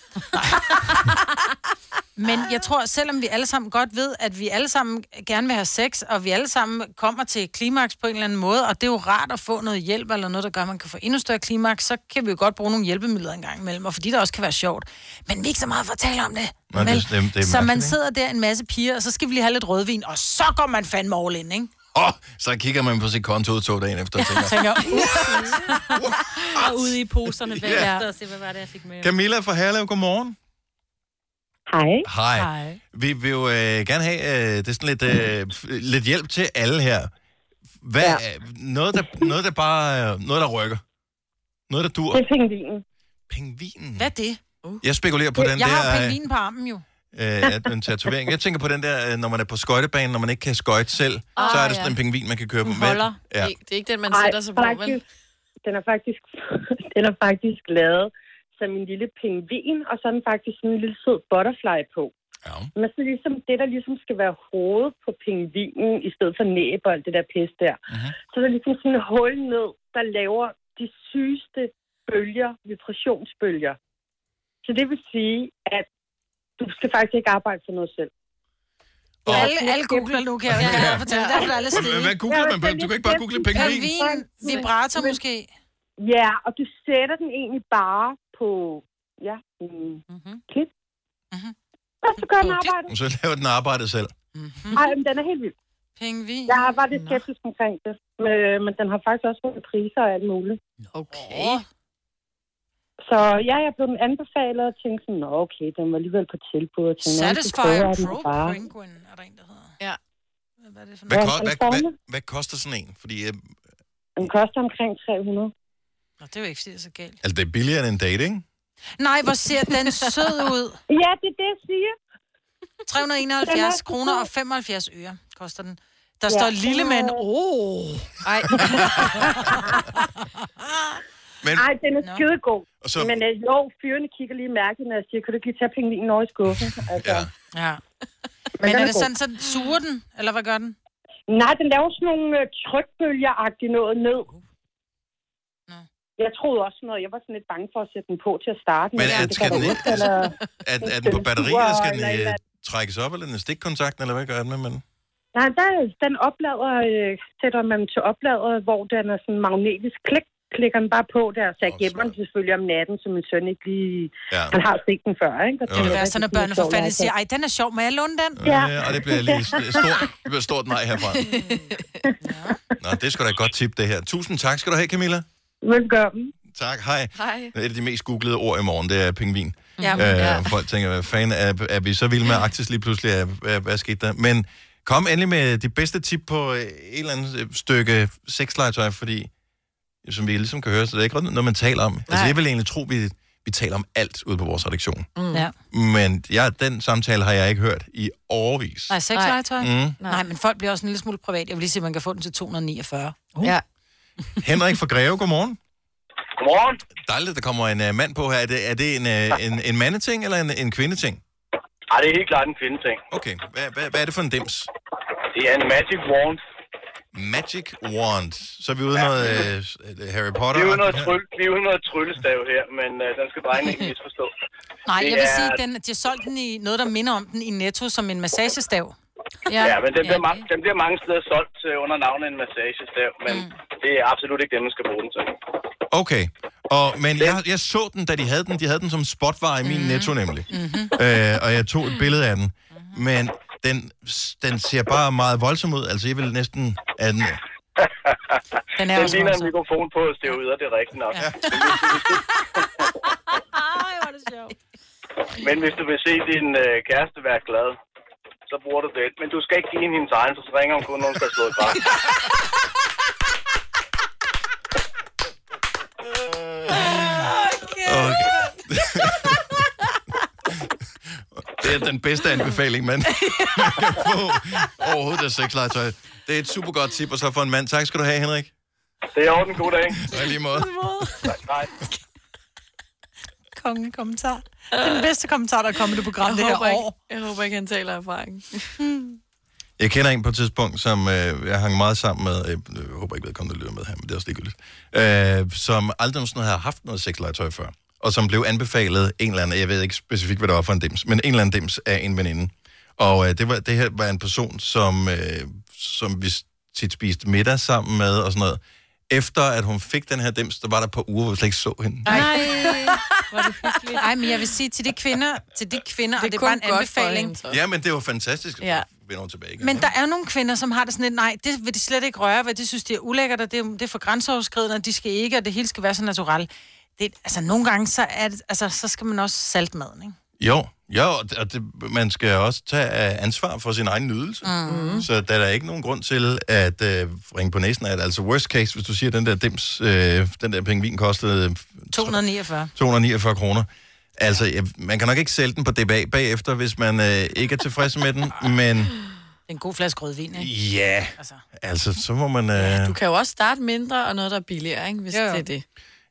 Speaker 2: Men jeg tror, selvom vi alle sammen godt ved, at vi alle sammen gerne vil have sex, og vi alle sammen kommer til klimaks på en eller anden måde, og det er jo rart at få noget hjælp, eller noget, der gør, at man kan få endnu større klimaks, så kan vi jo godt bruge nogle hjælpemidler en gang imellem, og fordi det også kan være sjovt. Men vi er ikke så meget for at tale om det.
Speaker 1: Nå, det, det, det, er
Speaker 2: så man sidder der en masse piger, og så skal vi lige have lidt rødvin, og så går man fandme all in, ikke?
Speaker 1: Åh, oh, så kigger man på sit kontoudtog dagen efter og tænker, [LAUGHS]
Speaker 2: tænker, [LAUGHS]
Speaker 3: Og ude i poserne bagefter,
Speaker 1: Ja.
Speaker 3: og se, hvad var det, jeg fik med.
Speaker 1: Camilla fra Herlev, godmorgen.
Speaker 24: Hej.
Speaker 1: Hej. Hej. Vi vil jo øh, gerne have øh, det er sådan lidt, øh, lidt hjælp til alle her. Hvad, ja. noget, der, noget, der bare øh, noget, der rykker. Noget, der dur.
Speaker 24: Det er pingvinen.
Speaker 1: Pingvinen?
Speaker 2: Hvad er det?
Speaker 1: Jeg spekulerer på den
Speaker 2: jeg
Speaker 1: der...
Speaker 2: har
Speaker 1: øh,
Speaker 2: pingvinen på armen jo.
Speaker 1: Øh, en tatovering. Jeg tænker på den der, øh, når man er på skøjtebanen, når man ikke kan skøjte selv,
Speaker 4: Ah,
Speaker 1: så er det
Speaker 4: ja.
Speaker 1: sådan en pingvin, man kan køre på. Hvad- Ja.
Speaker 4: Det, det er ikke den, man
Speaker 24: Ej,
Speaker 4: sætter sig på, vel?
Speaker 24: Den er faktisk, [LAUGHS] den er faktisk lavet som en lille pingvin, og så er den faktisk sådan en lille sød butterfly på.
Speaker 1: Ja.
Speaker 24: Men så ligesom det, der ligesom skal være hovedet på pingvinen, i stedet for næb og alt det der pis der,
Speaker 1: Mhm.
Speaker 24: så er der ligesom sådan et hul ned, der laver de sygeste bølger, vibrationsbølger. Så det vil sige, at du skal faktisk ikke arbejde for noget selv.
Speaker 2: Og alle, alle googler nu, kan jeg, kan jeg fortælle. Derfor er alle stedige.
Speaker 1: hvad googler man? Du kan ikke bare google pingvin.
Speaker 2: Pingvin, vibrator måske.
Speaker 24: Ja, og du sætter den egentlig bare på, ja, mm-hmm. klip. Mm-hmm. Og så gør den arbejdet.
Speaker 1: Så laver den arbejdet selv.
Speaker 24: Ej, men den er helt vild.
Speaker 2: Pingvin.
Speaker 24: Jeg var lidt skeptisk omkring det, men- men den har faktisk også fået priser og alt muligt.
Speaker 4: Okay.
Speaker 24: Så ja, jeg blev den anbefalet og tænkte sådan, Nå, okay, den var alligevel på tilbud. Og tænkte, "Nå, så
Speaker 2: Satisfyer Pro
Speaker 24: bare."
Speaker 2: Penguin, er der en, der hedder.
Speaker 4: Ja.
Speaker 2: Hvad er det for
Speaker 1: Hvad, ko- hvad, hvad, hvad koster sådan en? Fordi øh,
Speaker 24: Den koster omkring 300.
Speaker 2: Nå, det er jo ikke, fordi det er så galt.
Speaker 1: altså, det er billigere end en date, ikke?
Speaker 2: Nej, hvor ser den sød ud. [LAUGHS]
Speaker 24: Ja, det er det, jeg siger.
Speaker 2: 371 [LAUGHS] kroner og 75 øre koster den. Der
Speaker 24: Ja,
Speaker 2: står lille mand. Oh. Ej. [LAUGHS]
Speaker 1: Men,
Speaker 24: Ej, den er skidegod.
Speaker 1: Og så-
Speaker 24: Men øh, jo, fyrene kigger lige mærkeligt, når jeg siger, kan du ikke lige tage pingvinen over i skuffen? [LAUGHS] Altså.
Speaker 1: Ja.
Speaker 2: Ja.
Speaker 24: Men
Speaker 2: Men
Speaker 24: den
Speaker 2: er
Speaker 24: er
Speaker 2: det
Speaker 24: god.
Speaker 2: sådan, så suger den? Eller hvad gør den?
Speaker 24: Nej, den laver sådan nogle øh, trykbølger-agtige noget ned. Jeg troede også noget. Jeg var sådan lidt bange for at sætte den på til at starte.
Speaker 1: Men er-
Speaker 24: det
Speaker 1: skal den-
Speaker 24: ud, eller... [LAUGHS]
Speaker 1: Er, er den på batteri, eller skal den øh, trækkes op, eller den stikkontakten, eller hvad gør den med den?
Speaker 24: Nej, der, den oplader, øh, sætter man til oplader, hvor den er sådan magnetisk klik, klikker den bare på der, så jeg gemmer den selvfølgelig om natten, så min søn ikke lige...
Speaker 1: Ja.
Speaker 24: Han har set den før, ikke? Og
Speaker 2: Det vil være sådan, at børnene for fanden siger, ej, den er sjov, må jeg låne den?
Speaker 24: Ja.
Speaker 1: Øh, og det bliver lige st- stort, det bliver stort nej herfra. Nå, det er sgu da et godt tip, det her. Tusind tak skal du have, Camilla.
Speaker 24: Velkommen.
Speaker 1: Tak, hej.
Speaker 4: Hej.
Speaker 1: Et af de mest googlede ord i morgen, det er pingvin.
Speaker 4: Ja,
Speaker 1: øh,
Speaker 4: ja.
Speaker 1: Folk tænker, hvad fanden er, er vi så vilde med Arktis lige pludselig? Er, hvad, hvad skete der? Men kom endelig med de bedste tip på øh, et eller andet øh, stykke sexlegetøj, fordi som vi ligesom kan høre, så det er ikke noget, man taler om. Altså, jeg vil egentlig tro, vi, vi taler om alt ude på vores redaktion.
Speaker 2: Mm. Ja.
Speaker 1: Men ja, den samtale har jeg ikke hørt i årvis.
Speaker 2: Nej, sexlegetøj?
Speaker 1: Mm.
Speaker 2: Nej. Nej, men folk bliver også en lille smule privat. Jeg vil lige se, at man kan få den til 249. Uh.
Speaker 4: Ja. [LAUGHS]
Speaker 1: Henrik fra Greve, godmorgen.
Speaker 25: Godmorgen.
Speaker 1: Dejligt, der kommer en uh, mand på her. Er det, er det en, uh, en, en mandeting eller en, en kvindeting?
Speaker 25: Ej, det er helt klart en kvindeting.
Speaker 1: Okay, hvad, hvad, hvad er det for en dims?
Speaker 25: Det er en magic wand.
Speaker 1: Magic wand. Så er vi ude i noget uh, Harry Potter.
Speaker 25: Vi er ude noget, tryl, vi er ude noget tryllestav her, men uh, den skal drenge ikke misforstå. [LAUGHS]
Speaker 2: Nej,
Speaker 25: Det
Speaker 2: jeg vil
Speaker 25: er-
Speaker 2: sige, den, de har solgt den i noget, der minder om den i Netto som en massagestav.
Speaker 25: Ja, ja men den bliver, ma- den bliver mange steder solgt øh, under navnet en massagestav, men mm. det er absolut ikke det, man skal bruge den til.
Speaker 1: Okay. Og, men jeg, jeg så den, da de havde den. De havde den som spotvarer i min
Speaker 25: Mhm.
Speaker 1: netto nemlig. Øh, og jeg tog et billede af den. Men den, den ser bare meget voldsom ud. Altså, jeg vil næsten... At den, [LAUGHS]
Speaker 2: Den
Speaker 25: den ligner en mikrofon på steroider, det er rigtigt nok. Ja. [LAUGHS]
Speaker 3: Ej, hvor er det sjovt.
Speaker 25: Men hvis du vil se din øh, kæreste være glad, så bruger du det. Men du skal ikke give hende hendes egen, for så ringer hun kun, når hun skal slå et græs. [LAUGHS]
Speaker 1: Okay. Det er den bedste anbefaling, man, man [LAUGHS] kan få overhovedet af sexlegetøj. Det er et super godt tip, og så for en mand. Tak skal du have, Henrik.
Speaker 25: Det er orden. God dag.
Speaker 1: Og lige måde.
Speaker 25: Nej.
Speaker 2: Kongen kommentar. Den bedste kommentar, der er kommet i det program
Speaker 4: Jeg
Speaker 2: det her
Speaker 4: ikke-
Speaker 2: år.
Speaker 4: Jeg håber ikke, han taler af erfaring.
Speaker 1: Jeg kender en på et tidspunkt, som øh, jeg hang meget sammen med, øh, jeg håber ikke, vedkommende lytter med her, men det er også ligegyldigt, øh, som aldrig nogensinde havde haft noget sexlegetøj før, og som blev anbefalet en eller anden, jeg ved ikke specifikt, hvad det var for en dims, men en eller anden dims af en veninde. Og øh, det, var, det her var en person, som, øh, som vi tit spiste middag sammen med og sådan noget. Efter at hun fik den her dims, der var der et par uger, hvor vi slet ikke så hende.
Speaker 2: Nej, hvor det hyggeligt. Ej, men jeg vil sige til de kvinder, til de kvinder,
Speaker 4: Det er
Speaker 2: og det er bare en anbefaling.
Speaker 4: hende, så.
Speaker 1: Ja, men det var fantastisk.
Speaker 2: Ja.
Speaker 1: Vender hun tilbage igen.
Speaker 2: Men der er nogle kvinder, som har det sådan lidt, nej, det vil de slet ikke røre ved, de synes, det er ulækkert, og det er, det er for grænseoverskridende, og de skal ikke, og det hele skal være så naturligt. Det, altså, nogle gange, så, er det, altså, så skal man også salte maden, ikke?
Speaker 1: Jo, jo, og det, man skal også tage øh, ansvar for sin egen nydelse.
Speaker 2: Mhm.
Speaker 1: Så der er der ikke nogen grund til at øh, ringe på næsen af det. Altså worst case, hvis du siger, at den der dims, øh, den der pengvin kostede
Speaker 2: 249.
Speaker 1: 249 kroner. Altså, jeg, man kan nok ikke sælge den på DBA bagefter, hvis man øh, ikke er tilfreds med den, [LAUGHS] men
Speaker 2: Det er en god flaske rødvin, ikke?
Speaker 1: ja, altså, så må man... Øh,
Speaker 4: Du kan jo også starte mindre og noget, der er billigere, ikke? hvis
Speaker 2: Jo, jo.
Speaker 4: det er det.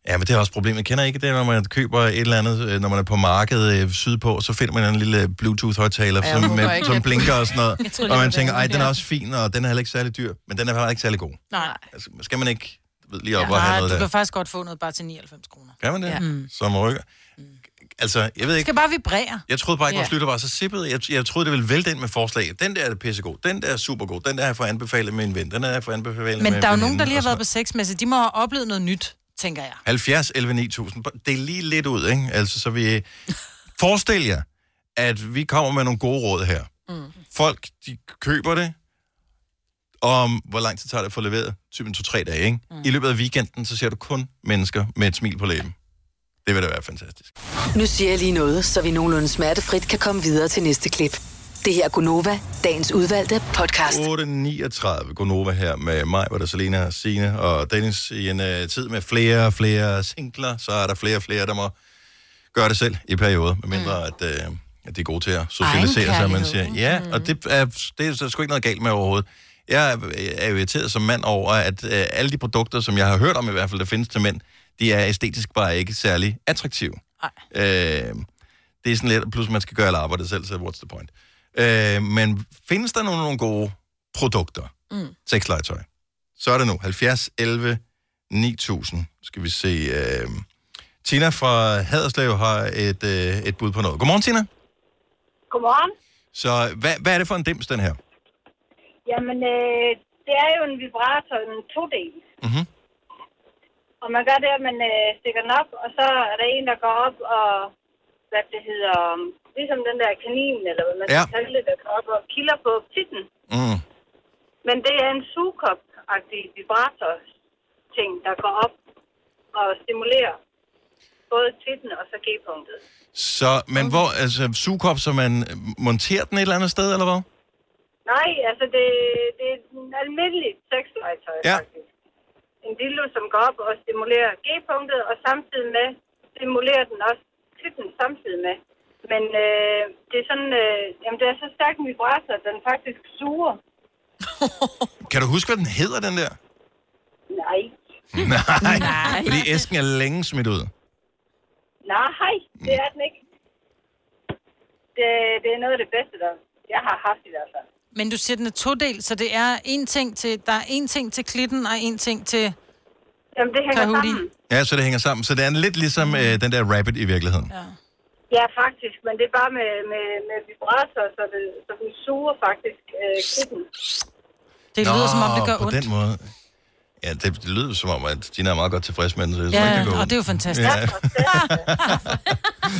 Speaker 1: Ja, men det er også problemet. Jeg kender ikke det, når man køber et eller andet, øh, når man er på markedet øh, sydpå, så finder man en lille Bluetooth-højtaler,
Speaker 4: Ja,
Speaker 1: som, med, som
Speaker 4: at-
Speaker 1: blinker og sådan noget. [LAUGHS]
Speaker 2: Jeg tror, det
Speaker 1: og man tænker, ej, den er
Speaker 2: der."
Speaker 1: også fin, og den er heller ikke særlig dyr, men den er heller ikke særlig god.
Speaker 2: Nej.
Speaker 1: Altså, skal man ikke du ved, lige op og
Speaker 2: Nej,
Speaker 1: have
Speaker 2: du
Speaker 1: noget
Speaker 2: kan
Speaker 1: der?
Speaker 2: faktisk godt få noget bare til 99 kroner.
Speaker 1: Kan man det?
Speaker 2: Ja. Mm.
Speaker 1: Som rykker? Altså, jeg ved
Speaker 2: Det
Speaker 1: ikke.
Speaker 2: skal bare vibrere.
Speaker 1: Jeg troede bare ikke, vores
Speaker 2: Ja.
Speaker 1: lytter var så sippet. Jeg, jeg troede, det ville vælte ind med forslag. Den der er pissegod. Den der er supergod. Den der jeg fået anbefalet med en ven. Den jeg fået anbefalet
Speaker 2: Men
Speaker 1: med
Speaker 2: der er jo
Speaker 1: en
Speaker 2: nogen, der lige har
Speaker 1: og
Speaker 2: været på sexmesse. De må have oplevet noget nyt, tænker jeg.
Speaker 1: 70, 11, 9000. Det er lige lidt ud, ikke? Altså, så vi... [LAUGHS] Forestil jer, at vi kommer med nogle gode råd her. Mm. Folk, de køber det, om hvor lang tid tager det at få leveret? Typen 2-3 dage, ikke? Mm. I løbet af weekenden, så ser du kun mennesker med et smil på læben. Det vil da være fantastisk.
Speaker 23: Nu siger jeg lige noget, så vi nogenlunde smertefrit kan komme videre til næste klip. Det her er Gunova, dagens udvalgte podcast.
Speaker 1: 8.39. Gonova her med mig, hvor der Selena, Signe og Dennis i en uh, tid med flere og flere singler. Så er der flere og flere, der må gøre det selv i perioder, medmindre mm. at, uh, at de er gode til at socialisere sig, man siger. Ja, mm. og det er, det er så sgu ikke noget galt med overhovedet. Jeg er, er irriteret som mand over, at uh, alle de produkter, som jeg har hørt om i hvert fald, der findes til mænd, de er æstetisk bare ikke særlig attraktive. Øh, det er sådan lidt, plus man skal gøre alle arbejdet selv, så what's the point? Øh, men findes der nogle, nogle gode produkter?
Speaker 4: Mm.
Speaker 1: Sexlegetøj. Så er det nu. 70, 11, 9000. Skal vi se. Øh, Tina fra Haderslev har et, øh, et bud på noget. Godmorgen, Tina.
Speaker 26: Godmorgen.
Speaker 1: Så hvad, hvad er det for en dims, den her?
Speaker 26: Jamen, øh, det er jo en vibrator, en todel.
Speaker 1: Mhm.
Speaker 26: Og man gør det, at man øh, stikker den op, og så er der en, der går op og, hvad det hedder, ligesom den der kanin, eller hvad man
Speaker 1: Ja.
Speaker 26: skal kalde det, der går op og kilder på titten.
Speaker 1: Mm.
Speaker 26: Men det er en sugekop-agtig vibrator-ting, der går op og stimulerer både titten og så G-punktet.
Speaker 1: Så, men hvor, altså, sugekop, så man monterer den et eller andet sted, eller hvad?
Speaker 26: Nej, altså det, det er en almindelig sexlegetøj,
Speaker 1: Ja.
Speaker 26: faktisk. En dildo, som går op og stimulerer G-punktet, og samtidig med stimulerer den også titten samtidig med. Men øh, det er sådan, øh, jamen det er så stærk en vibrator, at den faktisk suger. [LAUGHS]
Speaker 1: Kan du huske, hvad den hedder, den der?
Speaker 26: Nej. [LAUGHS]
Speaker 1: Nej,
Speaker 26: Nej.
Speaker 1: fordi æsken er længe smidt ud.
Speaker 26: Nej, det er den ikke. Det, det er noget af det bedste, der jeg har haft i hvert fald.
Speaker 2: Men du siger, den er todel, så det er en ting til, der er en ting til klitten, og en ting til
Speaker 26: Jamen, det hænger sammen.
Speaker 1: Ja, så det hænger sammen. Så det er lidt ligesom øh, den der rabbit i virkeligheden. Ja.
Speaker 26: Ja, faktisk, men det er bare med, med, med vibrator, så, det, så den suger faktisk øh, klitten.
Speaker 2: Det lyder, som om det gør
Speaker 1: på
Speaker 2: ondt.
Speaker 1: den måde. Ja, det, det lyder som om, at Tina er meget godt tilfreds med den, så jeg
Speaker 2: Ja,
Speaker 1: ikke, det går
Speaker 2: og
Speaker 1: ondt.
Speaker 2: det er jo fantastisk.
Speaker 1: Ja.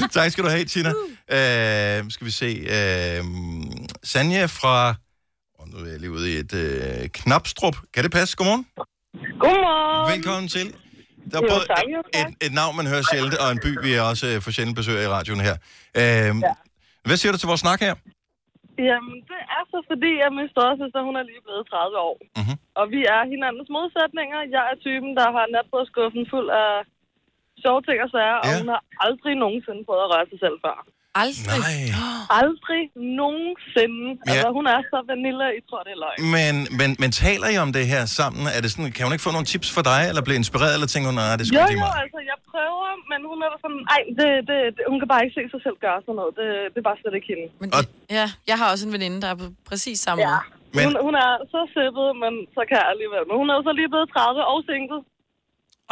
Speaker 1: [LAUGHS] tak skal du have, Tina. Øh, skal vi se. Øh, Sanja fra... Oh, nu er jeg lige ude i et øh, knapstrup. Kan det passe? Godmorgen.
Speaker 26: Godmorgen.
Speaker 1: Velkommen til. Der er både
Speaker 26: tak,
Speaker 1: et, et navn, man hører sjældent, og en by, vi også øh, får sjældent besøg af i radioen her. Øh, Hvad siger du til vores snak her?
Speaker 27: Jamen, det er så fordi, at min storesøster, hun er lige blevet 30 år.
Speaker 1: Mhm.
Speaker 27: Og vi er hinandens modsætninger. Jeg er typen, der har natbordskuffen fuld af sjove ting og sager, og hun har aldrig nogensinde prøvet at røre sig selv før.
Speaker 4: Aldrig?
Speaker 1: Nej.
Speaker 27: Aldrig nogensinde.
Speaker 1: Ja.
Speaker 27: Altså, hun er så vanilla, I tror, det er løgn.
Speaker 1: Men, men, men taler I om det her sammen? Er det sådan, kan hun ikke få nogle tips for dig, eller blive inspireret, eller tænker hun, nej, det
Speaker 27: Jo,
Speaker 1: skulle lige
Speaker 27: jo,
Speaker 1: meget?
Speaker 27: altså, jeg prøver, men hun er sådan, ej, det, det, det, hun kan bare ikke se sig selv gøre sådan noget. Det, det er bare slet ikke hende.
Speaker 4: Men det, ja, jeg har også en veninde, der er på præcis samme ja. måde.
Speaker 1: Men-
Speaker 27: Hun, hun er så sippet, men så kan jeg alligevel. Men hun er jo så lige blevet 30 og single.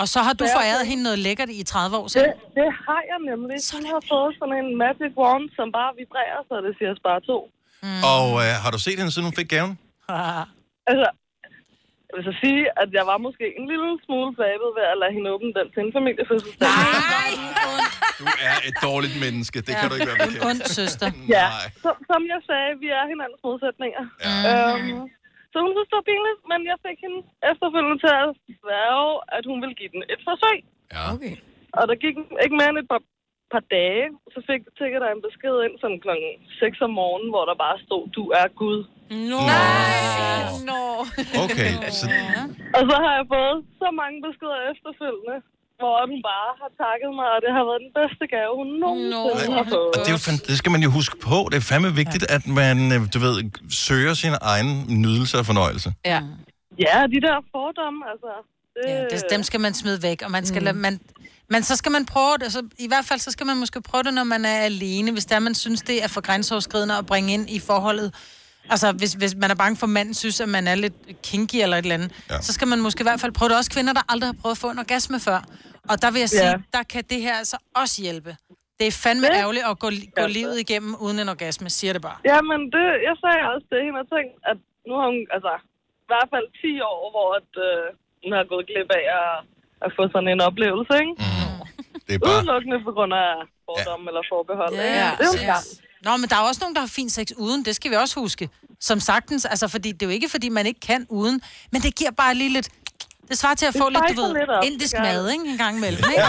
Speaker 2: Og så har du
Speaker 27: Så jeg-
Speaker 2: foræret hende noget lækkert i 30 år
Speaker 27: Det,
Speaker 2: siden.
Speaker 27: det har jeg nemlig. Hun har fået sådan en magic wand, som bare vibrerer, så det siger spare to.
Speaker 2: Mm.
Speaker 1: Og øh, har du set hende, siden hun fik gaven? [LAUGHS]
Speaker 27: Altså, jeg vil så sige, at jeg var måske en lille smule flabet ved at lade hende åbne den til en familiefødselsdag. [LAUGHS]
Speaker 1: Du er et dårligt menneske. Det kan du ikke være
Speaker 2: En
Speaker 1: bekendt.
Speaker 2: ond søster.
Speaker 27: Ja, som, som jeg sagde, vi er hinandens modsætninger.
Speaker 1: Ja.
Speaker 27: Øhm, så hun synes, det var pinligt, men jeg fik hende efterfølgende til at sværge, at hun ville give den et forsøg.
Speaker 1: Ja.
Speaker 27: Okay. Og der gik ikke mere end et par, par dage, så fik tækker der en besked ind sådan klokken 6 om morgenen, hvor der bare stod, du er Gud.
Speaker 3: No.
Speaker 4: Nå.
Speaker 1: Okay, så
Speaker 27: Og så har jeg fået så mange beskeder efterfølgende, hvor den bare har takket mig, og det har været den bedste gave, hun nogensinde har fået.
Speaker 1: Og det, er jo fand- det skal man jo huske på. Det er fandme vigtigt, at man, øh, du ved, søger sin egen nydelse og fornøjelse.
Speaker 27: Ja. Ja, de der fordomme, altså. Det,
Speaker 2: Ja, det, dem skal man smide væk, og man skal mm. lade, man, men så skal man prøve det, altså, i hvert fald så skal man måske prøve det, når man er alene, hvis der man synes, det er for grænseoverskridende at bringe ind i forholdet. Altså, hvis, hvis man er bange for, at manden synes, at man er lidt kinky eller et eller andet, ja. så skal man måske i hvert fald prøve det. Også kvinder, der aldrig har prøvet at få en orgasme før. Og der vil jeg sige,
Speaker 27: Ja.
Speaker 2: der kan det her altså også hjælpe. Det er fandme
Speaker 27: Ja.
Speaker 2: ærgerligt at gå, gå livet igennem uden en orgasme, siger det bare.
Speaker 27: Jamen, det, jeg sagde også til hende og tænkte, at nu har hun, altså, i hvert fald 10 år, hvor at, øh, hun har gået glip af at, at få sådan en oplevelse, ikke?
Speaker 1: Mm. Det er bare...
Speaker 27: Udelukkende på grund af fordomme ja. eller forbehold, ikke?
Speaker 2: Ja,
Speaker 27: Det er jo
Speaker 2: ja. Nå, men der er også nogen, der har fin sex uden. Det skal vi også huske. Som sagtens, altså, fordi det er jo ikke, fordi man ikke kan uden, men det giver bare lige lidt... Det svarer til at
Speaker 27: Det
Speaker 2: få lidt, du ved,
Speaker 27: lidt op,
Speaker 2: indisk
Speaker 27: gør
Speaker 2: mad, ikke? En gang imellem, ikke? [LAUGHS]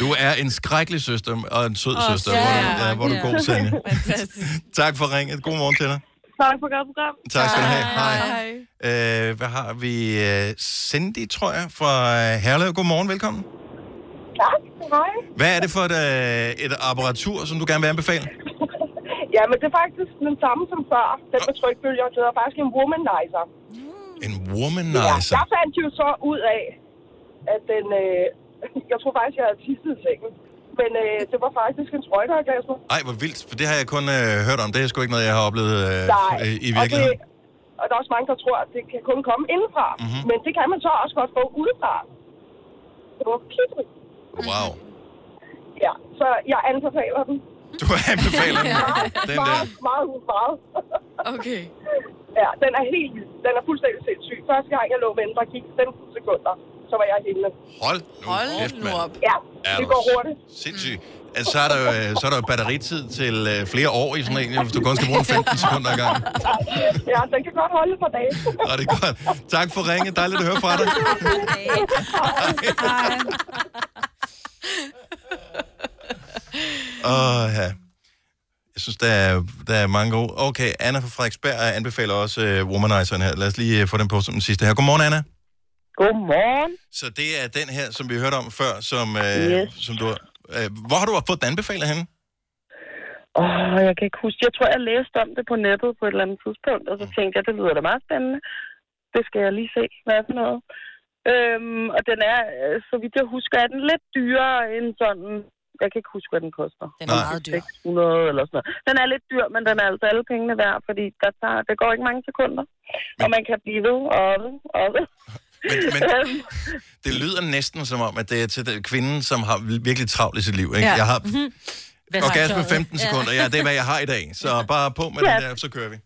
Speaker 1: Du er en skrækkelig søster og en sød
Speaker 27: Åh,
Speaker 1: søster.
Speaker 27: ja,
Speaker 1: hvor, du, ja, hvor du er
Speaker 27: ja.
Speaker 1: god, Sanja. [LAUGHS] tak for ringet. God morgen til dig.
Speaker 27: Tak for godt program.
Speaker 1: Tak skal du have. Hej. Øh, hvad har vi? Øh, Cindy, tror jeg, fra Herlev. Godmorgen, velkommen.
Speaker 28: Tak. Hej.
Speaker 1: Hvad er det for et, øh, et apparatur, som du gerne vil anbefale? [LAUGHS]
Speaker 28: Ja, men det er faktisk den samme som før. Den med trykbølger, det hedder faktisk en womanizer.
Speaker 1: En womanizer?
Speaker 28: Ja, jeg fandt jo så ud af, at den... Øh, [LAUGHS] jeg tror faktisk, jeg havde tisset i sengen. Men øh, det var faktisk en sprøjteorgasme.
Speaker 1: Ej, hvor vildt, for det har jeg kun øh, hørt om. Det er sgu ikke noget, jeg har oplevet øh,
Speaker 28: Nej.
Speaker 1: øh, i
Speaker 28: Og,
Speaker 1: virkeligheden.
Speaker 28: det, og der er også mange, der tror, at det kan kun komme indenfra.
Speaker 1: Mhm.
Speaker 28: Mm-hmm. Men det kan man så også godt få udefra. Det var pinligt.
Speaker 1: Wow.
Speaker 28: Ja, så jeg anbefaler den.
Speaker 1: Du anbefaler den. [LAUGHS] Den der.
Speaker 28: meget, meget, meget.
Speaker 4: Okay.
Speaker 28: Ja, den er helt. Den er fuldstændig sindssyg. Første gang, jeg lå med den, der gik 15 sekunder. Så var jeg henne.
Speaker 1: Hold nu
Speaker 28: Hold
Speaker 1: kæft,
Speaker 28: nu op. Ja,
Speaker 1: Er
Speaker 28: det går hurtigt.
Speaker 1: Sindssygt. Altså, så er der jo, øh, så er der jo batteritid til øh, flere år i sådan en, hvis du kun skal bruge den 15 sekunder ad gangen.
Speaker 28: Ja, den kan godt holde for dage.
Speaker 1: Ja, det er godt. Tak for ringet. Dejligt at høre fra dig. [LAUGHS] [LAUGHS] Åh, ja. Jeg synes, der er, der er mange gode. Okay, Anna fra Frederiksberg anbefaler også uh, Womanizeren her. Lad os lige uh, få den på som den sidste her. Godmorgen, Anna.
Speaker 28: Godmorgen.
Speaker 1: Så det er den her, som vi hørte om før, som, uh,
Speaker 28: Yes.
Speaker 1: som du... Uh, hvor har du fået den anbefalet henne?
Speaker 28: Åh, oh, jeg kan ikke huske. Jeg tror, jeg læste om det på nettet på et eller andet tidspunkt, og så tænkte jeg, det lyder da meget spændende. Det skal jeg lige se, hvad er for noget. Øhm, og den er, øh, så vidt jeg husker, er den lidt dyrere end sådan... Jeg kan ikke huske, hvad den koster.
Speaker 2: Den er meget dyr.
Speaker 28: 600 eller sådan noget. Den er lidt dyr, men den er altså alle pengene værd, fordi der, tager, det går ikke mange sekunder. Og man kan blive ved og ved og ved.
Speaker 1: Men, men [LAUGHS] det lyder næsten som om, at det er til den kvinden, som har virkelig travlt i sit liv. Ikke?
Speaker 28: Ja.
Speaker 1: Jeg har
Speaker 28: Mhm.
Speaker 1: orgasme 15 sekunder. Ja, det er, hvad jeg har i dag. Så bare på med
Speaker 28: Ja.
Speaker 1: den der, så kører vi.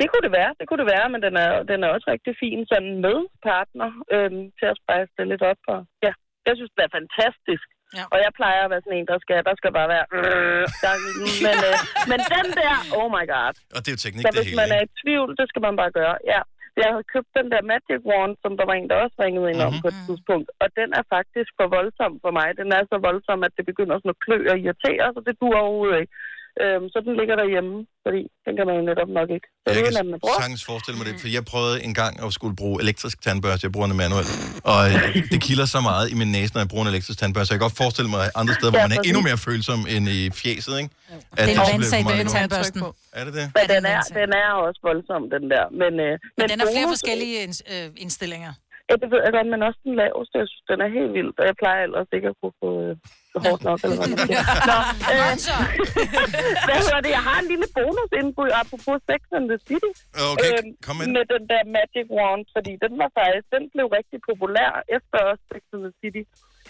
Speaker 28: Det kunne det være, det kunne det være, men den er, den er også rigtig fin sådan med partner øhm, til at spejse det lidt op. Og, ja, jeg synes, det er fantastisk.
Speaker 2: Ja.
Speaker 28: Og jeg plejer at være sådan en, der skal, der skal bare være... Øh, der, [LAUGHS] men, øh, men den der, oh my god.
Speaker 1: Og det er jo teknik,
Speaker 28: Så
Speaker 1: det
Speaker 28: hvis
Speaker 1: hele.
Speaker 28: man er i tvivl, det skal man bare gøre. Ja. Jeg havde købt den der Magic Wand, som der var en, der også ringede ind om
Speaker 1: Mhm.
Speaker 28: på et tidspunkt. Og den er faktisk for voldsom for mig. Den er så voldsom, at det begynder sådan at klø og irritere, så det duer overhovedet ikke. Øhm, så den ligger derhjemme, fordi den kan man jo netop nok ikke. Så
Speaker 1: Jeg
Speaker 28: det er
Speaker 1: kan
Speaker 28: man
Speaker 1: sagtens forestille mig det, for jeg prøvede en gang at skulle bruge elektrisk tandbørste. Jeg bruger den manuelt. Og øh, det kilder så meget i min næse, når jeg bruger en elektrisk tandbørste. Jeg kan godt forestille mig andre steder, hvor man er endnu mere følsom end i fjeset, ikke? At
Speaker 2: Det er en vandsag,
Speaker 1: nu.
Speaker 2: tandbørsten.
Speaker 1: Er det det?
Speaker 28: Men den er, den er også voldsom, den der. Men, øh, men
Speaker 2: Men den har flere forskellige øh, indstillinger.
Speaker 28: Ja, det ved jeg godt, men også den laveste. Jeg synes, den er helt vild, og jeg plejer ellers ikke at kunne få øh, hårdt nok, eller hvad man siger. [LAUGHS] Nå, øh, [LAUGHS] hvad hedder det? Jeg har en lille bonusindbud, apropos Sex and the City.
Speaker 1: Okay,
Speaker 28: øhm,
Speaker 1: kom med.
Speaker 28: Med den der Magic Wand, fordi den var faktisk, den blev rigtig populær efter også Sex and the City.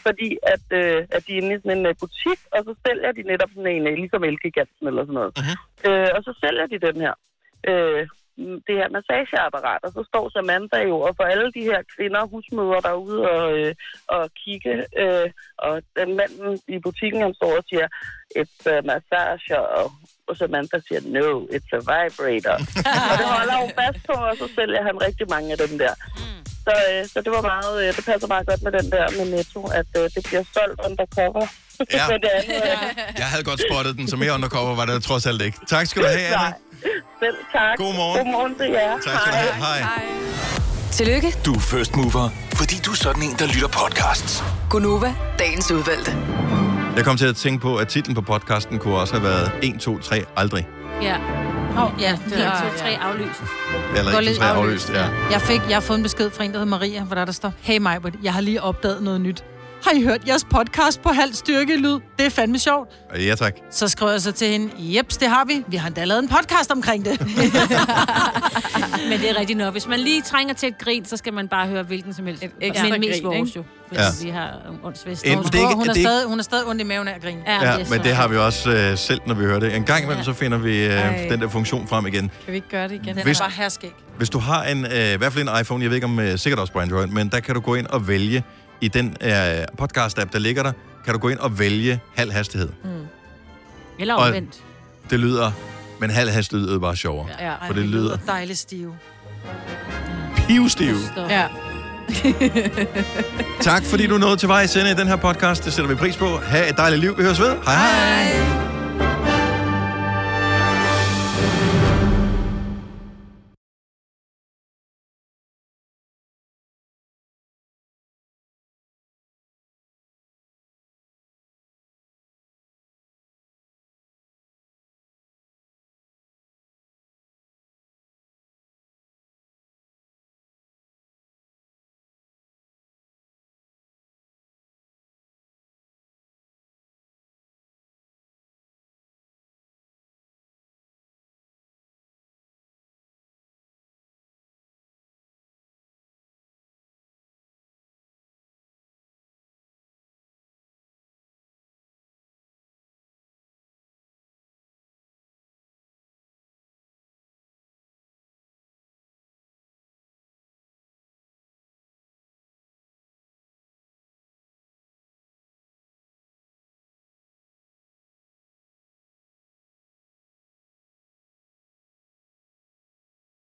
Speaker 28: Fordi at, øh, at de er inde i sådan en øh, butik, og så sælger de netop sådan en, øh, ligesom Elgiganten eller sådan noget.
Speaker 1: Mhm.
Speaker 28: Øh, og så sælger de den her. Øh, det her massageapparat, og så står Samantha jo og for alle de her kvinder, husmøder derude og, øh, og kigge, øh, og den manden i butikken, han står og siger, it's a massage, og, og Samantha siger, no, it's a vibrator. [LAUGHS] og det holder hun fast på, og så sælger han rigtig mange af dem der. Så, øh, så det var meget, øh, det passer meget godt med den der med Netto, at øh, det bliver solgt undercover.
Speaker 1: Ja. [LAUGHS]
Speaker 28: Det andet, øh,
Speaker 1: Jeg havde godt spottet den, så mere undercover var det trods alt ikke. Tak skal du have, [LAUGHS] Anna. [LAUGHS]
Speaker 28: Selv tak.
Speaker 1: Godmorgen.
Speaker 28: Godmorgen til jer.
Speaker 1: Tak skal du have. Hej.
Speaker 23: Tillykke,
Speaker 6: Du er first mover, fordi du er sådan en, der lytter podcasts.
Speaker 23: Gunova, dagens udvalgte.
Speaker 1: Jeg kom til at tænke på, at titlen på podcasten kunne også have været 1, 2, 3, aldrig.
Speaker 3: Ja.
Speaker 2: Åh, oh, ja, det
Speaker 3: 1,
Speaker 2: var...
Speaker 3: 2, 3 aflyst.
Speaker 1: Eller
Speaker 2: Går
Speaker 1: 1, 2,
Speaker 2: lidt
Speaker 1: 3 afløst, ja.
Speaker 2: Jeg, fik, jeg har fået en besked fra en, der hedder Maria, hvor der, der står, Hey Majbert, jeg har lige opdaget noget nyt. Har I hørt jeres podcast på halv styrke lyd? Det er fandme sjovt.
Speaker 1: Ja, tak.
Speaker 2: Så skriver jeg så til hende, jeps, det har vi. Vi har endda lavet en podcast omkring det. [LAUGHS]
Speaker 3: Men det er rigtigt nok. Hvis man lige trænger til et grin, så skal man bare høre hvilken som helst.
Speaker 4: ekstra
Speaker 3: Men mest
Speaker 4: grin,
Speaker 3: vores jo.
Speaker 1: Ja.
Speaker 3: vi har åndsvist.
Speaker 1: Enten-
Speaker 2: Hun,
Speaker 1: det er ikke-
Speaker 2: hun, er
Speaker 1: det ikke-
Speaker 2: stadig, hun er stadig ondt i maven af at grine.
Speaker 3: Ja,
Speaker 1: Ja, men det har vi også øh, selv, når vi hører det. En gang imellem, så finder vi øh,
Speaker 4: Ej.
Speaker 1: den der funktion frem igen.
Speaker 4: Kan vi ikke gøre det igen?
Speaker 2: Den
Speaker 1: Hvis-
Speaker 2: er bare herskæg.
Speaker 1: Hvis du har en, øh, i hvert fald en iPhone, jeg ved ikke om øh, sikkert også på Android, men der kan du gå ind og vælge i den øh, podcast-app, der ligger der, kan du gå ind og vælge halv hastighed.
Speaker 3: Mm. Eller
Speaker 1: Og-
Speaker 3: omvendt.
Speaker 1: Det lyder, men halv hastighed lyder bare sjovere.
Speaker 3: Ja.
Speaker 2: Ej,
Speaker 1: For det lyder
Speaker 2: dejligt stive.
Speaker 1: pivstiv.
Speaker 4: Ja. [LAUGHS]
Speaker 1: Tak fordi du nåede til vej i den her podcast. Det sætter vi pris på. Ha' et dejligt liv. Vi høres ved. Hej hej. hej.